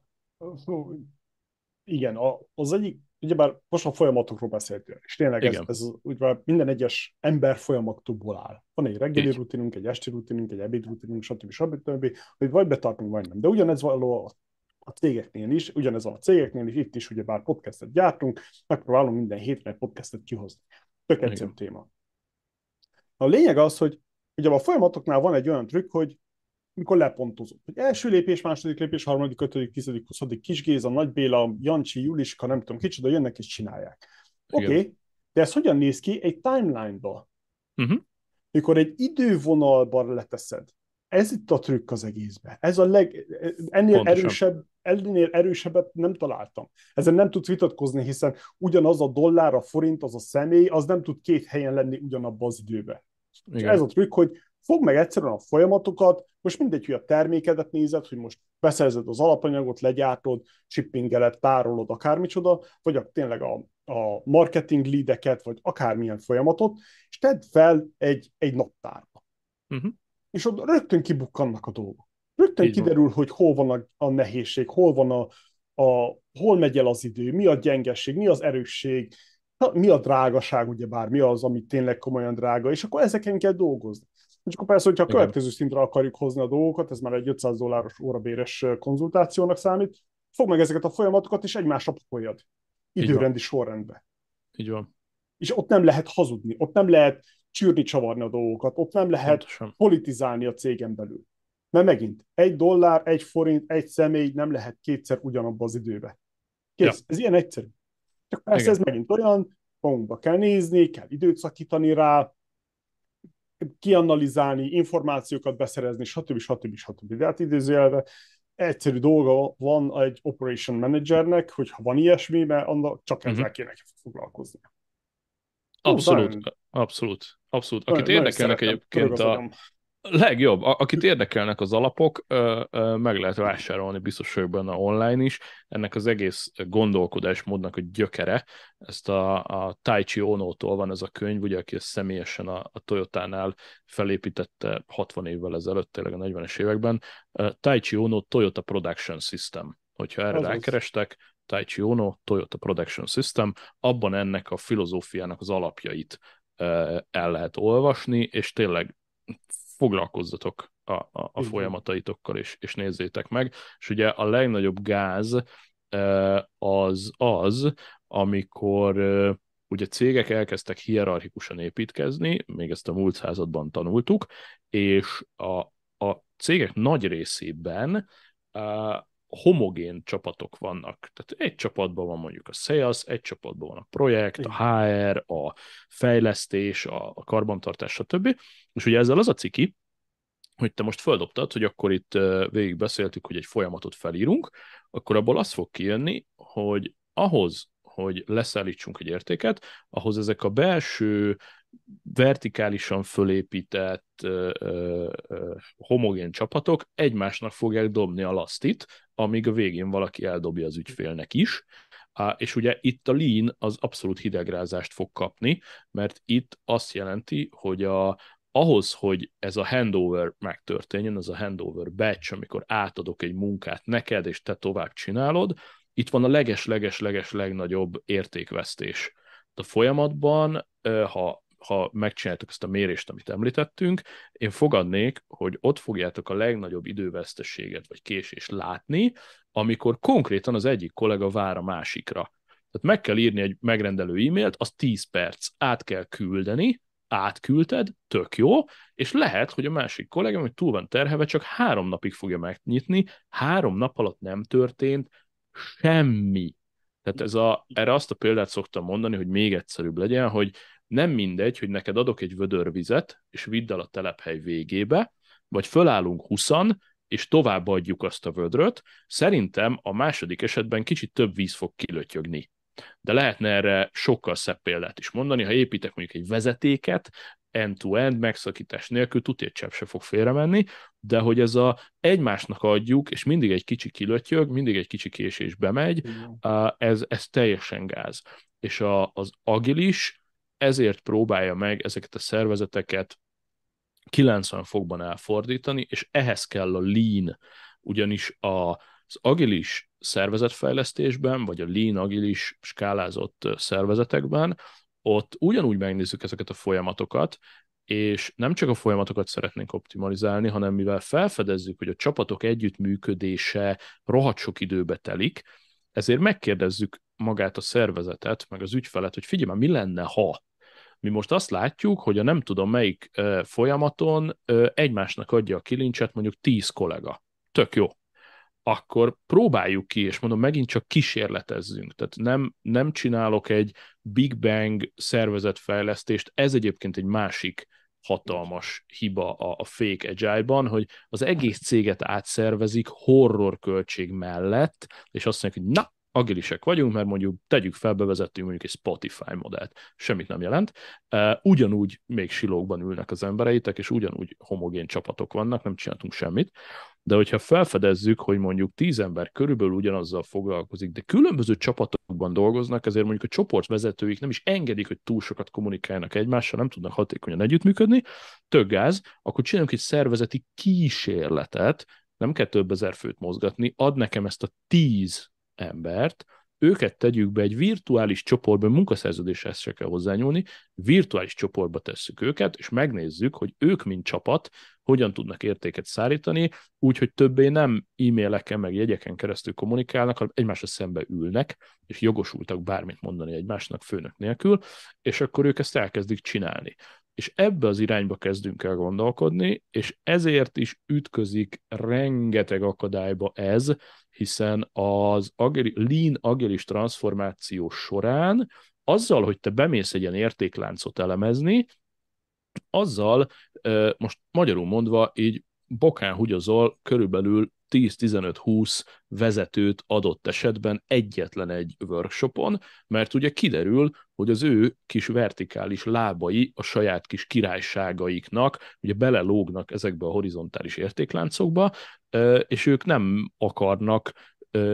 igen, az egyik, ugyebár most a folyamatokról beszéltél, és tényleg ez, ez ugye minden egyes ember folyamatokból áll. Van egy reggeli Így. rutinunk, egy esti rutinunk, egy ebéd rutinunk, stb. stb. stb. hogy vagy betartunk, vagy nem. De ugyanez való a, a cégeknél is, ugyanez a cégeknél is, itt is ugyebár podcastet gyártunk, megpróbálunk minden hétre egy podcastet kihozni. Tök egyszerű téma. A lényeg az, hogy ugye a folyamatoknál van egy olyan trükk, hogy mikor lepontozunk. Hogy első lépés, második lépés, harmadik, ötödik, tizedik, huszadik, Kis Géza, Nagy Béla, Jancsi, Juliska, nem tudom kicsoda, jönnek és csinálják. Oké, okay, de ez hogyan néz ki egy timeline-ba? Uh-huh. Mikor egy idővonalban leteszed. Ez itt a trükk az egészben. Ez a leg... Ennél Pontosan. erősebb, ennél erősebbet nem találtam. Ezen nem tudsz vitatkozni, hiszen ugyanaz a dollár, a forint, az a személy, az nem tud két helyen lenni ugyanabban az időben. Ez a trükk, hogy Fog meg egyszerűen a folyamatokat, most mindegy, hogy a termékedet nézed, hogy most beszerzed az alapanyagot, legyártod, shippingelet, tárolod, akármicsoda, vagy a, tényleg a, a marketing leadeket, vagy akármilyen folyamatot, és tedd fel egy, egy naptárba. Uh-huh. és ott rögtön kibukkannak a dolgok. Rögtön Így van. kiderül, hogy hol van a, a nehézség, hol van a, a, hol megy el az idő, mi a gyengesség, mi az erősség, mi a drágaság, ugye bár, mi az, ami tényleg komolyan drága, és akkor ezeken kell dolgozni. És akkor persze, hogyha a következő szintre akarjuk hozni a dolgokat, ez már egy 500 dolláros órabéres konzultációnak számít, fog meg ezeket a folyamatokat, és egymásra pakoljad. Időrendi sorrendbe. Így van. És ott nem lehet hazudni, ott nem lehet csűrni, csavarni a dolgokat, ott nem lehet Pontosan. politizálni a cégen belül. Mert megint, egy dollár, egy forint, egy személy nem lehet kétszer ugyanabba az időbe. Kész, Ja. ez ilyen egyszerű. Csak persze Igen. ez megint olyan, magunkba kell nézni, kell időt szakítani rá, kianalizálni, információkat beszerezni, stb. stb. stb. De hát idézőjelve egyszerű dolga van egy operation managernek, hogyha van ilyesmi, mert annak csak ezzel Mhm. kéne foglalkozni. Abszolút, nagyon- abszolút, abszolút. Nagyon- Akit nagyon érdekelnek szeretem, egyébként a. Legjobb. Akit érdekelnek az alapok, meg lehet vásárolni biztos vagyok benne online is. Ennek az egész gondolkodásmódnak a gyökere, ezt a, a Taichi Ono-tól van ez a könyv, ugye, aki ezt személyesen a, a Toyota-nál felépítette 60 évvel ezelőtt, tényleg a 40-es években. Taichi Ono Toyota Production System. Hogyha erre Azaz. rákerestek, Taichi Ono Toyota Production System, abban ennek a filozófiának az alapjait el lehet olvasni, és tényleg foglalkozzatok a, a, a folyamataitokkal, és, és nézzétek meg. És ugye a legnagyobb gáz az az, amikor ugye cégek elkezdtek hierarchikusan építkezni, még ezt a múlt században tanultuk, és a, a cégek nagy részében homogén csapatok vannak. Tehát egy csapatban van mondjuk a sales, egy csapatban van a projekt, a HR, a fejlesztés, a, a karbantartás, stb. És ugye ezzel az a ciki, hogy te most földobtad, hogy akkor itt ö, végig beszéltük, hogy egy folyamatot felírunk, akkor abból az fog kijönni, hogy ahhoz, hogy leszállítsunk egy értéket, ahhoz ezek a belső vertikálisan fölépített ö, ö, homogén csapatok egymásnak fogják dobni a lasztit, amíg a végén valaki eldobja az ügyfélnek is. És ugye itt a lean az abszolút hidegrázást fog kapni, mert itt azt jelenti, hogy a, ahhoz, hogy ez a handover megtörténjen, ez a handover batch, amikor átadok egy munkát neked, és te tovább csinálod, itt van a leges-leges-leges legnagyobb értékvesztés. A folyamatban, ha ha megcsináltuk ezt a mérést, amit említettünk, én fogadnék, hogy ott fogjátok a legnagyobb időveszteséget vagy késést látni, amikor konkrétan az egyik kollega vár a másikra. Tehát meg kell írni egy megrendelő e-mailt, az 10 perc, át kell küldeni, átküldted, tök jó, és lehet, hogy a másik kollega, hogy túl van terhelve, csak három napig fogja megnyitni, három nap alatt nem történt semmi. Tehát ez a, erre azt a példát szoktam mondani, hogy még egyszerűbb legyen, hogy nem mindegy, hogy neked adok egy vödör vizet, és vidd el a telephely végébe, vagy fölállunk huszan, és továbbadjuk azt a vödröt, szerintem a második esetben kicsit több víz fog kilötyögni. De lehetne erre sokkal szebb példát is mondani, ha építek mondjuk egy vezetéket, end-to-end, megszakítás nélkül, tudja, csepp se fog félremenni, de hogy ez a egymásnak adjuk, és mindig egy kicsi kilötyög, mindig egy kicsi késés bemegy, ez, ez teljesen gáz. És a, az agilis ezért próbálja meg ezeket a szervezeteket 90 fokban elfordítani, és ehhez kell a lean, ugyanis a, az agilis szervezetfejlesztésben, vagy a lean agilis skálázott szervezetekben, ott ugyanúgy megnézzük ezeket a folyamatokat, és nem csak a folyamatokat szeretnénk optimalizálni, hanem mivel felfedezzük, hogy a csapatok együttműködése rohadt sok időbe telik, ezért megkérdezzük magát a szervezetet, meg az ügyfelet, hogy figyelj már, mi lenne, ha mi most azt látjuk, hogy a nem tudom melyik folyamaton egymásnak adja a kilincset mondjuk 10 kollega. Tök jó. Akkor próbáljuk ki, és mondom, megint csak kísérletezzünk. Tehát nem, nem csinálok egy Big Bang szervezetfejlesztést, ez egyébként egy másik hatalmas hiba a, a fake agile-ban, hogy az egész céget átszervezik horror költség mellett, és azt mondják, hogy na, agilisek vagyunk, mert mondjuk tegyük fel, bevezettünk mondjuk egy Spotify modellt, semmit nem jelent. Ugyanúgy még silókban ülnek az embereitek, és ugyanúgy homogén csapatok vannak, nem csináltunk semmit. de hogyha felfedezzük, hogy mondjuk tíz ember körülbelül ugyanazzal foglalkozik, de különböző csapatokban dolgoznak, ezért mondjuk a csoportvezetőik nem is engedik, hogy túl sokat kommunikálnak egymással, nem tudnak hatékonyan együttműködni, tök gáz, akkor csinálunk egy szervezeti kísérletet, nem kell több ezer főt mozgatni, ad nekem ezt a tíz embert, őket tegyük be egy virtuális csoportba, munkaszerződéshez se kell hozzányúlni, virtuális csoportba tesszük őket, és megnézzük, hogy ők, mint csapat, hogyan tudnak értéket szállítani, úgyhogy többé nem e-maileken, meg jegyeken keresztül kommunikálnak, hanem egymásra szembe ülnek, és jogosultak bármit mondani egymásnak főnök nélkül, és akkor ők ezt elkezdik csinálni és ebbe az irányba kezdünk el gondolkodni, és ezért is ütközik rengeteg akadályba ez, hiszen az agili, lean agilis transformáció során azzal, hogy te bemész egy ilyen értékláncot elemezni, azzal most magyarul mondva így bokán húgyozol körülbelül 10-15-20 vezetőt adott esetben egyetlen egy workshopon, mert ugye kiderül, hogy az ő kis vertikális lábai a saját kis királyságaiknak ugye belelógnak ezekbe a horizontális értékláncokba, és ők nem akarnak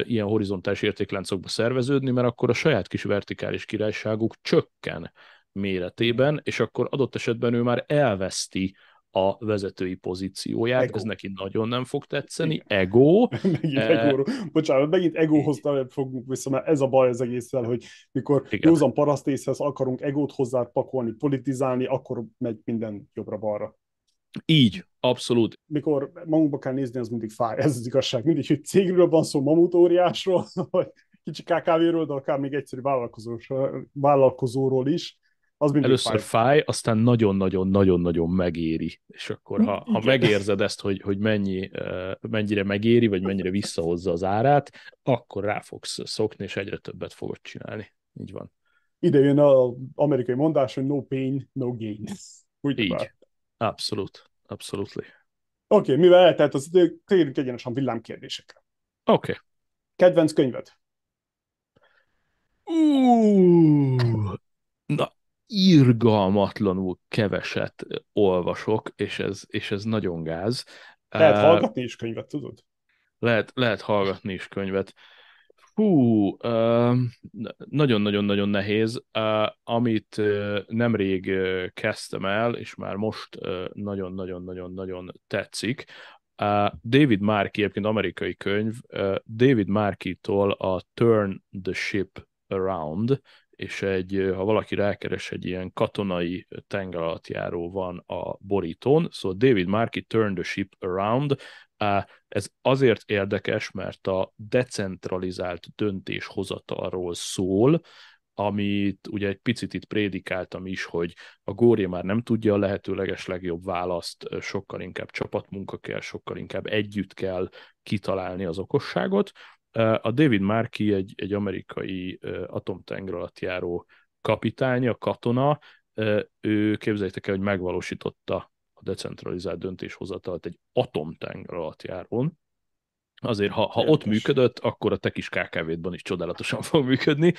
ilyen horizontális értékláncokba szerveződni, mert akkor a saját kis vertikális királyságuk csökken méretében, és akkor adott esetben ő már elveszti a vezetői pozícióját, ego. ez neki nagyon nem fog tetszeni, Igen. ego. megint e... ego bocsánat, megint egóhoz fogunk vissza, mert ez a baj az egésszel, hogy mikor Igen. józan parasztészhez akarunk egót hozzá pakolni, politizálni, akkor megy minden jobbra-balra. Így, abszolút. Mikor magunkba kell nézni, az mindig fáj, ez az igazság. Mindig, hogy cégről van szó, mamutóriásról, vagy kicsi KKV-ről, de akár még egyszerű vállalkozóról is, az Először fáj. fáj, aztán nagyon-nagyon-nagyon-nagyon megéri. És akkor, ha, ha megérzed ezt, hogy, hogy mennyi, mennyire megéri, vagy mennyire visszahozza az árát, akkor rá fogsz szokni, és egyre többet fogod csinálni. Így van. Ide jön az amerikai mondás, hogy no pain, no gain. Úgy Így. Bár. Abszolút. Abszolútli. Oké, okay, mivel eltelt az idő, térjünk egyenesen villámkérdésekre. Oké. Okay. Kedvenc könyved? Uh, na, irgalmatlanul keveset olvasok, és ez, és ez nagyon gáz. Lehet hallgatni is könyvet, tudod? Lehet, lehet hallgatni is könyvet. Hú, nagyon-nagyon-nagyon nehéz. Amit nemrég kezdtem el, és már most nagyon-nagyon-nagyon-nagyon tetszik, David Markey, egyébként amerikai könyv, David Markey-tól a Turn the Ship Around és egy, ha valaki rákeres, egy ilyen katonai tengeralattjáró van a borítón, szóval David Markey Turn the Ship Around, ez azért érdekes, mert a decentralizált döntéshozatalról szól, amit ugye egy picit itt prédikáltam is, hogy a Gória már nem tudja a lehetőleges legjobb választ, sokkal inkább csapatmunka kell, sokkal inkább együtt kell kitalálni az okosságot, a David Markey egy, egy amerikai atomtenger alatt járó kapitánya, katona, ő képzeljétek el, hogy megvalósította a decentralizált döntéshozatalt egy atomtenger alatt járón, Azért, ha, ha ott működött, akkor a te kis KKV-ban is csodálatosan fog működni.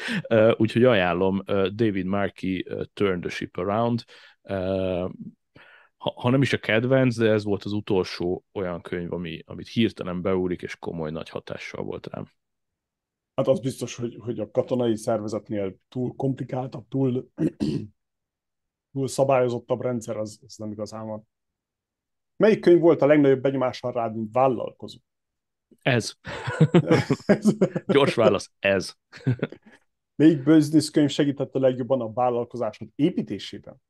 Úgyhogy ajánlom David Markey Turn the Ship Around ha, ha nem is a kedvenc, de ez volt az utolsó olyan könyv, ami, amit hirtelen beúrik, és komoly nagy hatással volt rám. Hát az biztos, hogy, hogy a katonai szervezetnél túl komplikáltabb, túl, túl szabályozottabb rendszer, az, az nem igazán van. Melyik könyv volt a legnagyobb benyomással rád, mint vállalkozó? Ez. Gyors válasz, ez. Melyik business könyv segített a legjobban a vállalkozásod építésében?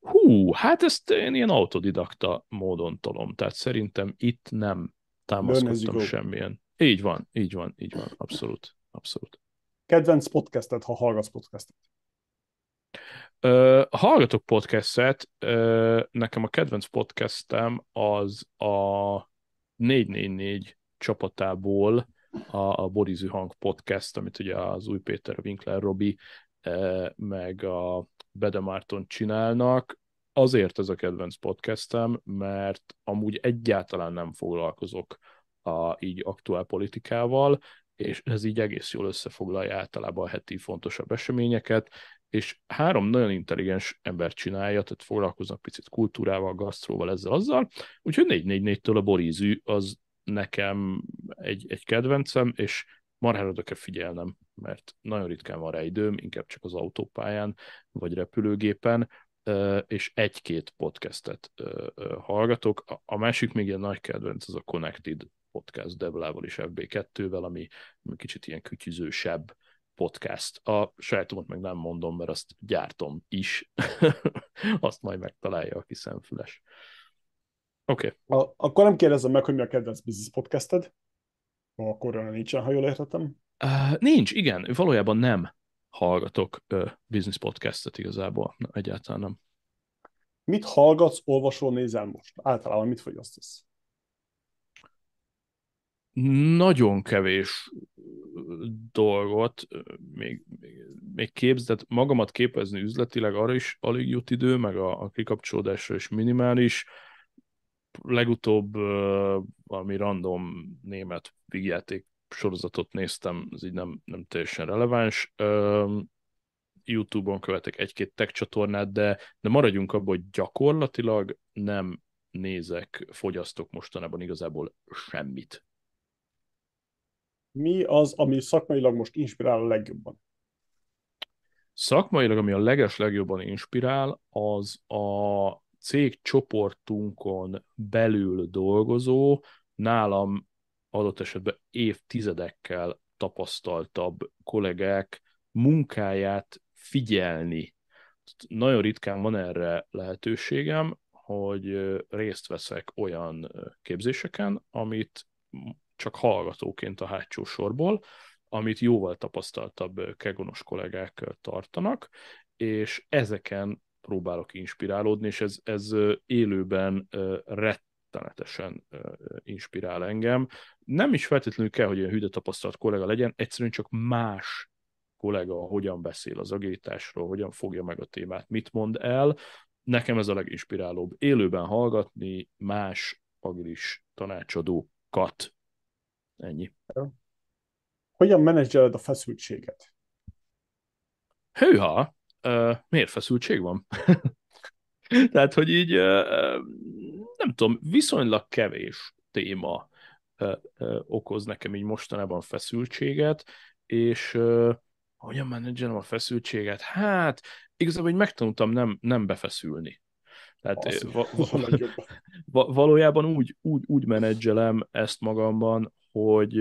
Hú, hát ezt én ilyen autodidakta módon tolom, tehát szerintem itt nem támaszkodtam semmilyen. Így van, így van, így van, abszolút, abszolút. Kedvenc podcastet, ha hallgatsz podcastet? Uh, hallgatok podcastet, uh, nekem a kedvenc podcastem az a 444 csapatából a, a Borizű Hang podcast, amit ugye az Új Péter, Winkler Robi, uh, meg a Bede Márton csinálnak. Azért ez a kedvenc podcastem, mert amúgy egyáltalán nem foglalkozok a így aktuál politikával, és ez így egész jól összefoglalja általában a heti fontosabb eseményeket, és három nagyon intelligens ember csinálja, tehát foglalkoznak picit kultúrával, gasztróval, ezzel, azzal, úgyhogy 444-től a Borizű az nekem egy, egy kedvencem, és marhára oda kell figyelnem, mert nagyon ritkán van rá időm, inkább csak az autópályán, vagy repülőgépen, és egy-két podcastet hallgatok. A másik még ilyen nagy kedvenc, az a Connected podcast Deblával és FB2-vel, ami kicsit ilyen kütyüzősebb podcast. A sajátomat meg nem mondom, mert azt gyártom is. azt majd megtalálja, aki szemfüles. Oké. Okay. Akkor nem kérdezem meg, hogy mi a kedvenc business podcasted. Akkor olyan nincsen, ha jól értettem. Uh, nincs, igen. Valójában nem hallgatok uh, business podcastet igazából. Na, egyáltalán nem. Mit hallgatsz, olvasol, nézel most? Általában mit fogyasztasz? Nagyon kevés dolgot, még, még, még képzett, magamat képezni üzletileg, arra is alig jut idő, meg a, a kikapcsolódásra is minimális. Legutóbb uh, valami random német vígjáték sorozatot néztem, ez így nem, nem teljesen releváns. Uh, YouTube-on követek egy-két tech csatornát, de, de maradjunk abban, hogy gyakorlatilag nem nézek, fogyasztok mostanában igazából semmit. Mi az, ami szakmailag most inspirál a legjobban? Szakmailag, ami a leges legjobban inspirál, az a cég csoportunkon belül dolgozó, nálam adott esetben évtizedekkel tapasztaltabb kollégák munkáját figyelni. Nagyon ritkán van erre lehetőségem, hogy részt veszek olyan képzéseken, amit csak hallgatóként a hátsó sorból, amit jóval tapasztaltabb kegonos kollégák tartanak, és ezeken próbálok inspirálódni, és ez, ez élőben rettenetesen inspirál engem. Nem is feltétlenül kell, hogy ilyen hűde tapasztalt kollega legyen, egyszerűen csak más kollega hogyan beszél az agilitásról, hogyan fogja meg a témát, mit mond el. Nekem ez a leginspirálóbb. Élőben hallgatni más agilis tanácsadókat. Ennyi. Hogyan menedzseled a feszültséget? Hőha! Uh, miért feszültség van? Tehát, hogy így uh, nem tudom, viszonylag kevés téma uh, uh, okoz nekem így mostanában feszültséget, és uh, hogyan menedzselem a feszültséget? Hát, igazából így megtanultam nem, nem befeszülni. Tehát va, va, va, valójában úgy, úgy, úgy menedzselem ezt magamban, hogy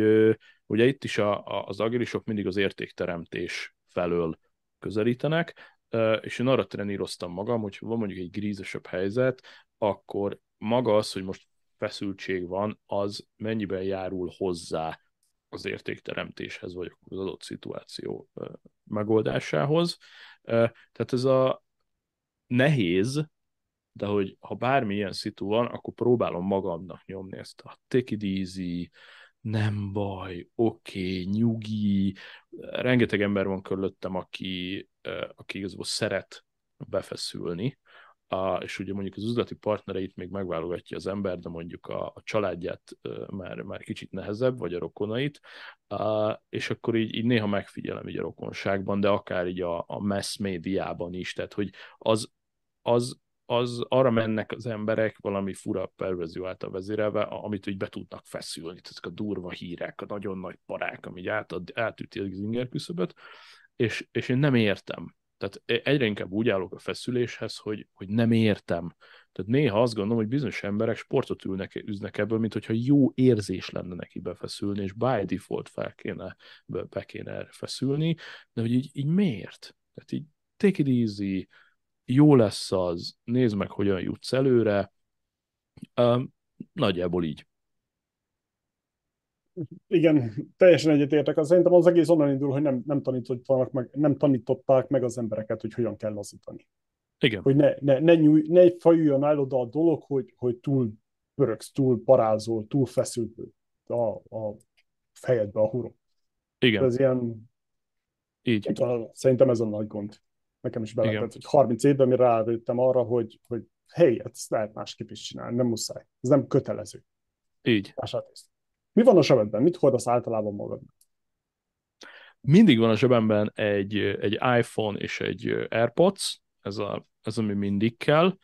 ugye itt is a, a, az agilisok mindig az értékteremtés felől közelítenek, és én arra treníroztam magam, hogy van mondjuk egy grízesebb helyzet, akkor maga az, hogy most feszültség van, az mennyiben járul hozzá az értékteremtéshez, vagy az adott szituáció megoldásához. Tehát ez a nehéz, de hogy ha bármilyen szitu van, akkor próbálom magamnak nyomni ezt a take it easy, nem baj, oké, okay, nyugi. Rengeteg ember van körülöttem, aki, aki igazából szeret befeszülni, a, és ugye mondjuk az üzleti partnereit még megválogatja az ember, de mondjuk a, a családját már, már kicsit nehezebb, vagy a rokonait, és akkor így, így néha megfigyelem így a rokonságban, de akár így a, a mass médiában is, tehát hogy az, az az arra mennek az emberek valami fura perverzió által vezérelve, amit úgy be tudnak feszülni. Ezek a durva hírek, a nagyon nagy parák, ami átad, átüti az inger küszöböt, és, és én nem értem. Tehát e, egyre inkább úgy állok a feszüléshez, hogy, hogy nem értem. Tehát néha azt gondolom, hogy bizonyos emberek sportot ülnek, üznek ebből, mint hogyha jó érzés lenne neki befeszülni, és by default fel kéne, be, be kéne feszülni, de hogy így, így miért? Tehát így take it easy, jó lesz az, nézd meg, hogyan jutsz előre. Um, nagyjából így. Igen, teljesen egyetértek. Az szerintem az egész onnan indul, hogy nem, nem, tanították meg, nem tanították meg az embereket, hogy hogyan kell lazítani. Igen. Hogy ne, ne, ne, nyúj, ne fajuljon el oda a dolog, hogy, hogy túl pöröksz, túl parázol, túl feszült a, a fejedbe a hurok. Igen. Ez ilyen... Így. Szerintem ez a nagy gond. Nekem is beletett, hogy 30 évben mi rájöttem arra, hogy, hogy hey, ezt lehet másképp is csinálni, nem muszáj. Ez nem kötelező. Így. Mi van a sebedben? Mit hordasz általában magadnak? mindig van a zsebemben egy, egy iPhone és egy AirPods, ez, a, ez ami mindig kell,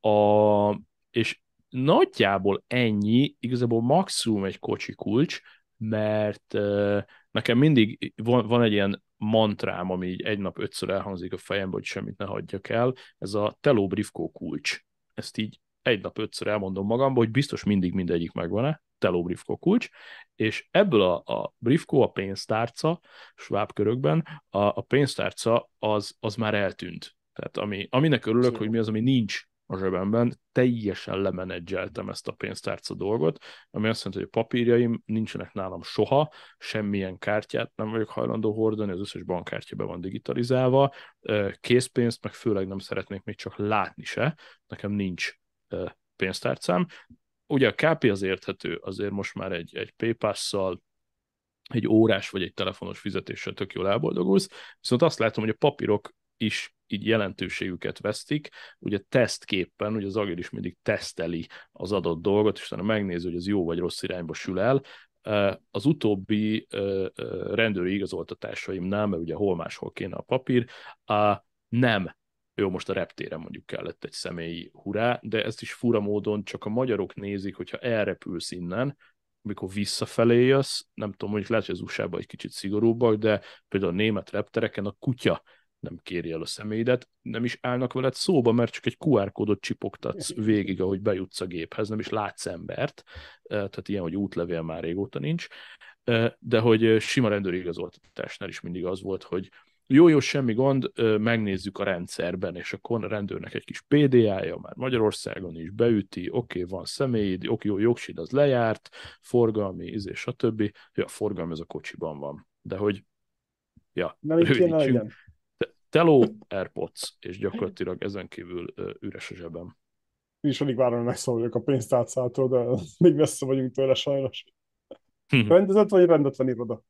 a, és nagyjából ennyi, igazából maximum egy kocsi kulcs, mert uh, nekem mindig van, van egy ilyen mantrám, ami így egy nap ötször elhangzik a fejembe, hogy semmit ne hagyjak el, ez a Teló Brifco kulcs. Ezt így egy nap ötször elmondom magamba, hogy biztos mindig mindegyik megvan-e, Teló Brifco kulcs, és ebből a, a Brifco, a pénztárca, Schwab körökben, a, a pénztárca az, az már eltűnt. Tehát ami, aminek örülök, hogy mi az, ami nincs a zsebemben, teljesen lemenedzseltem ezt a pénztárca dolgot, ami azt jelenti, hogy a papírjaim nincsenek nálam soha, semmilyen kártyát nem vagyok hajlandó hordani, az összes bankkártya be van digitalizálva, készpénzt meg főleg nem szeretnék még csak látni se, nekem nincs pénztárcám. Ugye a KP az érthető, azért most már egy, egy PayPass-szal, egy órás vagy egy telefonos fizetéssel tök jól elboldogulsz, viszont azt látom, hogy a papírok is így jelentőségüket vesztik. Ugye tesztképpen, ugye az Agir is mindig teszteli az adott dolgot, és utána megnézi, hogy az jó vagy rossz irányba sül el. Az utóbbi rendőri igazoltatásaimnál, mert ugye hol máshol kéne a papír, nem jó, most a reptéren mondjuk kellett egy személyi hurá, de ezt is fura módon csak a magyarok nézik, hogyha elrepülsz innen, amikor visszafelé jössz, nem tudom, mondjuk lehet, hogy az usa egy kicsit szigorúbbak, de például a német reptereken a kutya nem kéri el a személyedet, nem is állnak veled szóba, mert csak egy QR kódot csipogtatsz végig, ahogy bejutsz a géphez, nem is látsz embert, tehát ilyen, hogy útlevél már régóta nincs, de hogy sima rendőri igazoltatásnál is mindig az volt, hogy jó, jó, semmi gond, megnézzük a rendszerben, és akkor a rendőrnek egy kis PDA-ja már Magyarországon is beüti, oké, okay, van személyid, oké, jó, jogsid az lejárt, forgalmi, izé, stb. Ja, forgalmi az a kocsiban van. De hogy, ja, kéne legyen. Teló, Airpods, és gyakorlatilag ezen kívül üres a zsebem. Én is alig várom, hogy a pénztárcától, de még messze vagyunk tőle sajnos. Hm. Rendezett vagy rendetlen iroda?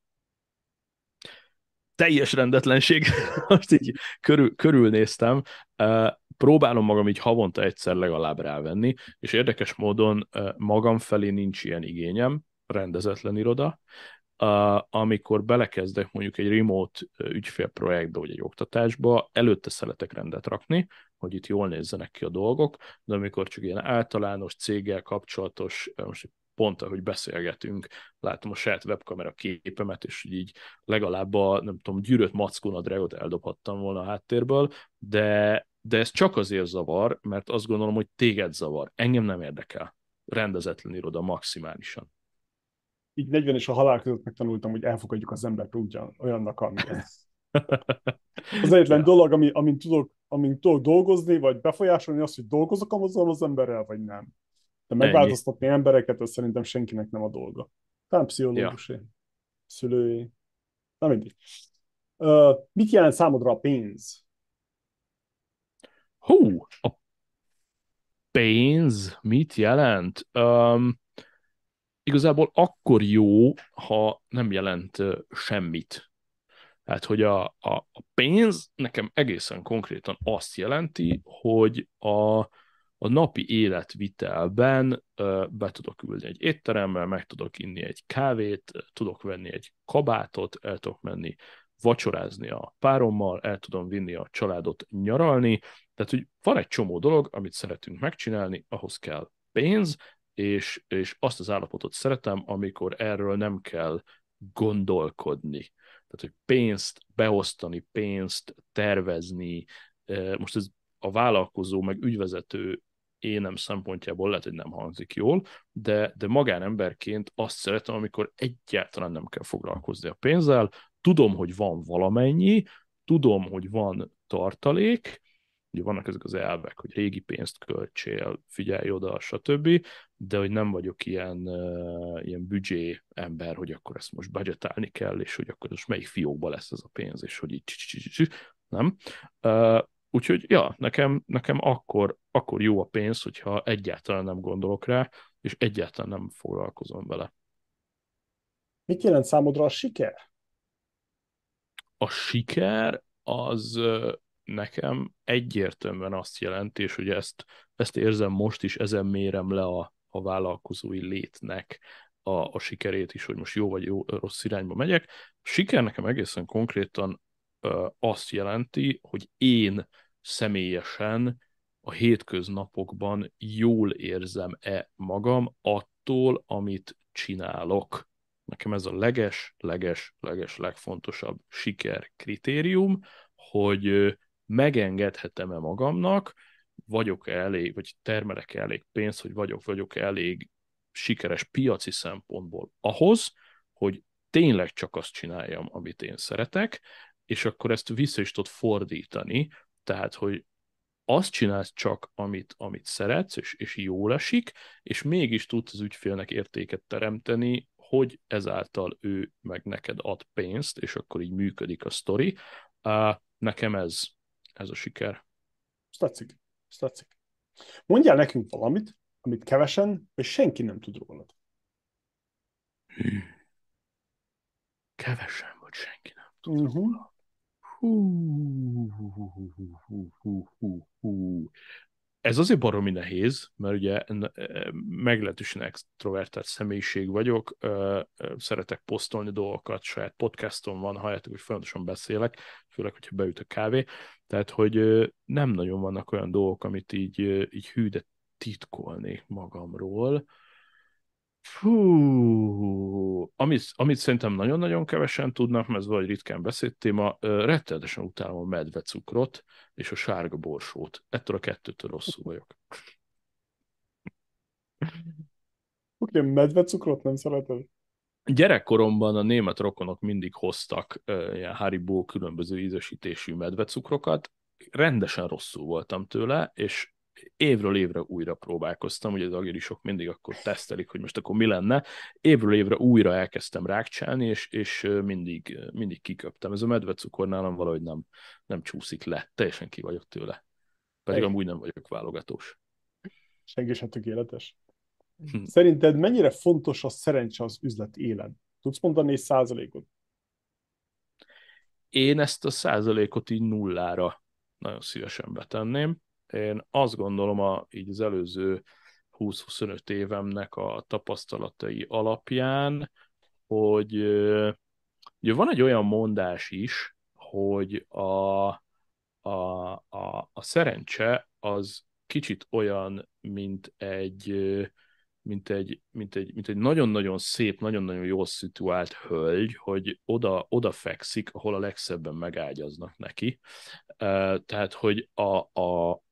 Teljes rendetlenség. Most így körül, körülnéztem. Próbálom magam így havonta egyszer legalább rávenni, és érdekes módon magam felé nincs ilyen igényem, rendezetlen iroda, amikor belekezdek mondjuk egy remote ügyfélprojektbe, vagy egy oktatásba, előtte szeretek rendet rakni, hogy itt jól nézzenek ki a dolgok, de amikor csak ilyen általános céggel kapcsolatos, most pont ahogy beszélgetünk, látom a saját webkamera képemet, és így legalább a, nem tudom, gyűrött mackónadrágot eldobhattam volna a háttérből, de, de ez csak azért zavar, mert azt gondolom, hogy téged zavar. Engem nem érdekel. Rendezetlen iroda maximálisan így 40 és a halál között megtanultam, hogy elfogadjuk az embert ugyan, olyannak, amilyen. Az egyetlen dolog, ami, amin, tudok, amin tudok dolgozni, vagy befolyásolni azt, hogy dolgozok azzal az emberrel, vagy nem. De megváltoztatni Ennyi. embereket, az szerintem senkinek nem a dolga. Talán pszichológusé, ja. szülői. Nem mindig. Uh, mit jelent számodra a pénz? Hú, a pénz mit jelent? Um, igazából akkor jó, ha nem jelent semmit. Tehát, hogy a, a, a pénz nekem egészen konkrétan azt jelenti, hogy a, a napi életvitelben ö, be tudok ülni egy étteremmel, meg tudok inni egy kávét, tudok venni egy kabátot, el tudok menni vacsorázni a párommal, el tudom vinni a családot nyaralni, tehát, hogy van egy csomó dolog, amit szeretünk megcsinálni, ahhoz kell pénz, és, és azt az állapotot szeretem, amikor erről nem kell gondolkodni. Tehát, hogy pénzt beosztani, pénzt tervezni, most ez a vállalkozó, meg ügyvezető énem szempontjából lehet, hogy nem hangzik jól, de, de magánemberként azt szeretem, amikor egyáltalán nem kell foglalkozni a pénzzel, tudom, hogy van valamennyi, tudom, hogy van tartalék, ugye vannak ezek az elvek, hogy régi pénzt költsél, figyelj oda, stb., de hogy nem vagyok ilyen, uh, ilyen büdzsé ember, hogy akkor ezt most budgetálni kell, és hogy akkor most melyik fiókba lesz ez a pénz, és hogy így nem. Uh, úgyhogy, ja, nekem, nekem akkor, akkor jó a pénz, hogyha egyáltalán nem gondolok rá, és egyáltalán nem foglalkozom vele. Mit jelent számodra a siker? A siker az nekem egyértelműen azt jelenti, és ugye ezt, ezt érzem most is, ezen mérem le a, a vállalkozói létnek a, a sikerét is, hogy most jó vagy jó, rossz irányba megyek. Siker nekem egészen konkrétan ö, azt jelenti, hogy én személyesen a hétköznapokban jól érzem-e magam attól, amit csinálok. Nekem ez a leges, leges, leges, legfontosabb siker kritérium, hogy megengedhetem-e magamnak, vagyok elég, vagy termelek elég pénzt, hogy vagyok, vagyok elég sikeres piaci szempontból ahhoz, hogy tényleg csak azt csináljam, amit én szeretek, és akkor ezt vissza is tudod fordítani, tehát, hogy azt csinálsz csak, amit, amit szeretsz, és, és jól esik, és mégis tudsz az ügyfélnek értéket teremteni, hogy ezáltal ő meg neked ad pénzt, és akkor így működik a sztori. Nekem ez, ez a siker. Ezt tetszik. Ezt tetszik. Mondjál nekünk valamit, amit kevesen, vagy senki nem tud rólad. Kevesen, vagy senki nem tud uh-huh. rólad. Hú, hú, hú, hú, hú, Ez azért baromi nehéz, mert ugye meglehetősen extrovertált személyiség vagyok, szeretek posztolni dolgokat, saját podcastom van, halljátok, hogy folyamatosan beszélek, főleg, hogyha beüt a kávé, tehát, hogy nem nagyon vannak olyan dolgok, amit így, így hű, de titkolnék magamról. Fú, amit, amit szerintem nagyon-nagyon kevesen tudnak, mert ez vagy ritkán beszélt téma, rettenetesen utálom a medvecukrot és a sárga borsót. Ettől a kettőtől rosszul vagyok. Oké, okay, medvecukrot nem szereted? Gyerekkoromban a német rokonok mindig hoztak uh, ilyen Haribo különböző ízesítésű medvecukrokat. Rendesen rosszul voltam tőle, és évről évre újra próbálkoztam, ugye az agirisok mindig akkor tesztelik, hogy most akkor mi lenne. Évről évre újra elkezdtem rákcsálni, és, és mindig, mindig kiköptem. Ez a medvecukor nálam valahogy nem, nem csúszik le. Teljesen ki vagyok tőle. Pedig amúgy nem vagyok válogatós. Senki sem tökéletes. Hm. Szerinted mennyire fontos a szerencse az üzlet élen? Tudsz mondani egy százalékot? Én ezt a százalékot így nullára nagyon szívesen betenném. Én azt gondolom, a, így az előző 20-25 évemnek a tapasztalatai alapján, hogy ugye van egy olyan mondás is, hogy a, a, a, a szerencse az kicsit olyan, mint egy, mint egy, mint egy, mint egy nagyon-nagyon szép, nagyon-nagyon jól szituált hölgy, hogy oda, oda fekszik, ahol a legszebben megágyaznak neki. Tehát, hogy a, a,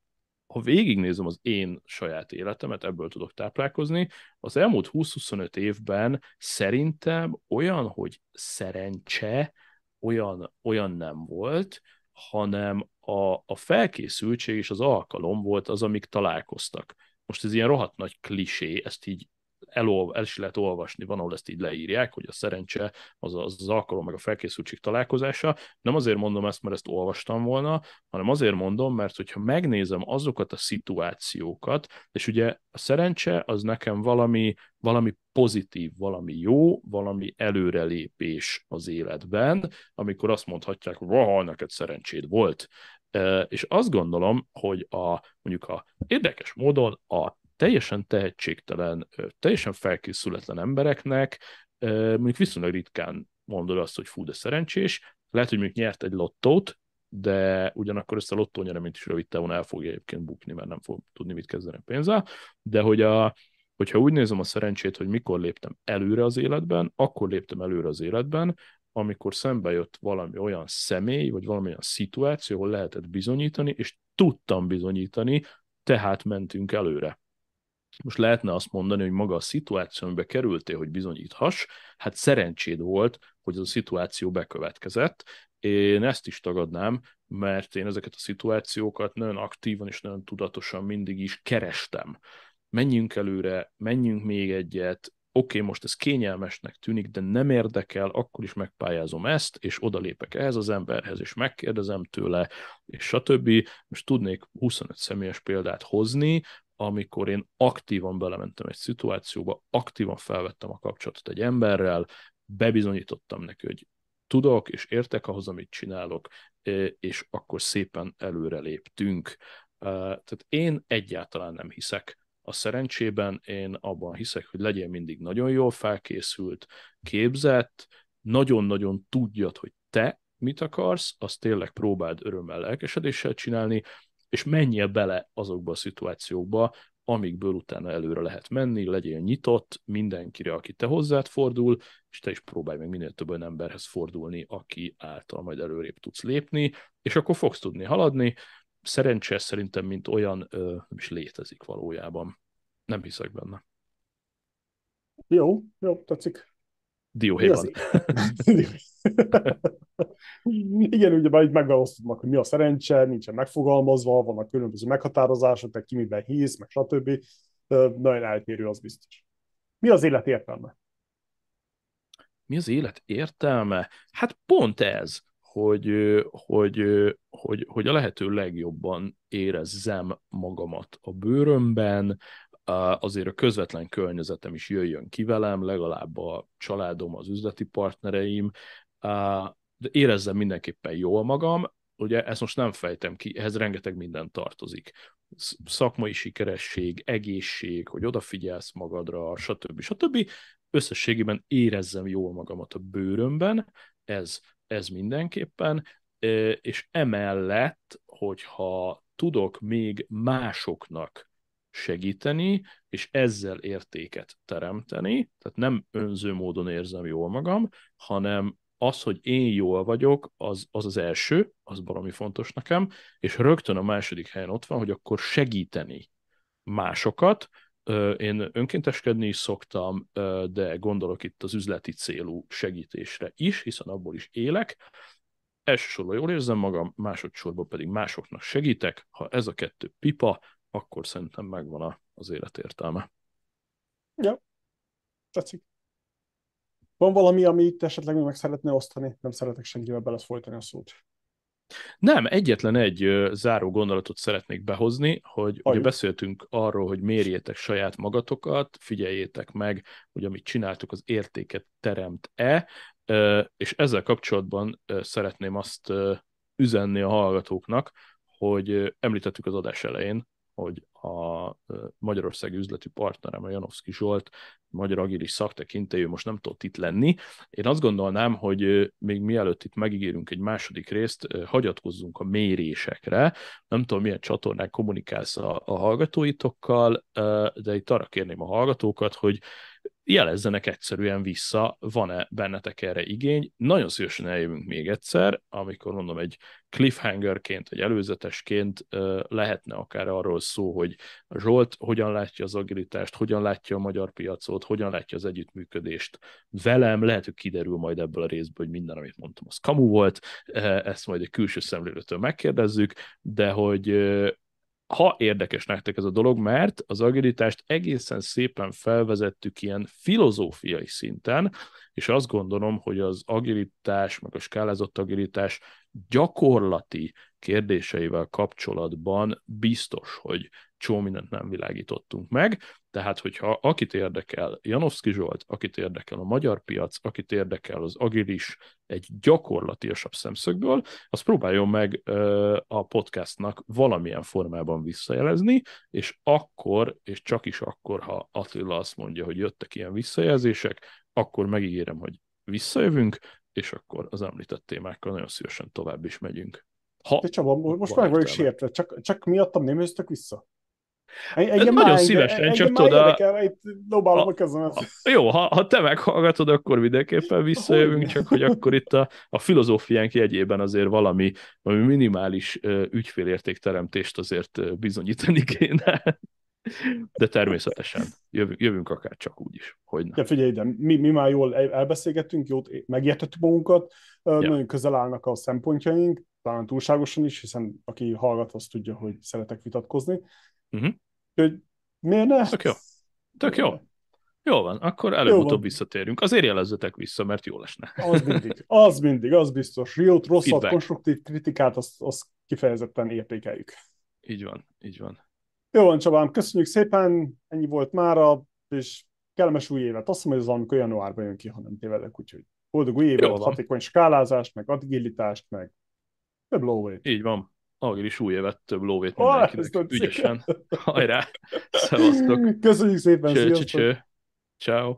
ha végignézem az én saját életemet, ebből tudok táplálkozni, az elmúlt 20-25 évben szerintem olyan, hogy szerencse, olyan, olyan nem volt, hanem a, a felkészültség és az alkalom volt az, amik találkoztak. Most ez ilyen rohadt nagy klisé, ezt így elol, el is lehet olvasni, van, ahol ezt így leírják, hogy a szerencse az az, alkalom, meg a felkészültség találkozása. Nem azért mondom ezt, mert ezt olvastam volna, hanem azért mondom, mert hogyha megnézem azokat a szituációkat, és ugye a szerencse az nekem valami, valami pozitív, valami jó, valami előrelépés az életben, amikor azt mondhatják, hogy vaha, neked szerencséd volt. És azt gondolom, hogy a, mondjuk a érdekes módon a teljesen tehetségtelen, teljesen felkészületlen embereknek mondjuk viszonylag ritkán mondod azt, hogy fú, de szerencsés. Lehet, hogy mondjuk nyert egy lottót, de ugyanakkor ezt a lottó nyereményt is rövid távon el fogja egyébként bukni, mert nem fog tudni mit kezdeni a pénzzel. De hogy a, hogyha úgy nézem a szerencsét, hogy mikor léptem előre az életben, akkor léptem előre az életben, amikor szembe jött valami olyan személy, vagy valami olyan szituáció, ahol lehetett bizonyítani, és tudtam bizonyítani, tehát mentünk előre. Most lehetne azt mondani, hogy maga a szituáció, amiben kerültél, hogy bizonyíthass, hát szerencséd volt, hogy az a szituáció bekövetkezett. Én ezt is tagadnám, mert én ezeket a szituációkat nagyon aktívan és nagyon tudatosan mindig is kerestem. Menjünk előre, menjünk még egyet, oké, okay, most ez kényelmesnek tűnik, de nem érdekel, akkor is megpályázom ezt, és odalépek ehhez az emberhez, és megkérdezem tőle, és stb. Most tudnék 25 személyes példát hozni, amikor én aktívan belementem egy szituációba, aktívan felvettem a kapcsolatot egy emberrel, bebizonyítottam neki, hogy tudok és értek ahhoz, amit csinálok, és akkor szépen előre léptünk. Tehát én egyáltalán nem hiszek A szerencsében én abban hiszek, hogy legyen mindig nagyon jól felkészült, képzett, nagyon-nagyon tudjad, hogy te mit akarsz, azt tényleg próbáld örömmel, lelkesedéssel csinálni, és menjél bele azokba a szituációkba, amikből utána előre lehet menni, legyél nyitott mindenkire, aki te hozzád fordul, és te is próbálj meg minél több olyan emberhez fordulni, aki által majd előrébb tudsz lépni, és akkor fogsz tudni haladni. Szerencsé szerintem, mint olyan, nem is létezik valójában. Nem hiszek benne. Jó, jó, tetszik. Dióhéjban. Igen, ugye már így megalapoztuk, hogy mi a szerencse, nincsen megfogalmazva, vannak különböző meghatározások, tehát ki miben hisz, meg stb. Nagyon eltérő, az biztos. Mi az élet értelme? Mi az élet értelme? Hát pont ez, hogy, hogy, hogy, hogy a lehető legjobban érezzem magamat a bőrömben, azért a közvetlen környezetem is jöjjön ki velem, legalább a családom, az üzleti partnereim, de érezzem mindenképpen jól magam, ugye ezt most nem fejtem ki, ehhez rengeteg minden tartozik. Szakmai sikeresség, egészség, hogy odafigyelsz magadra, stb. stb. Összességében érezzem jól magamat a bőrömben, ez, ez mindenképpen, és emellett, hogyha tudok még másoknak segíteni, és ezzel értéket teremteni, tehát nem önző módon érzem jól magam, hanem az, hogy én jól vagyok, az az, az első, az valami fontos nekem, és rögtön a második helyen ott van, hogy akkor segíteni másokat. Én önkénteskedni is szoktam, de gondolok itt az üzleti célú segítésre is, hiszen abból is élek. Elsősorban jól érzem magam, másodszorban pedig másoknak segítek. Ha ez a kettő pipa, akkor szerintem megvan az élet értelme. Ja, tetszik. Van valami, amit esetleg meg szeretne osztani? Nem szeretek senkivel bele folytani a szót. Nem, egyetlen egy záró gondolatot szeretnék behozni, hogy Ajj. ugye beszéltünk arról, hogy mérjétek saját magatokat, figyeljétek meg, hogy amit csináltuk, az értéket teremt-e, és ezzel kapcsolatban szeretném azt üzenni a hallgatóknak, hogy említettük az adás elején, hogy a Magyarországi üzleti partnerem, a Janowski Zsolt, magyar agilis szaktekintélyű most nem tudott itt lenni. Én azt gondolnám, hogy még mielőtt itt megígérünk egy második részt, hagyatkozzunk a mérésekre. Nem tudom, milyen csatornán kommunikálsz a, a hallgatóitokkal, de itt arra kérném a hallgatókat, hogy jelezzenek egyszerűen vissza, van-e bennetek erre igény. Nagyon szívesen eljövünk még egyszer, amikor mondom egy cliffhangerként, egy előzetesként lehetne akár arról szó, hogy Zsolt hogyan látja az agilitást, hogyan látja a magyar piacot, hogyan látja az együttműködést velem, lehet, hogy kiderül majd ebből a részből, hogy minden, amit mondtam, az kamu volt, ezt majd egy külső szemlélőtől megkérdezzük, de hogy ha érdekes nektek ez a dolog, mert az agilitást egészen szépen felvezettük ilyen filozófiai szinten, és azt gondolom, hogy az agilitás, meg a skálázott agilitás gyakorlati kérdéseivel kapcsolatban biztos, hogy csó mindent nem világítottunk meg, tehát hogyha akit érdekel Janowski Zsolt, akit érdekel a magyar piac, akit érdekel az agilis egy gyakorlatiasabb szemszögből, az próbáljon meg a podcastnak valamilyen formában visszajelezni, és akkor, és csak is akkor, ha Attila azt mondja, hogy jöttek ilyen visszajelzések, akkor megígérem, hogy visszajövünk, és akkor az említett témákkal nagyon szívesen tovább is megyünk. Ha De Csaba, most meg vagyok sértve, csak, csak miattam nem vissza? Engem nagyon szívesen, engem csak tudod. Dobálom a kezem. Jó, ha, ha te meghallgatod, akkor mindenképpen visszajövünk, csak hogy akkor itt a, a filozófiánk jegyében azért valami, valami minimális uh, ügyfélértékteremtést azért bizonyítani kéne. De természetesen jövünk, jövünk akár csak úgy is. Hogy Ja, figyelj, de mi, mi már jól elbeszélgettünk, jót megértettük magunkat, ja. nagyon közel állnak a szempontjaink, talán túlságosan is, hiszen aki hallgat, az tudja, hogy szeretek vitatkozni. Uh-huh. Hogy miért ne? Tök jó. Tök jó. Jó van, akkor előbb-utóbb visszatérünk. Azért jelezzetek vissza, mert jó lesne. Az mindig, az mindig, az biztos. Jót, rosszat, Feedback. konstruktív kritikát, azt, azt kifejezetten értékeljük. Így van, így van. Jó van, Csabám, köszönjük szépen, ennyi volt mára, és kellemes új évet. Azt mondom, hogy az amikor januárban jön ki, ha nem tévedek, úgyhogy boldog új évet, hatékony skálázást, meg agilitást, meg több lóvét. Így van. Agri is új évet, több lóvét Ó, mindenkinek. ezt Ügyesen. Hajrá! Szevasztok! Köszönjük szépen, Cső, cső, cső. Ciao.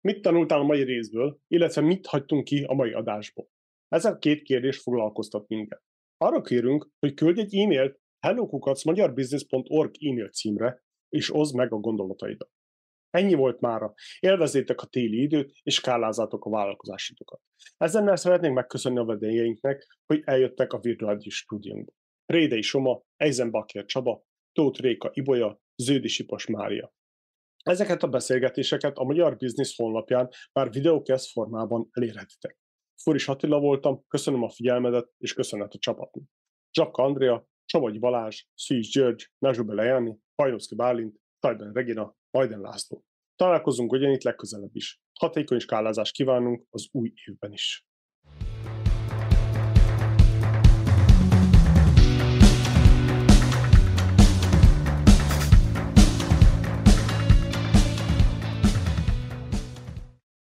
Mit tanultál a mai részből, illetve mit hagytunk ki a mai adásból? Ezek a két kérdés foglalkoztat minket. Arra kérünk, hogy küldj egy e-mailt hellokukacmagyarbusiness.org e-mail címre, és oszd meg a gondolataidat. Ennyi volt mára. Élvezzétek a téli időt, és skálázzátok a vállalkozásitokat. Ezennel szeretnénk megköszönni a vendégeinknek, hogy eljöttek a virtuális stúdiónkba. Rédei Soma, Eisenbacher Csaba, Tóth Réka Ibolya, Ződi Sipos Mária. Ezeket a beszélgetéseket a Magyar Biznisz honlapján már videókesz formában elérhetitek. Foris Attila voltam, köszönöm a figyelmedet, és köszönet a csapatnak. Zsak Andrea, Csavagy Balázs, Szűz György, Nazsube Lejani, Hajnowski Bálint, Tajben Regina, Majden László. Találkozunk ugyanitt legközelebb is. Hatékony skálázást kívánunk az új évben is.